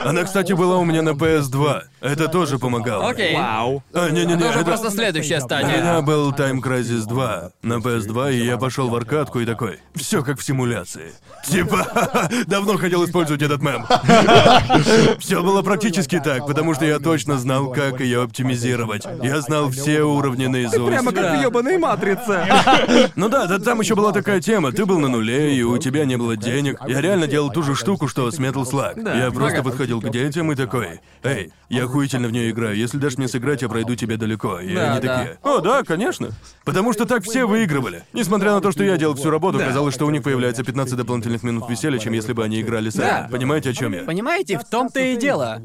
Она, кстати, была у меня на PS2. Это тоже помогало. Окей. Вау. А, не-не-не, Это уже это... просто следующая У стадия. меня был Time Crisis 2 на PS2, и я пошел в аркадку и такой. Все как в симуляции. Типа, давно хотел использовать этот мем. Все было практически так, потому что я точно знал, как ее оптимизировать. Я знал все уровни наизусть. Прямо как Да. в ёбаной матрице. Ну да, да там еще была такая тема. Ты был на нуле, и у тебя не было денег. Я реально делал ту же штуку, что с Metal Slug. Да. Я просто Ага. Подходил к детям и такой, эй, я охуительно в нее играю. Если дашь мне сыграть, я пройду тебе далеко. И Да, они да. такие, о, да, конечно. Потому что так все выигрывали. Несмотря на то, что я делал всю работу, Да. казалось, что у них появляется 15 дополнительных минут веселья, чем если бы они играли сами. Да. Понимаете, о чем я? Понимаете, в том-то и дело.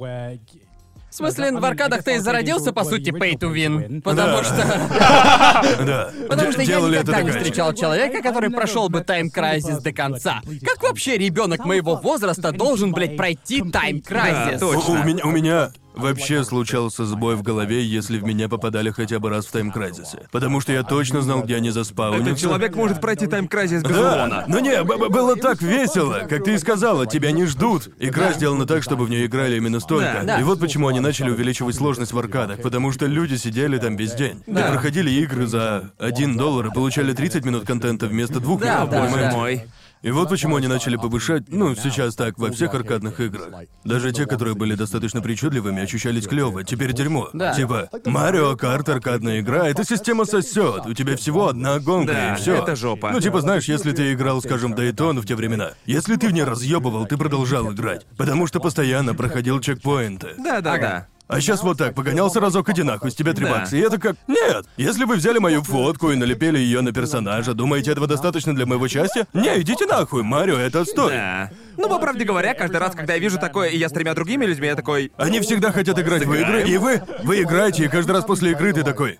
В смысле, в аркадах ты и зародился, по сути, pay to win. Потому что... Да. Потому что я никогда не встречал человека, который прошел бы Time Crisis до конца. Как вообще ребенок моего возраста должен, блядь, пройти Time Crisis? У меня вообще случался сбой в голове, если в меня попадали хотя бы раз в тайм-крайзисе. Потому что я точно знал, где они заспаунятся. Этот человек может пройти тайм-крайзис без Да, урона. но не, было так весело, как ты и сказала, тебя не ждут. Игра сделана так, чтобы в нее играли именно столько. Да. Да. И вот почему они начали увеличивать сложность в аркадах, потому что люди сидели там весь день. И проходили игры за 1 доллар и получали 30 минут контента вместо двух Да, минут, да, Боже понимаете? мой. И вот почему они начали повышать, ну, сейчас так, во всех аркадных играх. Даже те, которые были достаточно причудливыми, ощущались клево. Теперь дерьмо. Да. Типа, Марио Карт аркадная игра, эта система сосет. У тебя всего одна гонка Да, и все. это жопа. Ну, типа, знаешь, если ты играл, скажем, Дайтон в те времена, если ты в ней разъебывал, ты продолжал играть. Потому что постоянно проходил чекпоинты. Да-да-да. А сейчас вот так, погонялся разок иди нахуй, с тебя три Да. бакса. И это как... Нет! Если вы взяли мою фотку и налепили ее на персонажа, думаете, этого достаточно для моего счастья? Не, идите нахуй, Марио, это отстой. Да. Ну, по правде говоря, каждый раз, когда я вижу такое, и я с тремя другими людьми, я такой... Они всегда хотят играть в игры, и вы... Вы играете, и каждый раз после игры ты такой...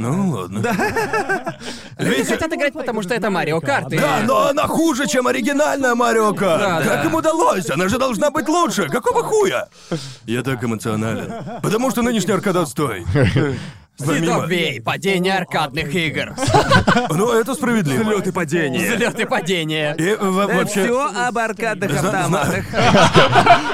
Ну, ладно. Да, Люди хотят играть, потому что это Марио Карт. и- но она хуже, чем оригинальная Марио Карт. Да, как да. им удалось? Она же должна быть лучше. Какого хуя? Я так эмоционален. Потому что нынешний аркада отстой. Ситовей, падение аркадных игр. Ну, это справедливо. Взлет и падение. Взлет и падение. И во- вообще... Все об аркадных Зна- автоматах.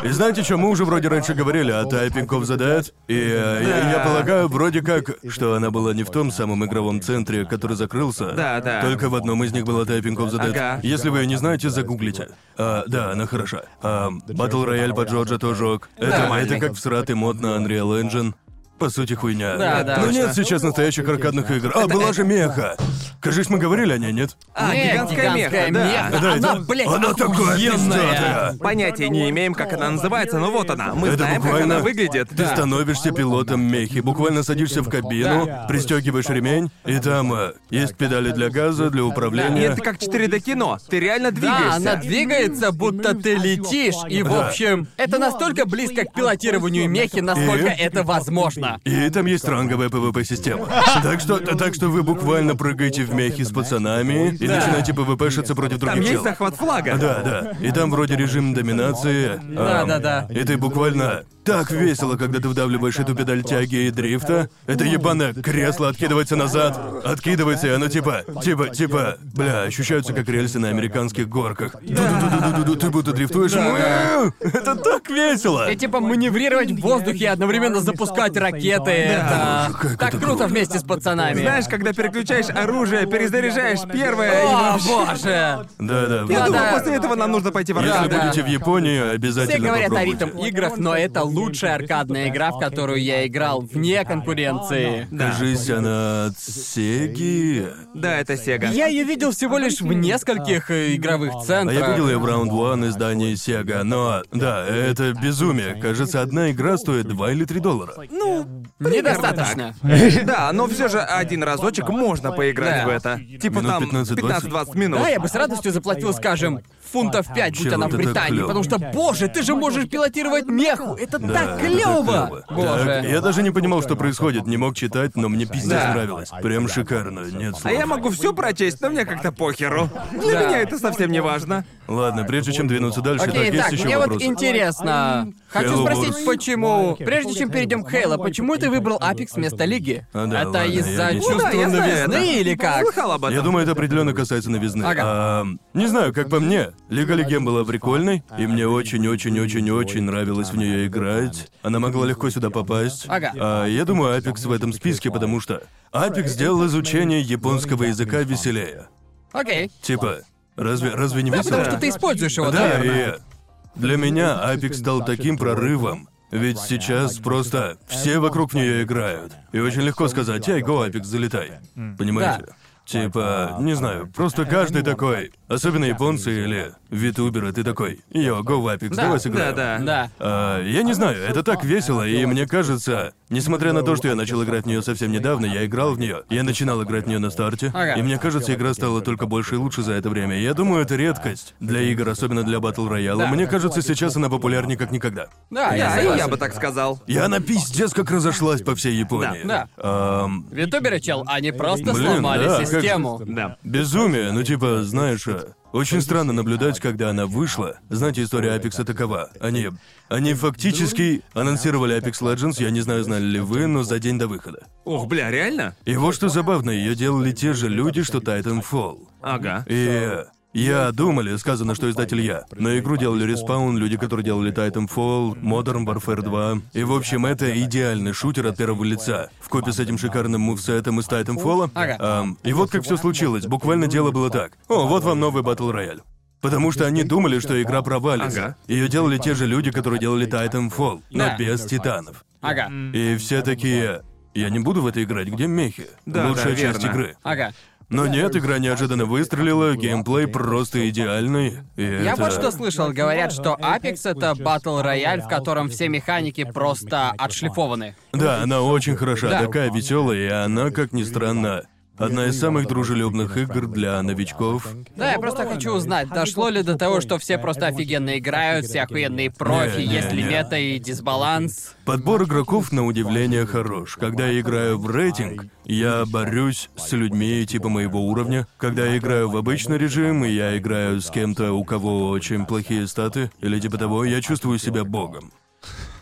И знаете что, мы уже вроде раньше говорили о Typing of the Dead, и э, я, я полагаю, вроде как, что она была не в том самом игровом центре, который закрылся. Да, да. Только в одном из них была Typing of the Dead. Ага. Если вы ее не знаете, загуглите. А, да, она хороша. А, Battle Royale по Джорджа тоже ок. Это, это как всратый мод на Unreal Engine. По сути, хуйня. Да, да. Но Точно. нет сейчас настоящих аркадных игр. А, была же меха. Кажись, мы говорили о ней, нет? А, Нет, гигантская меха, да. меха. Да, Она, это- блядь, она такая охуенная. пиздатая. Понятия не имеем, как она называется, но вот она. Мы Это знаем, как буквально- она выглядит. Ты становишься пилотом мехи, буквально садишься в кабину, Да. пристегиваешь ремень, и там э, есть педали для газа, для И управления. это как 4D кино. Ты реально Да, двигаешься. она двигается, будто ты летишь. И, в общем, это настолько близко к пилотированию мехи, насколько И? это возможно. И там есть ранговая PvP-система. Так что, так что вы буквально прыгаете в мехи с пацанами и Да. начинаете PvP-шиться против Там других есть чел. захват флага. Да, да. И там вроде режим доминации. Да, ам, да, да. И ты буквально так весело, когда ты вдавливаешь эту педаль тяги и дрифта. Это ебаное кресло откидывается назад, откидывается, и оно типа, типа, типа, бля, ощущаются как рельсы на американских горках. Ду-ду-ду-ду-ду-ду, ты будто дрифтуешь. Мяу! Это так весело! И типа маневрировать в воздухе и одновременно запускать ракеты. Это Как так это круто вместе с пацанами. Знаешь, когда переключаешь оружие, перезаряжаешь первое и О, вообще- боже! Да-да. Я вы- думаю, да. после этого нам нужно пойти в Если аркаду. да. будете в Японии, обязательно Все говорят о попробуйте. ритм играх, но это лучшая аркадная игра, в которую я играл вне конкуренции. Кажись, она от Сеги. Да, это Сега. Я ее видел всего лишь в нескольких э, игровых А центрах. я видел ее в Round One издании Sega, но да, это безумие. Кажется, одна игра стоит 2 или 3 доллара. Ну, Недостаточно. Да, но все же один разочек можно поиграть в это. Типа там 15-20. 15-20 минут. Да, я бы с радостью заплатил, скажем, фунтов 5, будь Чел, она в это так Британии, клёво. потому что, боже, ты же можешь пилотировать меху! Это Да, так это клево! клёво. Так, Боже. я даже не понимал, что происходит, не мог читать, но мне пиздец Да. нравилось. Прям шикарно, нет А слов. я могу все прочесть, но мне как-то похеру. Для Да. меня это совсем не важно. Ладно, прежде чем двинуться дальше, Окей, так, так, есть еще мне вот вопросы? интересно. Хочу Halo спросить, Wars. почему, прежде чем перейдем к Хейла, почему ты выбрал Апекс вместо Лиги? А, да, это я из-за не- чувства Ну да, я знаю новизны это. или как? Слыхал об этом. Я думаю, это определенно касается новизны. Ага. А, не знаю, как по мне, Лига Легенд была прикольной, и мне очень-очень-очень-очень нравилось в нее играть. Она могла легко сюда попасть. Ага. А, я думаю, Апекс в этом списке, потому что Апекс сделал изучение японского языка веселее. Окей. Типа, разве разве не Да, весело? потому что ты используешь его, Да, наверное. и для меня Апекс стал таким прорывом. Ведь сейчас просто все вокруг нее играют. И очень легко сказать, эй, го, Апекс, залетай. Понимаете? Типа, не знаю, просто каждый такой, особенно японцы или витуберы, ты такой, йо, go в Apex, Да, давай сыграем. да, да. Да. А, я не знаю, это так весело, и мне кажется, несмотря на то, что я начал играть в нее совсем недавно, я играл в нее. Я начинал играть в нее на старте, Ага. и мне кажется, игра стала только больше и лучше за это время. Я думаю, это редкость для игр, особенно для батл рояла. Да. Мне кажется, сейчас она популярнее как никогда. Да, я Да, и согласен. я бы так сказал. И она пиздец как разошлась по всей Японии. Да, Ам, Витуберы, чел, они просто Блин, сломали да, систему. Да. Безумие, ну типа, знаешь, э, очень странно наблюдать, когда она вышла. Знаете, история Apex такова. Они, они фактически анонсировали Apex Legends, я не знаю, знали ли вы, но за день до выхода. Ох, бля, реально? И вот что забавно, ее делали те же люди, что Titanfall. Ага. И я думали, сказано, что издатель я. Но игру делали Respawn, люди, которые делали Titanfall, Modern Warfare 2. И в общем, это идеальный шутер от первого лица. В купе с этим шикарным мувсетом из Titanfall. Ага. Ам, и вот как все случилось. Буквально дело было так. О, вот вам новый Battle Royale. Потому что они думали, что игра провалится. Ага. Ее делали те же люди, которые делали Titanfall, но Да. без титанов. Ага, И все такие. Я не буду в это играть, где мехи? Да, Лучшая да, часть верно. игры. ага. Но нет, игра неожиданно выстрелила, геймплей просто идеальный. И Я это... вот что слышал, говорят, что Apex это батл рояль, в котором все механики просто отшлифованы. Да, она очень хороша, Да. такая веселая, и она, как ни странно, одна из самых дружелюбных игр для новичков. Да, я просто хочу узнать, дошло ли до того, что все просто офигенно играют, все охуенные профи, Не, не, есть ли не. мета и дисбаланс. Подбор игроков на удивление хорош. Когда я играю в рейтинг, я борюсь с людьми типа моего уровня. Когда я играю в обычный режим, и я играю с кем-то, у кого очень плохие статы, или типа того, я чувствую себя богом.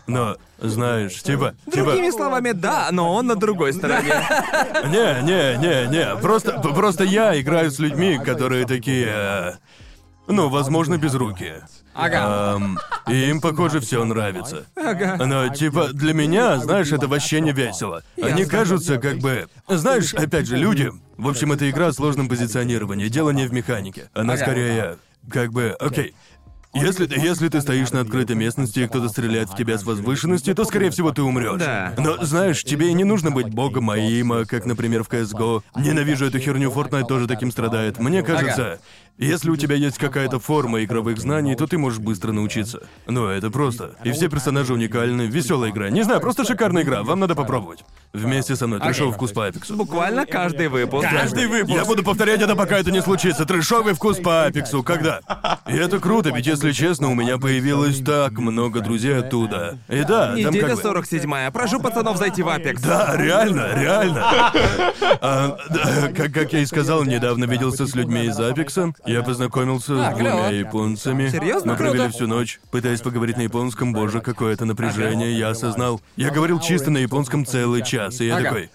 Но, знаешь, типа, типа... Другими словами, да, но он на другой стороне. Не, не, не, не. Просто, просто я играю с людьми, которые такие. э, Ну, возможно, безрукие. Ага. Ам, и им, похоже, все нравится. Ага. Но, типа, для меня, знаешь, это вообще не весело. Они кажутся как бы... Знаешь, опять же, люди... В общем, это игра о сложном позиционировании, дело не в механике. Она Ага. скорее... Как бы... Окей. Если ты, если ты стоишь на открытой местности и кто-то стреляет в тебя с возвышенности, то, скорее всего, ты умрешь. Да. Но, знаешь, тебе и не нужно быть богом Аима, как, например, в CSGO. Ненавижу эту херню, Fortnite тоже таким страдает. Мне кажется, если у тебя есть какая-то форма игровых знаний, то ты можешь быстро научиться. Ну, это просто. И все персонажи уникальны, веселая игра. Не знаю, просто шикарная игра, вам надо попробовать. Вместе со мной, трешовый вкус по Апексу. Буквально каждый выпуск. Каждый выпуск. Я буду повторять это, пока это не случится. Трешовый вкус по Апексу. Когда? И это круто, ведь если честно, у меня появилось так много друзей оттуда. И да, там Неделя как бы... 47-я. Прошу пацанов зайти в Apex. Да, реально, реально. А, да, как, как я и сказал, недавно виделся с людьми из Апекса. Я познакомился А, с двумя клёво. японцами. Серьёзно? Мы провели всю ночь, пытаясь поговорить на японском. Боже, какое это напряжение, я осознал. Я говорил чисто на японском целый час, и я такой...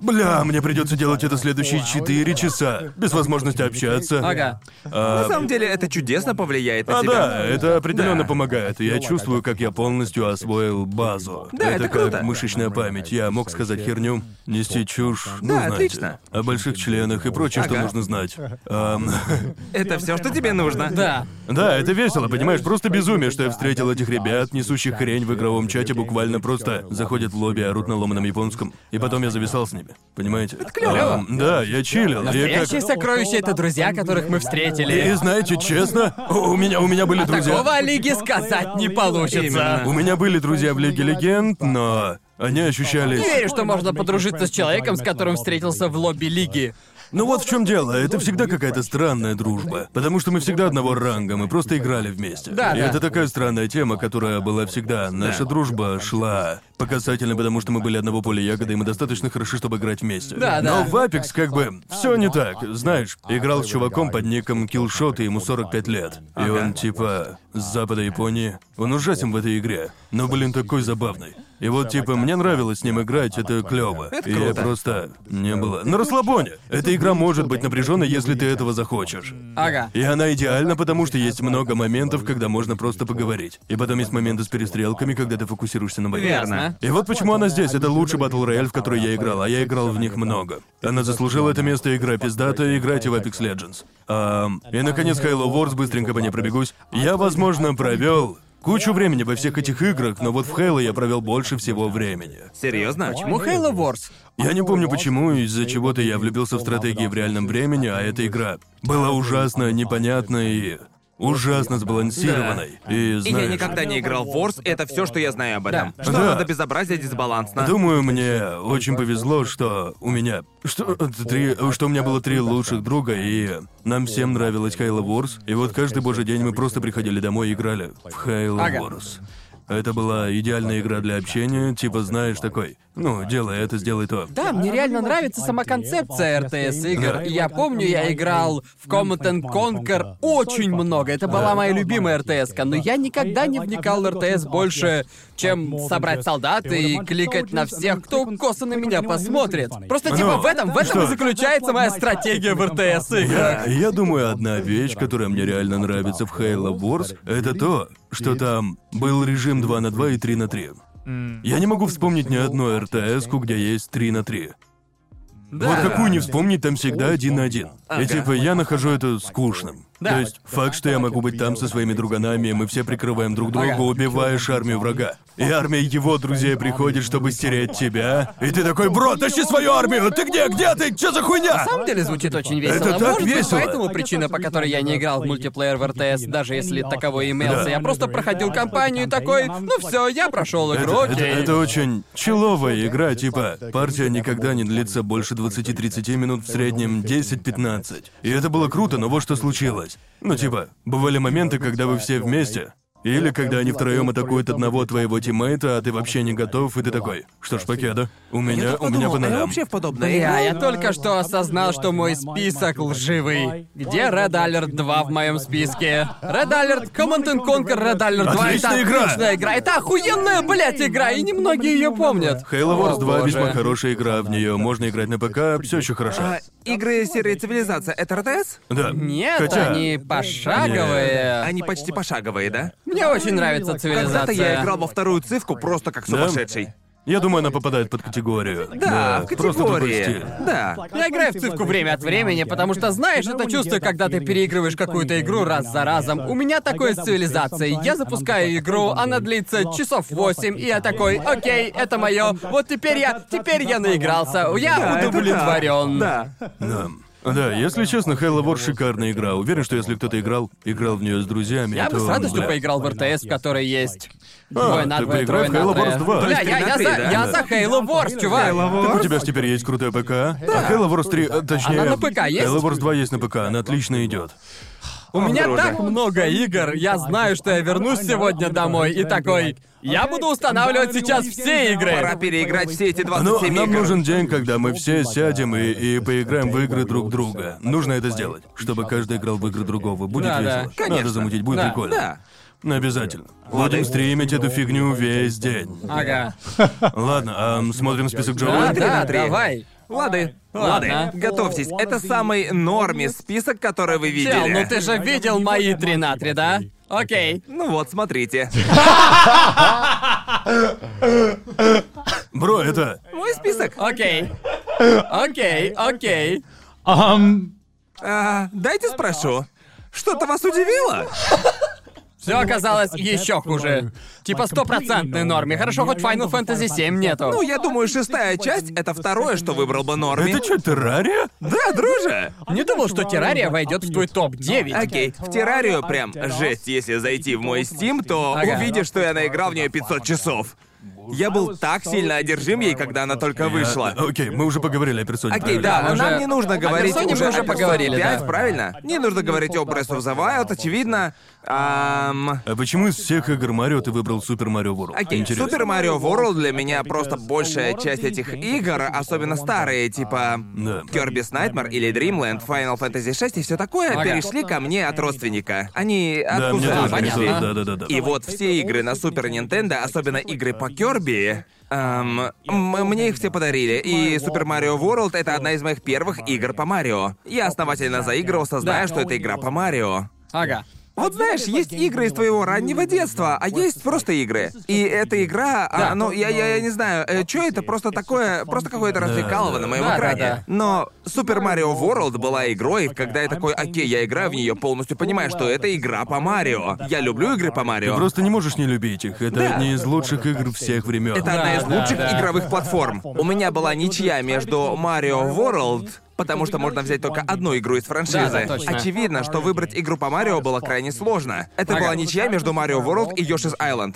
Бля, мне придется делать это следующие четыре часа, без возможности общаться. Ага. На самом деле, это чудесно повлияет на А тебя. да, это определенно Да. помогает. Я чувствую, как я полностью освоил базу. Да, это как круто. мышечная память. Я мог сказать херню, нести чушь. ну, Да, знаете, отлично. О больших членах и прочее, что Ага. нужно знать. Ам, Это все, что тебе нужно. Да. да, это весело, понимаешь? Просто безумие, что я встретил этих ребят, несущих хрень в игровом чате, буквально просто заходят в лобби, орут на ломаном японском, и потом я зависал с ними. Понимаете? клёво. Ам, да, я чилил. и Настоящее сокровище это друзья, которых мы И встретили. знаете, честно, у меня у меня были друзья. Такого о Лиге сказать не получится. Именно. У меня были друзья в Лиге Легенд, но они ощущались... Не верю, что можно подружиться с человеком, с которым встретился в лобби Лиги. Ну вот в чем дело, это всегда какая-то странная дружба. Потому что мы всегда одного ранга, мы просто играли вместе. Да, И да. это такая странная тема, которая была всегда. Наша дружба шла по касательно, потому что мы были одного поля ягоды, и мы достаточно хороши, чтобы играть вместе. Да, Но да. в Apex как бы все не так. Знаешь, играл с чуваком под ником Killshot, и ему 45 лет. И он типа с запада Японии. Он ужасен в этой игре, но, блин, такой забавный. И вот, типа, мне нравилось с ним играть, это клево. И я просто не было. На расслабоне. Эта игра может быть напряженной, если ты этого захочешь. Ага. И она идеальна, потому что есть много моментов, когда можно просто поговорить. И потом есть моменты с перестрелками, когда ты фокусируешься на боях. Верно. И вот почему она здесь. Это лучший батл рояль, в который я играл, а я играл в них много. Она заслужила это место, игра пиздата, играйте в Apex Legends. Ам, и, наконец, Halo Wars, быстренько по ней пробегусь. Я, возможно, провел кучу времени во всех этих играх, но вот в Хейла я провел больше всего времени. Серьезно? Почему Halo Wars? Я не помню почему, из-за чего-то я влюбился в стратегии в реальном времени, а эта игра была ужасно непонятной и ужасно сбалансированной. И И я знаешь, никогда не играл в Wars, это все, что я знаю об этом. Да. Что Да. надо безобразие дисбалансно. Думаю, мне очень повезло, что у меня... Что, это три, что у меня было три лучших друга, и нам всем нравилась Halo Wars. И вот каждый божий день мы просто приходили домой и играли в Halo Ага. Wars. Это была идеальная игра для общения, типа, знаешь, такой, ну, делай это, сделай то. Да, мне реально нравится сама концепция РТС игр. Да. Я помню, я играл в Command and Conquer очень много. Это была моя любимая РТС, но я никогда не вникал в РТС больше, чем собрать солдат и кликать на всех, кто косо на меня посмотрит. Просто типа Ну, в этом, в этом что? и заключается моя стратегия в РТС играх. Я, я думаю, одна вещь, которая мне реально нравится в Halo Wars, это то, что там был режим 2 на 2 и 3 на 3. Я не могу вспомнить ни одной РТС, где есть 3 на 3. Вот какую не вспомнить, там всегда один на один. И типа я нахожу это скучным. Да. То есть факт, что я могу быть там со своими друганами, и мы все прикрываем друг друга, Ага. убиваешь армию врага. И армия его друзей приходит, чтобы стереть тебя. И ты такой, бро, тащи свою армию! Ты где? Где ты? Что за хуйня? На самом деле звучит очень весело. Это так Может весело. поэтому причина, по которой я не играл в мультиплеер в РТС, даже если таковой имелся. Да. Я просто проходил кампанию и такой, ну все, я прошел игру, Это, это- это очень человая игра, типа, партия никогда не длится больше 20-30 минут, в среднем 10-15. И это было круто, но вот что случилось. Ну, типа, бывали моменты, когда вы все вместе, или когда они втроем атакуют одного твоего тиммейта, а ты вообще не готов, и ты такой, что ж, покеда, у меня, у меня по а я нолям. вообще в подобное Бля, я только что осознал, что мой список лживый. Где Red Alert 2 в моем списке? Red Alert, Command and Conquer Red Alert 2. Отличная это игра! отличная игра. Это охуенная, блядь, игра, и немногие ее помнят. Halo Wars О, 2 боже. весьма хорошая игра, в нее можно играть на ПК, все еще хорошо. А, игры серии Цивилизация это РТС? Да. Нет, Хотя... они пошаговые. Они почти пошаговые, да? Мне очень нравится цивилизация. Когда-то я играл во вторую цифку просто как Да? сумасшедший. Я думаю, она попадает под категорию. Да, в просто тупой категории. Да. Я играю в цифку время от времени, потому что знаешь это чувство, когда ты переигрываешь какую-то игру раз за разом. У меня такое с цивилизацией. Я запускаю игру, она длится часов 8, и я такой, окей, это мое. Вот теперь я, теперь я наигрался. Я Да, это удовлетворен. Да. Да. Да, если честно, Halo Wars шикарная игра. Уверен, что если кто-то играл, играл в нее с друзьями, Я то... бы с радостью бля. поиграл в РТС, в которой есть А, двое на ты двое, поиграй трое в на Halo Wars трое. 2. Бля, я, я за, да? я за Halo Wars, чувак. Так у тебя теперь есть крутая ПК, а Halo Wars 3, э, точнее... Она на ПК есть? Halo Wars 2 есть на ПК, она отлично идет. У меня так много игр, я знаю, что я вернусь сегодня домой и такой... Я буду устанавливать сейчас все игры. Пора переиграть все эти Но 27 нам игр. нужен день, когда мы все сядем и, и поиграем в игры друг друга. Нужно это сделать, чтобы каждый играл в игры другого. Будет Да, да. весело. Конечно. Надо замутить, будет Да. прикольно. Да. Обязательно. Будем стримить эту фигню весь день. Ага. Ладно, а смотрим список Да, Джоуи? да, три. давай. Лады. Ладно. Лады. Готовьтесь. Это самый нормис список, который вы видели. Чел, ну ты же видел мои 3 на 3, да? Окей. Ну вот, смотрите. Бро, это... Мой список. Окей. Окей, окей. А, дайте спрошу. Что-то вас удивило? Все оказалось еще хуже. Типа стопроцентной норме. Хорошо, хоть Final Fantasy 7 нету. Ну, я думаю, шестая часть — это второе, что выбрал бы Норми. Это что, террария? Да, друже. Не думал, что Террария войдет в твой топ-9. Окей, в террарию прям жесть, если зайти в мой Steam, то Ага. увидишь, что я наиграл в нее 500 часов. Я был так сильно одержим ей, когда она только вышла. Я- Окей, мы уже поговорили о персоне. Окей, правильно? да, мы но уже- нам не нужно о говорить персоне мы уже уже о Persona поговорили, 5, да. правильно? Не нужно говорить о Breath of the Wild, очевидно. Ам, А почему из всех игр Марио ты выбрал Супер Марио World? Окей, Интересно. Супер Марио World для меня просто большая часть этих игр, особенно старые, типа Да. Kirby's Nightmare или Dreamland, Final Fantasy 6 и все такое, Ага. перешли ко мне от родственника. Они Да, мне откуда тоже понятно. Да, да, да, да. И вот все игры на Супер Нинтендо, особенно игры по Кёрби, эм, м- мне их все подарили. И Супер Марио World это одна из моих первых игр по Марио. Я основательно заигрывался, зная, Да. что это игра по Марио. Ага. Вот знаешь, есть игры из твоего раннего детства, а есть просто игры. И эта игра, а, ну, я, я, я не знаю, э, что это просто такое, просто какое-то развлекалово на моем Да, да, экране. да. Но Super Mario World была игрой, когда я такой, окей, я играю в нее полностью понимаю, что это игра по Марио. Я люблю игры по Марио. Ты просто не можешь не любить их. Это Да. одни из лучших игр всех времен. Это одна из да, лучших да. игровых платформ. У меня была ничья между Mario World, потому что можно взять только одну игру из франшизы. Да. Очевидно, что выбрать игру по Марио было крайне сложно. Это Ага. была ничья между Mario World и Yoshi's Island.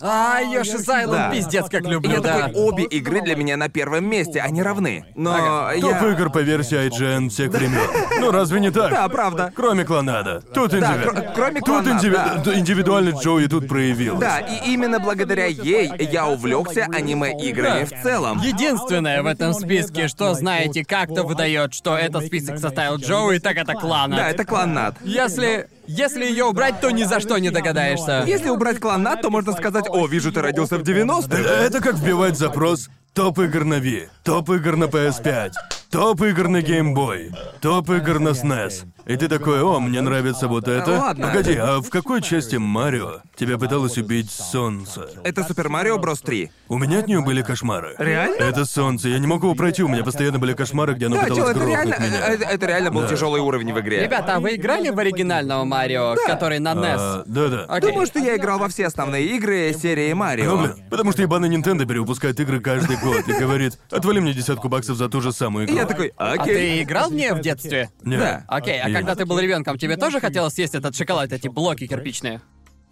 А, Йоши Сайленд, Да. пиздец, как люблю, я да. такой, обе игры для меня на первом месте, они равны. Но Ага. Топ я... игр по версии IGN всех времен. Ну разве не так? Да, правда. Кроме клонада. Тут Да, индиви- кро- кроме Тут клонада, индиви- да. д- индивидуальность Джоуи тут проявилась. Да, и именно благодаря ей я увлекся аниме-играми в целом. Единственное в этом списке, что, знаете, как-то выдает, что этот список составил Джоуи, так это клана. Да, это клоннад. Если... Если ее убрать, то ни за что не догадаешься. Если убрать клоннад, то можно сказать, о, вижу, ты родился в 90-х. Это как вбивать запрос топ игр на Wii, топ игр на PS5, топ игр на Game Boy, топ игр на SNES. И ты такой, о, мне нравится вот это. Ладно. Погоди, а в какой части Марио тебя пыталось убить солнце? Это Супер Марио Брос 3. У меня от нее были кошмары. Реально? Это солнце, я не мог его пройти, у меня постоянно были кошмары, где оно Да, пыталось чел, это грохнуть реально, э, меня. это, это реально был тяжелый уровень в игре. Ребята, а вы играли в оригинального Марио, который на NES? А, да-да. Окей. Думаю, что я играл во все основные игры серии Марио. Ну, блин, потому что ебаный Nintendo перевыпускает игры каждый год и говорит, отвали мне десятку баксов за ту же самую И игру. я такой, А окей. ты играл в нее в детстве? Нет. Да. Окей, а Я- когда ты был ребенком, тебе тоже хотелось съесть этот шоколад, эти блоки кирпичные?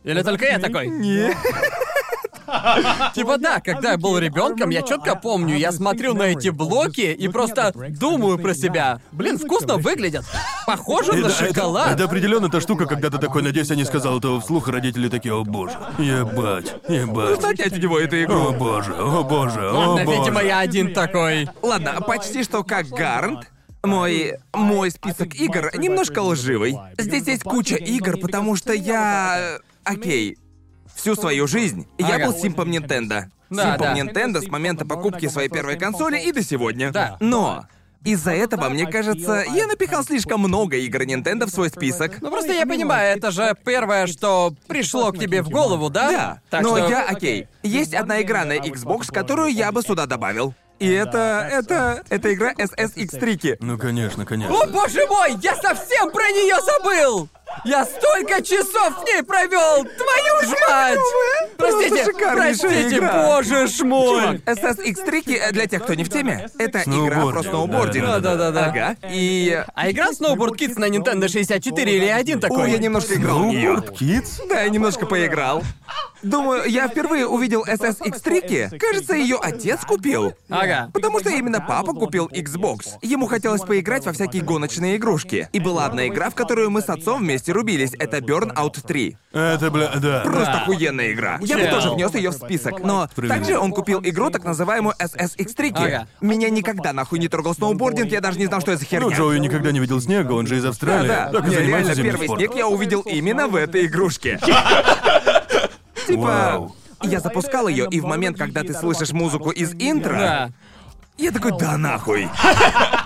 Или только я такой? Не. Типа да, когда я был ребенком, я четко помню, я смотрю на эти блоки и просто думаю про себя. Блин, вкусно выглядят. Похоже на шоколад. Это, определенно та штука, когда ты такой, надеюсь, я не сказал этого вслух, родители такие, о боже, ебать, ебать. Отнять у него эту игру. О боже, о боже, о Ладно, боже. видимо, я один такой. Ладно, почти что как Гарнт. Мой... мой список игр немножко лживый. Здесь есть куча игр, потому что я... Окей. Всю свою жизнь я Ага. был симпом Nintendo. Да, симпом да. Nintendo с момента покупки своей первой консоли и до сегодня. Да. Но... Из-за этого, мне кажется, я напихал слишком много игр Nintendo в свой список. Ну просто я понимаю, это же первое, что пришло к тебе в голову, да? Да, Так но что... я, окей, есть одна игра на Xbox, которую я бы сюда добавил. И это, это, это игра SSX Tricky. Ну, конечно, конечно. О боже мой, я совсем про нее забыл! Я столько часов в ней провел! Твою ж мать! Простите, простите, игра. боже ж мой! SSX Tricky, э, для тех, кто не в теме, это игра про Сноубординг, сноубординг. да-да-да-да. Ага. И... А игра Snowboard Kids на Nintendo 64 или один такой? О, я немножко играл. Snowboard Kids? Да, я немножко поиграл. Думаю, я впервые увидел SSX Tricky. Кажется, ее отец купил. Ага. Потому что именно папа купил Xbox. Ему хотелось поиграть во всякие гоночные игрушки. И была одна игра, в которую мы с отцом вместе рубились. Это Burnout 3. Это, бля, да. Просто Да. охуенная игра. Я бы Чел. тоже внес ее в список. Но Справедливо. также он купил игру, так называемую SSX Tricky. Ага. Меня никогда нахуй не трогал сноубординг, я даже не знал, что это за Ну, херня. Джоуи никогда не видел снега, он же из Австралии. Да, Так и не, занимается реально, зимним первый спортом. снег я увидел именно в этой игрушке. Типа, Вау. я запускал ее, и в момент, когда ты слышишь музыку из интро, Да. я такой, да нахуй.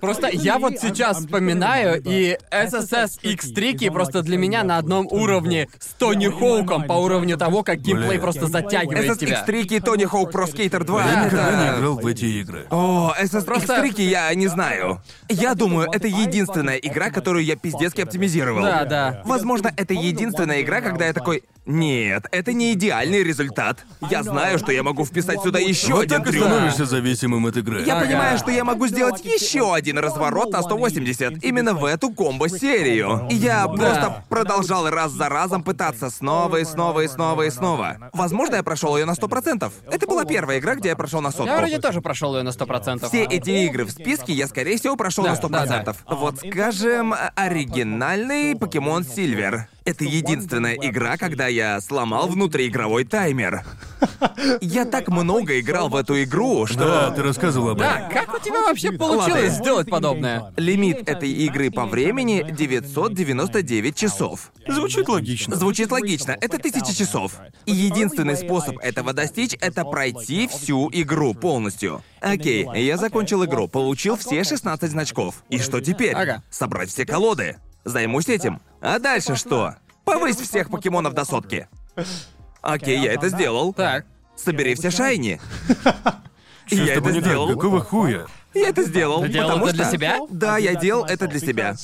Просто я вот сейчас вспоминаю, и SSS X-Трики просто для меня на одном уровне с Тони Хоуком по уровню того, как геймплей просто затягивает тебя. SSX Tricky, Тони Хоук Pro Skater 2. Я никогда не играл в эти игры. О, SSX Tricky я не знаю. Я думаю, это единственная игра, которую я пиздецки оптимизировал. Да, да. Возможно, это единственная игра, когда я такой... Нет, это не идеальный результат. Я знаю, что я могу вписать сюда еще Вот один так и трюк. становишься зависимым от игры. Я Ага. понимаю, что я могу сделать еще один разворот на 180. Именно в эту комбо-серию. И я просто продолжал раз за разом пытаться снова и снова и снова и снова. Возможно, я прошел ее на 100%. Это была первая игра, где я прошел на сотку. Я вроде тоже прошел ее на 100%. Все эти игры в списке я, скорее всего, прошел Да, на 100%. Вот, скажем, оригинальный Покемон Сильвер. Это единственная игра, когда я сломал внутриигровой таймер. Я так много играл в эту игру, что... Да, ты рассказывал об этом. Да, как у тебя вообще получилось Ладно. сделать подобное? Лимит этой игры по времени 999 часов. Звучит логично. Звучит логично, это тысяча часов. И единственный способ этого достичь — это пройти всю игру полностью. Окей, я закончил игру, получил все 16 значков. И что теперь? Ага. Собрать все колоды. Займусь этим. А дальше что? Повысь всех покемонов до сотки. Окей, я это сделал. Так. Собери все шайни. И я это сделал. Какого хуя? Я это сделал. Ты делал потому это для что- себя? Да, я делал это для себя.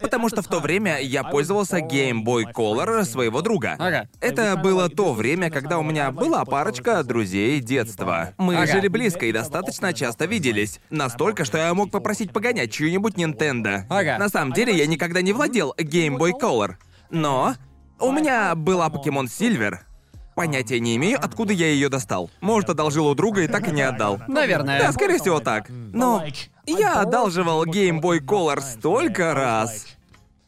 Потому что в то время я пользовался Game Boy Color своего друга. Ага. Это было то время, когда у меня была парочка друзей детства. Мы Ага. жили близко и достаточно часто виделись. Настолько, что я мог попросить погонять чью-нибудь Nintendo. Ага. На самом деле я никогда не владел Game Boy Color. Но у меня была Pokemon Silver. Понятия не имею, откуда я ее достал. Может, одолжил у друга и так и не отдал. Наверное. Да, скорее всего так. Но я одалживал Game Boy Color столько раз.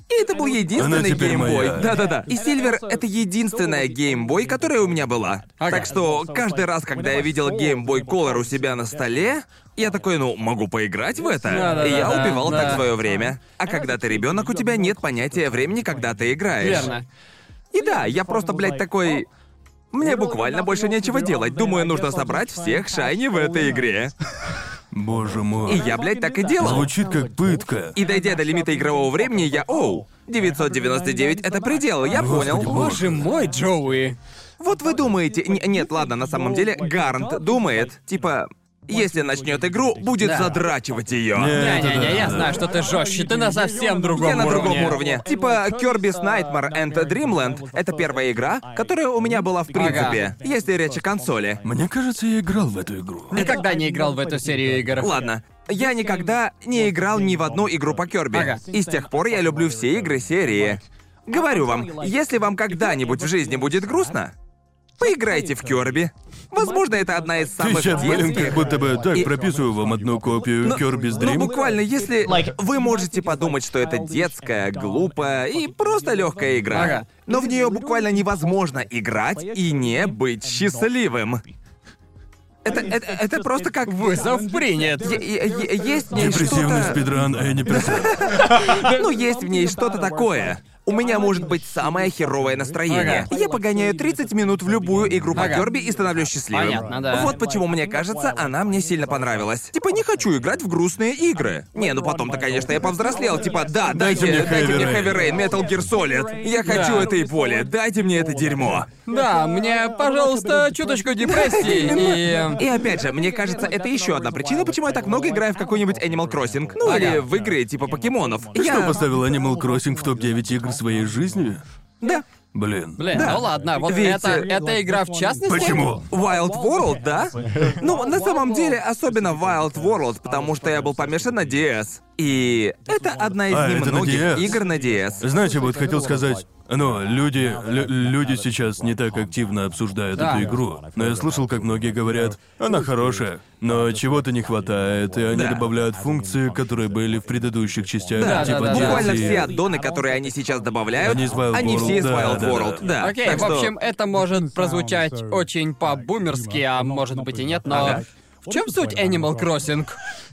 И это был единственный моя. Да-да-да. И Silver — это единственная Game Boy, которая у меня была. Ага. Так что каждый раз, когда я видел Game Boy Color у себя на столе, я такой, ну, могу поиграть в это. Да-да-да-да, и я убивал да. так свое время. А когда ты ребенок, у тебя нет понятия времени, когда ты играешь. Верно. И да, я просто, блядь, такой. Мне буквально больше нечего делать. Думаю, нужно собрать всех шайни в этой игре. Боже И мой. я, блядь, так и делал. Звучит как пытка. И дойдя до лимита игрового времени, я, оу, 999 это предел, я понял. Господи, Боже мой, Джоуи. Вот вы думаете, н- нет, ладно, на самом деле Гарнт думает, типа, если начнет игру, будет Да. задрачивать ее. Не-не-не, я знаю, что ты жестче, ты на совсем другом Я на уровне. другом уровне. Типа Kirby's Nightmare and Dreamland — это первая игра, которая у меня была в принципе, если речь о консоли. Мне кажется, я играл в эту игру. Никогда не играл в эту серию игр. Ладно, я никогда не играл ни в одну игру по Кёрби. Ага. И с тех пор я люблю все игры серии. Говорю вам, если вам когда-нибудь в жизни будет грустно, поиграйте в Кёрби. Возможно, это одна из Ты самых сейчас, блин, детских... как будто бы так И- прописываю вам одну копию Ну, Kirby's Ну, Dream. буквально, если вы можете подумать, что это детская, глупая и просто легкая игра, Ага. но в нее буквально невозможно играть и не быть счастливым. Это, это, это просто как Вызов принят. Е- е- е- Есть в ней Депрессивный что-то... спидран Энни Пресет. Ну, есть в ней что-то такое. У меня может быть самое херовое настроение. Ага. Я погоняю 30 минут в любую игру по Ага. Кёрби и становлюсь счастливым. Понятно, да. Вот почему мне кажется, она мне сильно понравилась. Типа, не хочу играть в грустные игры. Не, ну потом-то, конечно, я повзрослел. Типа, да, дайте, мне дайте мне Heavy Heavy Rain, Metal Gear Solid. Я хочу Да. это и поле. Дайте мне это дерьмо. Да, мне, пожалуйста, чуточку депрессии и... И опять же, мне кажется, это еще одна причина, почему я так много играю в какой-нибудь Animal Crossing. Ну Ага. или в игры типа покемонов. Я... что, поставил Animal Crossing в топ-9 игр своей жизни? Да. Блин. Блин, Да. ну ладно, вот Ведь, это, э, эта игра в частности... Почему? Wild World, да? Ну, на самом деле, особенно Wild World, потому что я был помешан на DS. И это одна из А, это на немногих DS? игр на DS. Знаете, вот хотел сказать, ну, люди, лю- люди сейчас не так активно обсуждают Да. эту игру, но я слышал, как многие говорят, она хорошая, но чего-то не хватает, и они Да. добавляют функции, которые были в предыдущих частях, Да, типа да, да. Буквально DLC. все аддоны, которые они сейчас добавляют, Они из Wild они World, все из да, Wild да, World. да. Да. Окей, Так в что- общем, это может прозвучать очень по-бумерски, а может быть и нет, но... Ага. В чем суть Animal Crossing?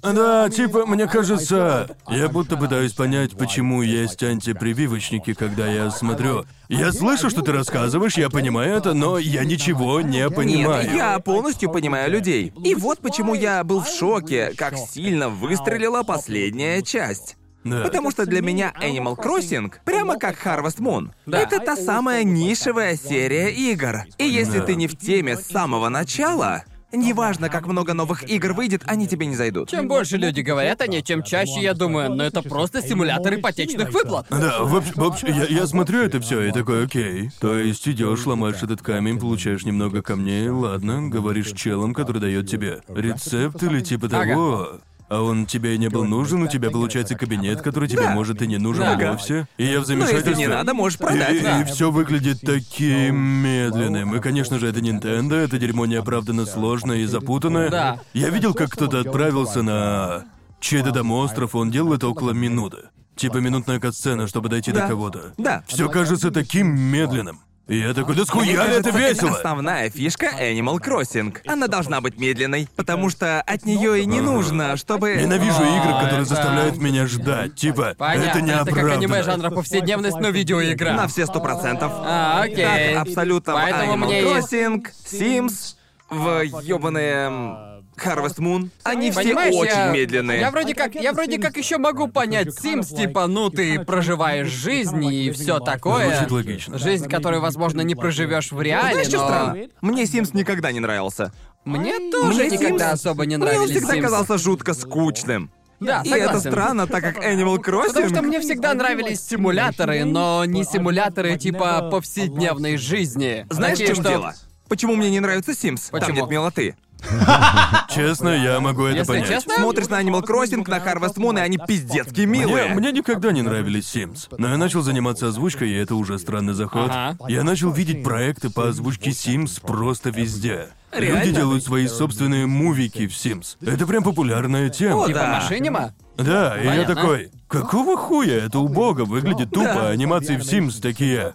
Да, типа, мне кажется, я будто пытаюсь понять, почему есть антипрививочники, когда я смотрю. Я слышу, что ты рассказываешь, я понимаю это, но я ничего не понимаю. Нет, я полностью понимаю людей. И вот почему я был в шоке, как сильно выстрелила последняя часть. Да. Потому что для меня Animal Crossing прямо как Harvest Moon. Да. Это та самая нишевая серия игр. И если Да. ты не в теме с самого начала, неважно, как много новых игр выйдет, они тебе не зайдут. Чем больше люди говорят о ней, чем чаще я думаю, ну это просто симулятор ипотечных выплат. Да, в общем, в общем, я, я смотрю это все и такой, окей. То есть идешь, ломаешь этот камень, получаешь немного камней, ладно, говоришь челом, который дает тебе рецепт или типа Ага. того. А он тебе и не был нужен, у тебя получается кабинет, который тебе Да. может и не нужен Да. вовсе. И я в Но замешательстве. если не надо, можешь продать. И, да. все выглядит таким медленным. И, конечно же, это Nintendo, это дерьмо неоправданно сложное и запутанное. Да. Я видел, как кто-то отправился на чей-то там остров, он делал это около минуты. Типа минутная катсцена, чтобы дойти Да. до кого-то. Да. Все кажется таким медленным. И я такой, да Мне схуя это весело? основная фишка Animal Crossing. Она должна быть медленной, потому что от нее и не нужно, чтобы... Ненавижу игры, которые заставляют меня ждать. Типа, Понятно, это это, как аниме жанра повседневность, но видеоигра. На все сто процентов. А, окей. Как абсолютно Поэтому Animal мне есть- Crossing, Sims, в ёбаные... Harvest Moon. Они все Понимаешь, очень я, медленные. Я вроде как, я вроде как еще могу понять Sims, типа, ну ты проживаешь жизнь и все такое. Звучит логично. Жизнь, которую, возможно, не проживешь в реале, Знаешь, что но странно? Мне Sims никогда не нравился. мне тоже Мне никогда Sims- особо не Мне он нравились всегда Sims. казался жутко скучным. Да, И согласен. это странно, так как Animal Crossing... Потому что мне всегда нравились симуляторы, но не симуляторы типа повседневной жизни. Знаешь, в Такие, чем что- дело? Почему мне не нравится Sims? Там Почему? нет милоты. Честно, я могу это Если понять. честно, Смотришь на Animal Crossing, на Harvest Moon, и они пиздецки Мне, милые. мне никогда не нравились Sims. Но я начал заниматься озвучкой, и это уже странный заход. Ага. Я начал видеть проекты по озвучке Sims просто везде. Реально? Люди делают свои собственные мувики в Sims. Это прям популярная тема. О, типа да. машинима? Да, и я Понятно. такой, какого хуя? Это убого, выглядит тупо, а анимации в Sims такие.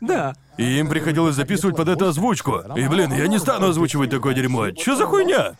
Да. И им приходилось записывать под это озвучку. И, блин, я не стану озвучивать такое дерьмо. Чё за хуйня?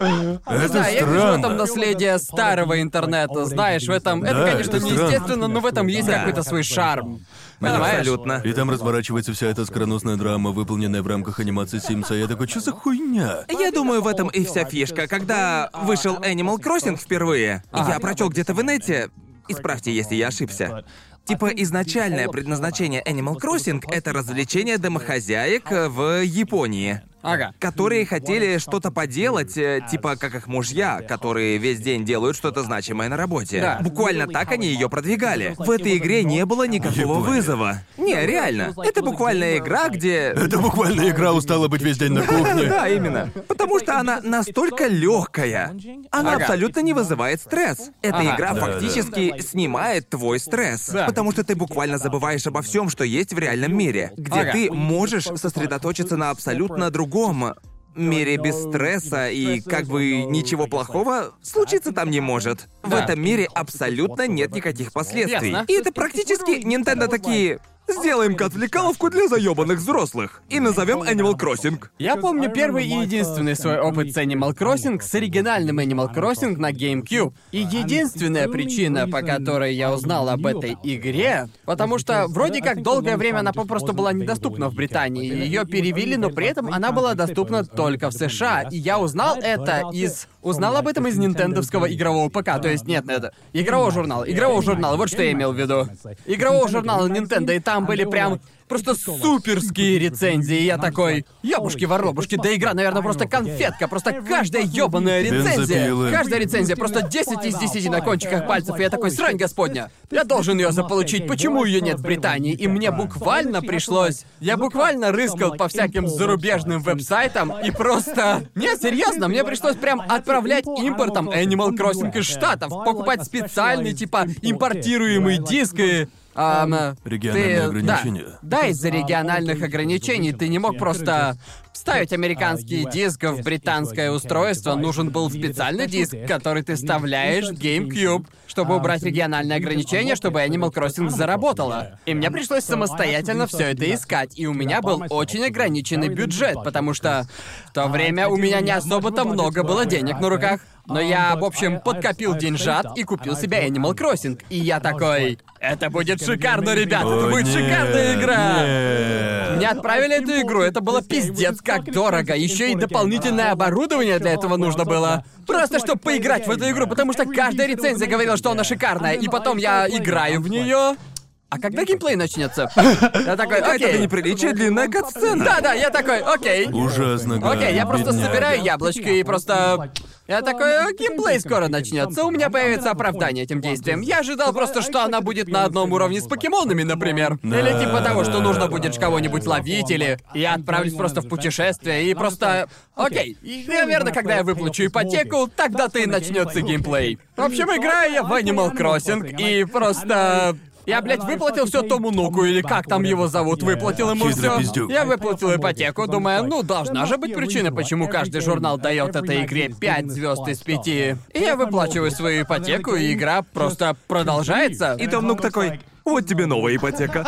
Это Да, я вижу в этом странно. наследие старого интернета, знаешь, в этом... Это, Да, конечно, это неестественно, но в этом есть Да. какой-то свой шарм. Понимаешь? Абсолютно. И там разворачивается вся эта скороносная драма, выполненная в рамках анимации Симса. Я такой, что за хуйня? Я думаю, в этом и вся фишка. Когда вышел Animal Crossing впервые, я прочел где-то в инете, исправьте, если я ошибся. Типа изначальное предназначение Animal Crossing — это развлечение домохозяек в Японии. Ага. которые хотели что-то поделать, э, типа как их мужья, которые весь день делают что-то значимое на работе. Да. Буквально так они ее продвигали. В этой игре не было никакого вызова. Не, реально. Это буквально игра, где Это буквально игра устала быть весь день на кухне. да, именно. Потому что она настолько легкая. Она Ага. абсолютно не вызывает стресс. Эта Ага. игра Да, фактически снимает твой стресс. Да. Потому что ты буквально забываешь обо всем, что есть в реальном мире. Где Ага. ты можешь сосредоточиться на абсолютно другом мире без стресса и как бы ничего плохого случиться там не может. В этом мире абсолютно нет никаких последствий. Ясно. И это практически Nintendo такие. Сделаем-ка отвлекаловку для заебанных взрослых и назовем Animal Crossing. Я помню первый и единственный свой опыт с Animal Crossing с оригинальным Animal Crossing на GameCube. И единственная причина, по которой я узнал об этой игре, потому что вроде как долгое время она попросту была недоступна в Британии. Ее перевели, но при этом она была доступна только в США. И я узнал это из... Узнал об этом из нинтендовского игрового ПК. То есть, нет, это... Игрового журнала. Игрового журнала, вот что я имел в виду. Игрового журнала Nintendo, и там были прям просто суперские рецензии. И я такой, ёбушки-воробушки, да игра, наверное, просто конфетка, просто каждая ёбаная рецензия. Каждая рецензия просто 10 из 10 на кончиках пальцев, и я такой, срань господня. Я должен ее заполучить, почему ее нет в Британии? И мне буквально пришлось... Я буквально рыскал по всяким зарубежным веб-сайтам и просто... Не, серьезно, мне пришлось прям отправлять импортом Animal Crossing из Штатов, покупать специальный, типа, импортируемый диск и... ам, Региональные ты- ограничения. Да, да, из-за региональных ограничений ты не мог просто вставить американский диск в британское устройство. Нужен был специальный диск, который ты вставляешь в GameCube, чтобы убрать региональные ограничения, чтобы Animal Crossing заработала. И мне пришлось самостоятельно все это искать, и у меня был очень ограниченный бюджет, потому что в то время у меня не особо-то много было денег на руках. Но я, в общем, подкопил деньжат и купил себе Animal Crossing. И я такой, это будет шикарно, ребят, это будет нет, шикарная игра. нет. Мне отправили эту игру, это было пиздец как дорого. Еще и дополнительное оборудование для этого нужно было. Просто чтобы поиграть в эту игру, потому что каждая рецензия говорила, что она шикарная. И потом я играю в нее. А когда геймплей начнется? Я такой, Это окей. неприличие длинная катсцена. Да-да, я такой, окей. Ужасно, Окей, я просто собираю яблочки и просто... Я такой, «О, геймплей скоро начнется, у меня появится оправдание этим действиям. Я ожидал просто, что она будет на одном уровне с покемонами, например. Или типа того, что нужно будет кого-нибудь ловить, или я отправлюсь просто в путешествие и просто... Окей, наверное, когда я выплачу ипотеку, тогда-то и начнется геймплей. В общем, играю я в Animal Crossing и просто... Я, блядь, выплатил все Тому Нуку, или как там его зовут, выплатил ему все. Я выплатил ипотеку, думая, ну, должна же быть причина, почему каждый журнал дает этой игре 5 звезд из 5. И я выплачиваю свою ипотеку, и игра просто продолжается. И Том Нук такой, вот тебе новая ипотека.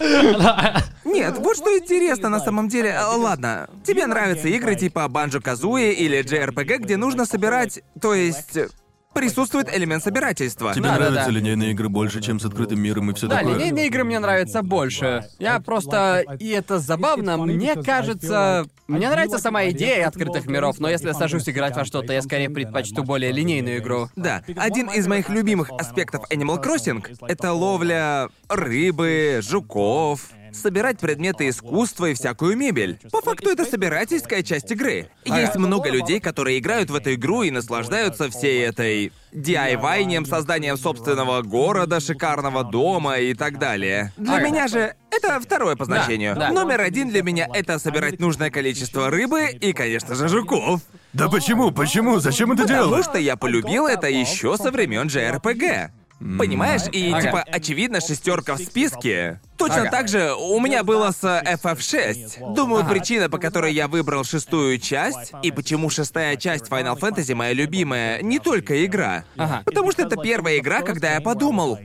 Нет, вот что интересно на самом деле. А, Ладно, тебе нравятся игры типа Банджо Казуи или JRPG, где нужно собирать, то есть присутствует элемент собирательства. Тебе Да, да, нравятся да. линейные игры больше, чем с открытым миром и все Да, такое? линейные игры мне нравятся больше. Я просто... И это забавно, мне кажется... Мне нравится сама идея открытых миров, но если я сажусь играть во что-то, я скорее предпочту более линейную игру. Да, один из моих любимых аспектов Animal Crossing — это ловля рыбы, жуков, собирать предметы искусства и всякую мебель. По факту это собирательская часть игры. Есть много людей, которые играют в эту игру и наслаждаются всей этой DIY-нем, созданием собственного города, шикарного дома и так далее. Для меня же это второе по значению. да. Номер один для меня — это собирать нужное количество рыбы и, конечно же, жуков. Да почему? Почему? Зачем это Потому делать? что я полюбил это еще со времен JRPG. Понимаешь? И Ага. типа, очевидно, шестерка в списке. Точно Ага. так же у меня было с FF6. Думаю, причина, по которой я выбрал шестую часть, и почему шестая часть Final Fantasy моя любимая, не только игра. Ага. Потому что это первая игра, когда я подумал,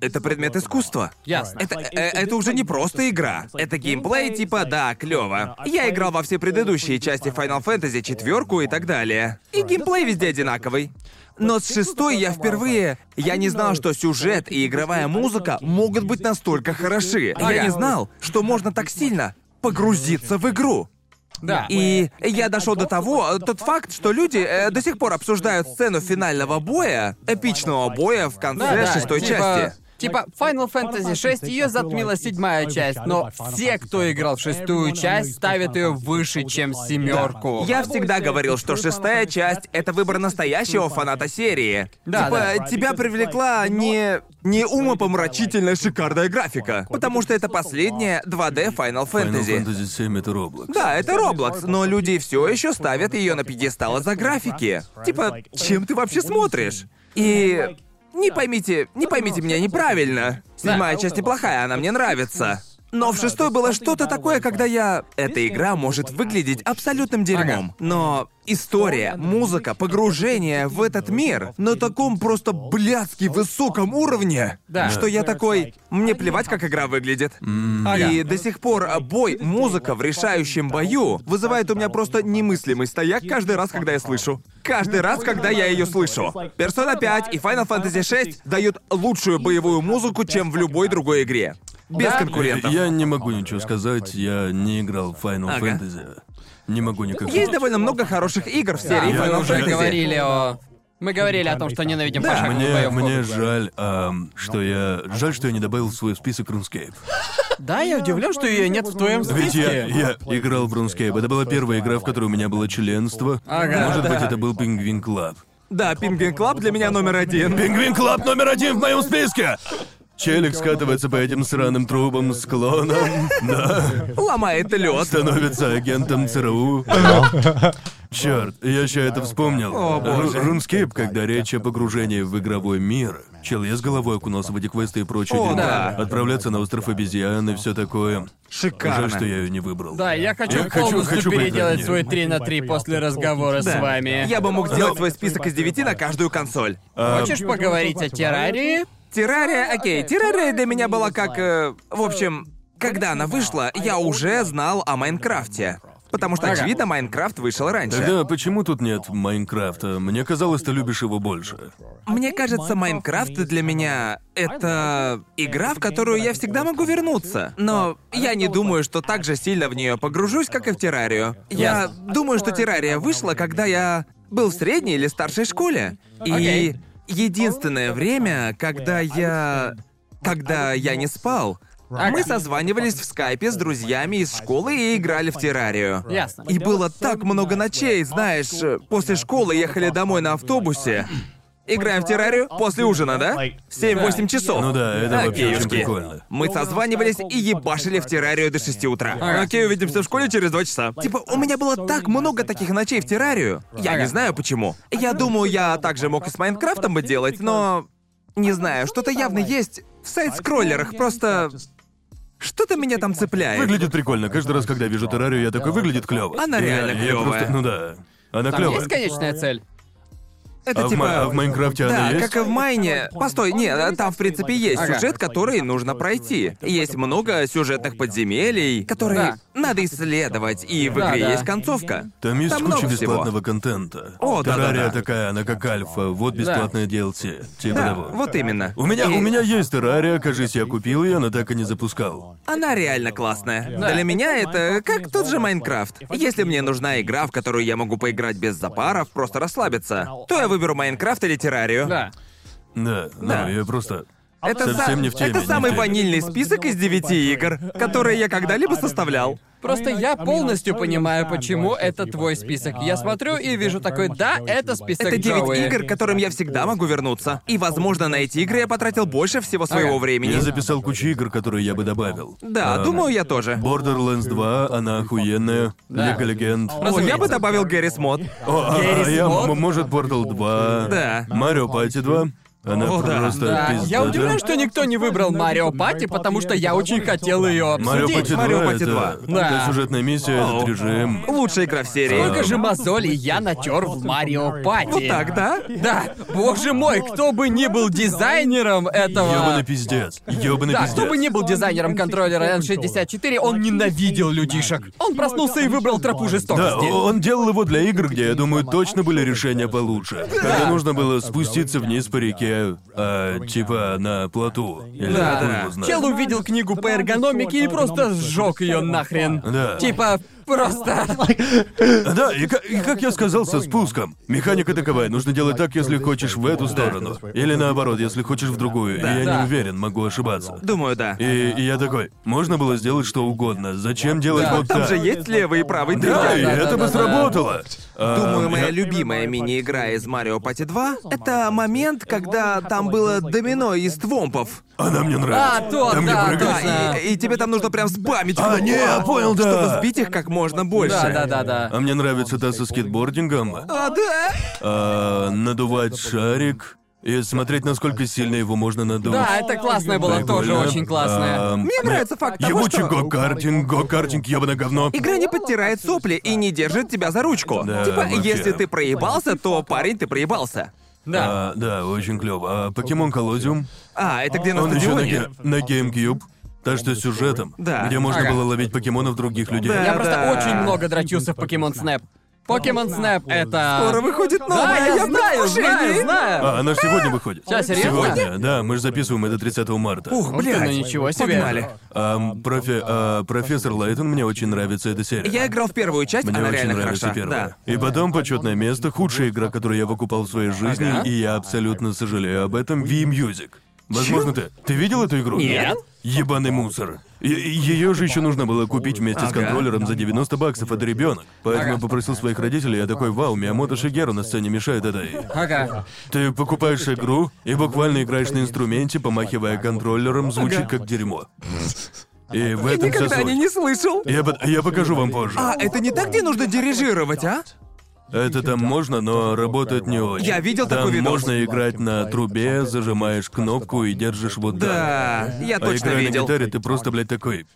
это предмет искусства. Ясно. Это, э, это уже не просто игра. Это геймплей, типа, да, клево. Я играл во все предыдущие части Final Fantasy, четверку и так далее. И геймплей везде одинаковый. Но с шестой я впервые... Я не знал, что сюжет и игровая музыка могут быть настолько хороши. Я не знал, что можно так сильно погрузиться в игру. Да. И я дошел до того, тот факт, что люди э, до сих пор обсуждают сцену финального боя, эпичного боя в конце Да, да, шестой типа- части. Типа, Final Fantasy 6 ее затмила седьмая часть, но все, кто играл в шестую часть, ставят ее выше, чем семерку. Я всегда говорил, что шестая часть — это выбор настоящего фаната серии. Да, типа, да. тебя привлекла не... не умопомрачительная шикарная графика, потому что это последняя 2D Final Final Fantasy. Fantasy 7 это Roblox. Да, это Roblox, но люди все еще ставят ее на пьедестал из-за графики. Типа, чем ты вообще смотришь? И не поймите, не поймите меня неправильно. Седьмая часть неплохая, она мне нравится. Но в шестой было что-то такое, когда я... Эта игра может выглядеть абсолютным дерьмом. Но история, музыка, погружение в этот мир на таком просто блядски высоком уровне, Да. что я такой... Мне плевать, как игра выглядит. И до сих пор а, бой, музыка в решающем бою вызывает у меня просто немыслимый стояк каждый раз, когда я слышу. Каждый раз, когда я ее слышу. Persona 5 и Final Fantasy 6 дают лучшую боевую музыку, чем в любой другой игре. Без Да. конкурентов. Я не могу ничего сказать, я не играл в Final Ага. Fantasy. Не могу никак. Есть довольно много хороших игр в Да, серии мы Final уже Fantasy. говорили о... Мы говорили о том, что ненавидим пошаговую Мне, боевку. мне жаль, ам, что я... Жаль, что я не добавил в свой список RuneScape. Да, я удивлен, что ее нет в твоем Ведь я, списке. я играл в RuneScape. Это была первая игра, в которой у меня было членство. Ага. Может быть, это был Пингвин Club. Да, Пингвин Club для меня номер один. Пингвин Club номер один в моем списке! Челик скатывается по этим сраным трубам склоном, да, Ломает лед. становится агентом ЦРУ. Черт, я ща это вспомнил. О, боже. Ру- RuneScape, когда речь о погружении в игровой мир. Чел, я с головой окунулся в эти квесты и прочие О, да. Отправляться на остров обезьян и все такое. Шикарно. Жаль, что я ее не выбрал. Да, я хочу Я хочу- полностью хочу поиграть в переделать неё. свой 3 на 3 после разговора Да. с вами. Я бы мог сделать свой список из девяти на каждую консоль. Хочешь поговорить о террарии? Террария, окей, террария для меня была как... э, в общем, когда она вышла, я уже знал о Майнкрафте. Потому что, очевидно, Майнкрафт вышел раньше. Тогда почему тут нет Майнкрафта? Мне казалось, ты любишь его больше. Мне кажется, Майнкрафт для меня — это игра, в которую я всегда могу вернуться. Но я не думаю, что так же сильно в нее погружусь, как и в террарию. Я думаю, что террария вышла, когда я был в средней или старшей школе. И единственное время, когда я... Когда я не спал, мы созванивались в скайпе с друзьями из школы и играли в террарию. Ясно. И было так много ночей, знаешь, после школы ехали домой на автобусе. Играем в террарию после ужина, да? 7-8 часов. Ну да, это вообще очень прикольно. Мы созванивались и ебашили в террарию до 6 утра. Ага. Окей, увидимся в школе через 2 часа. Типа, у меня было так много таких ночей в террарию. Я не знаю почему. Я думаю, я также мог и с Майнкрафтом бы делать, но... Не знаю, что-то явно есть в сайт-скроллерах, просто... Что-то меня там цепляет. Выглядит прикольно. Каждый раз, когда вижу террарию, я такой, выглядит клево. Она реально клёвая. Ну да. Она Там клевая. есть конечная цель? Это а, в, типа... Ма- а в Майнкрафте Да, она есть? как и в Майне. Постой, нет, там в принципе есть Ага. сюжет, который нужно пройти. Есть много сюжетных подземелий, которые Да. надо исследовать, и в Да, игре да. есть концовка. Там есть Там куча много всего. бесплатного контента. О, да, да, Террария да. такая, она как альфа. Вот бесплатная DLC. Типа Да, того. вот именно. У меня, И у меня есть террария, кажется, я купил ее, но так и не запускал. Она реально классная. Да. Для меня это как тот же Майнкрафт. Если мне нужна игра, в которую я могу поиграть без запаров, просто расслабиться, то я выберу Майнкрафт или Террарию. Да. Да, Да. я просто... Это, Совсем не в теме, это не в самый теме. ванильный список из девяти игр, которые я когда-либо составлял. Просто я полностью понимаю, почему это твой список. Я смотрю и вижу такой, да, это список Это девять Джоуи. игр, к которым я всегда могу вернуться. И, возможно, на эти игры я потратил больше всего своего Ага. времени. Я записал кучу игр, которые я бы добавил. Да, А, думаю, я тоже. Borderlands 2, она охуенная. Да. Лига Легенд. О, я бы добавил Garry's Mod. О, а, Garry's а я, Mod? м- может, Portal 2. Да. Mario Party 2. Она О, да. просто Да, пиздата. я удивлен, что никто не выбрал Mario Party, потому что я очень хотел ее Марио обсудить. Party 2 Mario Party это, 2. Да. это сюжетная миссия, этот режим. Лучшая игра в серии. Сколько же мозолей я натер в Mario Party. Вот так, да? Да, боже мой, кто бы ни был дизайнером этого... Ёбаный пиздец. Ёбаный Да, пиздец. кто бы ни был дизайнером контроллера N64, он ненавидел людишек. Он проснулся и выбрал тропу Да, жестокости. он делал его для игр, где, я думаю, точно были решения получше. Когда нужно было спуститься вниз по реке, а, типа на плоту. Или Да, хуй да. его знает. Чел увидел книгу по эргономике и просто сжег ее нахрен. Да. Типа, просто... Да, и, ка- и как я сказал со спуском, механика таковая, нужно делать так, если хочешь в эту сторону. Или наоборот, если хочешь в другую. И я Да. не уверен, могу ошибаться. Думаю, да. И, и я такой, можно было сделать что угодно. Зачем делать Да. вот Там так? же есть левый и правый Да, и Да, да, это да, бы да. сработало. А, Думаю, моя любимая мини-игра из Марио Пати 2 — это момент, когда там было домино из твомпов. Она мне нравится. А, то, Там где да. Да, и, и тебе там нужно прям спамить. А, не, я понял, да. Чтобы сбить их как можно больше. Да, да, да, да. А мне нравится та со скейтбордингом. А, да? А, надувать шарик и смотреть, насколько сильно его можно надуть. Да, это классное было, тоже очень классное. А, Мне нравится факт того, Ебучий что... го-картинг, го-картинг, ебаное говно. Игра не подтирает сопли и не держит тебя за ручку. Да, типа, вообще. если ты проебался, то парень, ты проебался. Да. А, да, очень клево. А покемон Коллозиум? А, это где на Он еще на, стадионе? ге- на GameCube. Так что с сюжетом, Да. где можно Ага. было ловить покемонов других людей. Да. Я просто да. очень много дрочился в Покемон Снэп. Покемон Снэп это... Скоро выходит Да, новая, я я знаю, знаю, предвкушении. знаю. А, она же сегодня выходит. Ща, серьезно? Сегодня, да, мы же записываем это 30 марта. Ух, Ух ты, блядь. ну ничего себе. Погнали. Ам, профи- а, профессор Лайтон, мне очень нравится эта серия. Я играл в первую часть, Мне она очень реально нравится хороша. первая. Да. И потом почетное место, худшая игра, которую я выкупал в своей жизни, Ага. и я абсолютно сожалею об этом, V-Music. Возможно, ты. Ты видел эту игру? Нет. Ебаный мусор. Ее же еще нужно было купить вместе с контроллером за 90 баксов от ребенок. Поэтому я попросил своих родителей, я такой, вау, Миямото Шигеру на сцене мешает этой. Ага. Ты покупаешь игру и буквально играешь на инструменте, помахивая контроллером, звучит как дерьмо. И в этом вся Никогда суть. не слышал. Я, я покажу вам позже. А, это не так, где нужно дирижировать, а? Это там можно, но работает не очень. Я видел там такой видос. можно играть на трубе, зажимаешь кнопку и держишь вот так. Да, я А точно играя видел. на гитаре, ты просто, блядь, такой.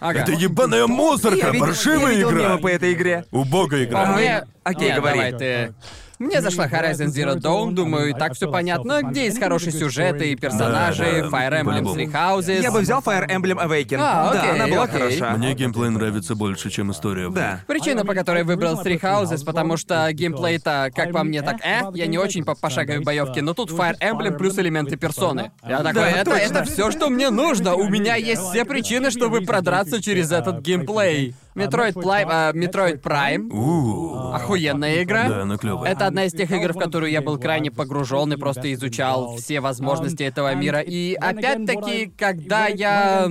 Ага. Это ебаная мусорка, Я видел, паршивая я видел игра. мемы по этой игре. Убогая игра. А мне... Окей, Нет, говори. давай ты. Мне зашла Horizon Zero Dawn, думаю, и так все понятно, где есть хорошие сюжеты и персонажи, Fire Emblem. Three Houses. Я бы взял Fire Emblem Awaken. А, да, окей, она была окей. хороша. Мне геймплей нравится больше, чем история. Да. Причина, по которой выбрал Three Houses, потому что геймплей-то, как по мне, так э, я не очень по пошаговой боевке, но тут Fire Emblem плюс элементы персоны. Я такой, Да, это, точно. это все, что мне нужно. У меня есть все причины, чтобы продраться через этот геймплей. Metroid Prime, а, Metroid Prime. Охуенная игра. Да, она клевая. Это одна из тех игр, в которую я был крайне погружен и просто изучал все возможности этого мира. И опять-таки, когда я.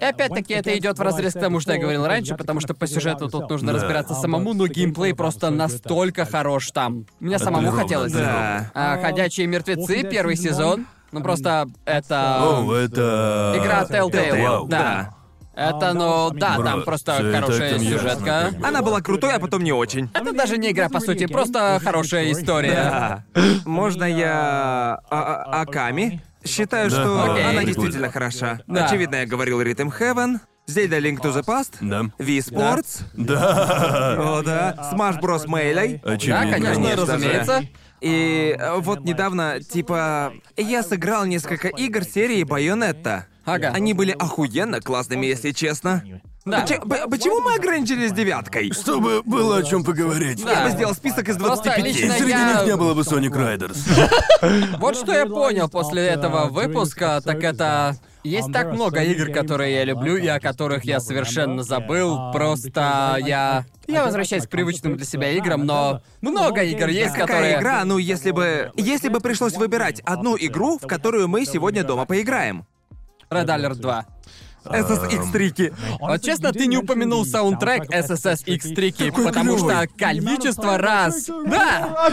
И опять-таки это идет в разрез к тому, что я говорил раньше, потому что по сюжету тут нужно Да. разбираться самому, но геймплей просто настолько хорош там. Мне самому хотелось. да. А, Ходячие мертвецы, первый сезон. Ну просто это. О, это... Игра Telltale. Вау. Да. Это, ну, да, Бро, там просто всё и так хорошая там ясно, сюжетка. как бы. Она была крутой, а потом не очень. Это даже не игра, по сути, просто хорошая история. Да. Можно я... А- а- Аками? Считаю, Да. что Окей. она Прикольно. действительно хороша. Да. Очевидно, я говорил Rhythm Heaven, Zelda Link to the Past, Да. Wii Sports, Да. о да, Smash Bros. Melee. Да, Очевидно. конечно, Конечно же. разумеется. И э, вот недавно, типа, я сыграл несколько игр серии Байонетта. Ага. Они были охуенно классными, если честно. Да. Почему, п- почему мы ограничились девяткой? Чтобы было о чем поговорить. Да. Я бы сделал список из Просто 25. лично Среди я- них не было бы Sonic Riders. Вот что я понял после этого выпуска, так это... Есть так много игр, которые я люблю и о которых я совершенно забыл. Просто я... Я возвращаюсь к привычным для себя играм, но много игр есть, Какая которые... игра, ну если бы... Если бы пришлось выбирать одну игру, в которую мы сегодня дома поиграем. Red Alert 2. SSX трики. Вот честно, ты не упомянул саундтрек SSS X-Трики, потому что количество раз... Да!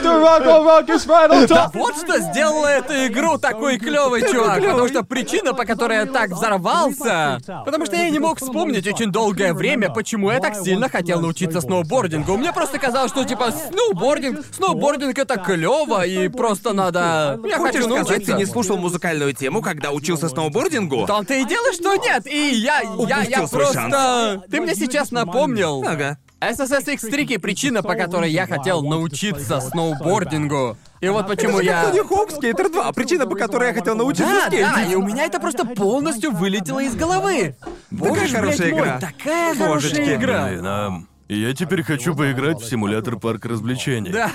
Вот что сделало эту игру такой клевой, чувак. Потому что причина, по которой я так взорвался... Потому что я не мог вспомнить очень долгое время, почему я так сильно хотел научиться сноубордингу. Мне просто казалось, что типа сноубординг, сноубординг это клево, и просто надо... Я Хочешь хочу сказать, ты не слушал музыкальную тему, когда учился сноубордингу? В том-то и дело, что нет. И я, я, я Упустил свой просто... Ты мне сейчас напомнил. Ага. SSS X-Трики причина, по которой я хотел научиться сноубордингу. И вот почему я... Тони Хоук Скейтер 2, причина, по которой я хотел научиться Да, скейтить. да, и у меня это просто полностью вылетело из головы. Боже ж, хорошая блядь, мой, игра. такая Божечки. хорошая игра. Блин, а, и я теперь хочу поиграть в симулятор парка развлечений. Да.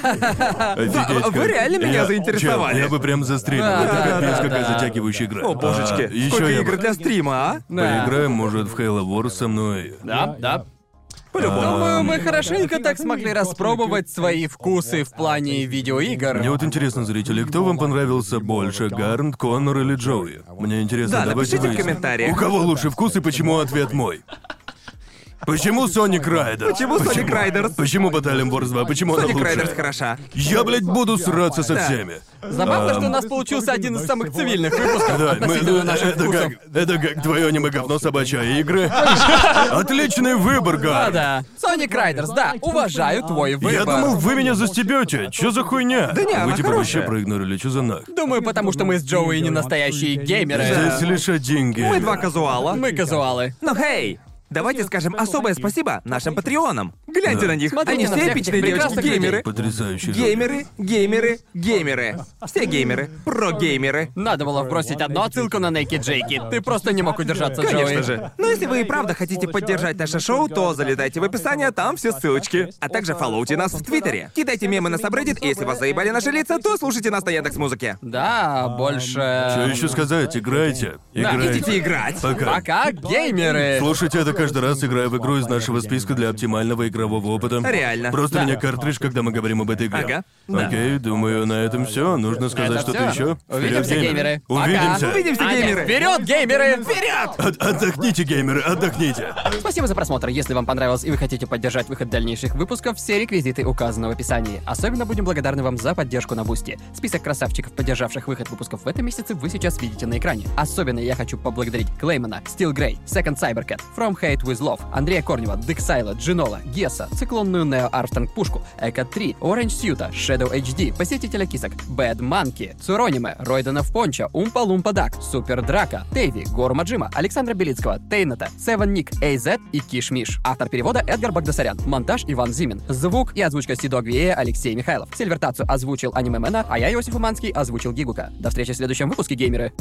Офигеть, вы как- реально меня Я- заинтересовали. чел, я бы прям застрелил. Да, Это да, капец, да, какая да. затягивающая игра. О, божечки. А, еще Сколько я игр бы- для стрима, а? Да. Поиграем, может, в Halo Wars со мной. Да, да. По-любому. Думаю, мы хорошенько так смогли распробовать свои вкусы в плане видеоигр. Мне вот интересно, зрители, кто вам понравился больше, Гарнт, Коннор или Джоуи? Мне интересно, Да, давайте напишите в выясним. комментариях. У кого лучше вкус и почему ответ мой? Почему Соник Райдер? Почему Sonic Riders? Почему Battalion Wars 2? Почему она лучше? Riders хороша. Я, блядь, буду сраться со Да. всеми. Забавно, что у нас получился один из самых цивильных выпусков Да, мы, относительно наших это вкусов. как, это как твое аниме-говно собачья игры. Отличный выбор, Да, Гар. да. Sonic Riders, да, уважаю твой выбор. Я думал, вы меня застебете. Чё за хуйня? Да не, она Вы типа вообще хорошая. проигнорили, чё за нах? Думаю, потому что мы с Джоуи не настоящие геймеры. Здесь лишь геймер. Мы два казуала. Мы казуалы. Ну, хей! Давайте скажем особое спасибо нашим патреонам. Гляньте Да. на них. Смотрите Они на все всех эпичные этих прекрасных девочки-геймеры. Потрясающий. Геймеры, геймеры, геймеры. Все геймеры. Про-геймеры. Надо было вбросить одну отсылку на Naked Джейки. Ты просто не мог удержаться, Конечно Джоуи. же. Но если вы и правда хотите поддержать наше шоу, то залетайте в описание, там все ссылочки. А также фоллоуте нас в Твиттере. Кидайте мемы на Subreddit, и если вас заебали наши лица, то слушайте нас на Яндекс.Музыке. Да, больше... Что еще сказать? Играйте. Играйте. Идите играть. Пока. Пока, геймеры! Слушайте это каждый раз, играя в игру из нашего списка для оптимального игрового опыта. Реально. Просто Да. меня картридж, когда мы говорим об этой игре. Ага. Да. Окей, думаю, на этом все. Нужно сказать Это что-то еще. Увидимся, геймеры. Пока. Увидимся. Увидимся, геймеры. Вперед, геймеры! Вперед! От- отдохните, геймеры, отдохните. Спасибо за просмотр. Если вам понравилось и вы хотите поддержать выход дальнейших выпусков, все реквизиты указаны в описании. Особенно будем благодарны вам за поддержку на Boosty. Список красавчиков, поддержавших выход выпусков в этом месяце, вы сейчас видите на экране. Особенно я хочу поблагодарить Клеймана, Steel Grey, Second Cybercat, From Hate With Love, Андрея Корнева, Дексайла, Джинола, Геса, циклонную Нео Армстронг Пушку, Эко 3, Orange Suit а, Shadow HD, Посетителя Кисок, Bad Monkey, Цурониме, Ройденов Понча, Умпа Лумпа Дак, Супер Драка, Тейви, Гор Маджима, Александра Белицкого, Тейната, Севен Ник, AZ и Киш Миш. Автор перевода Эдгар Багдасарян. Монтаж Иван Зимин. Звук и озвучка Сидо Гвея Алексей Михайлов. Сильвертацию озвучил Аниме Мэна, а я, Иосиф Уманский, озвучил Гигука. До встречи в следующем выпуске, геймеры.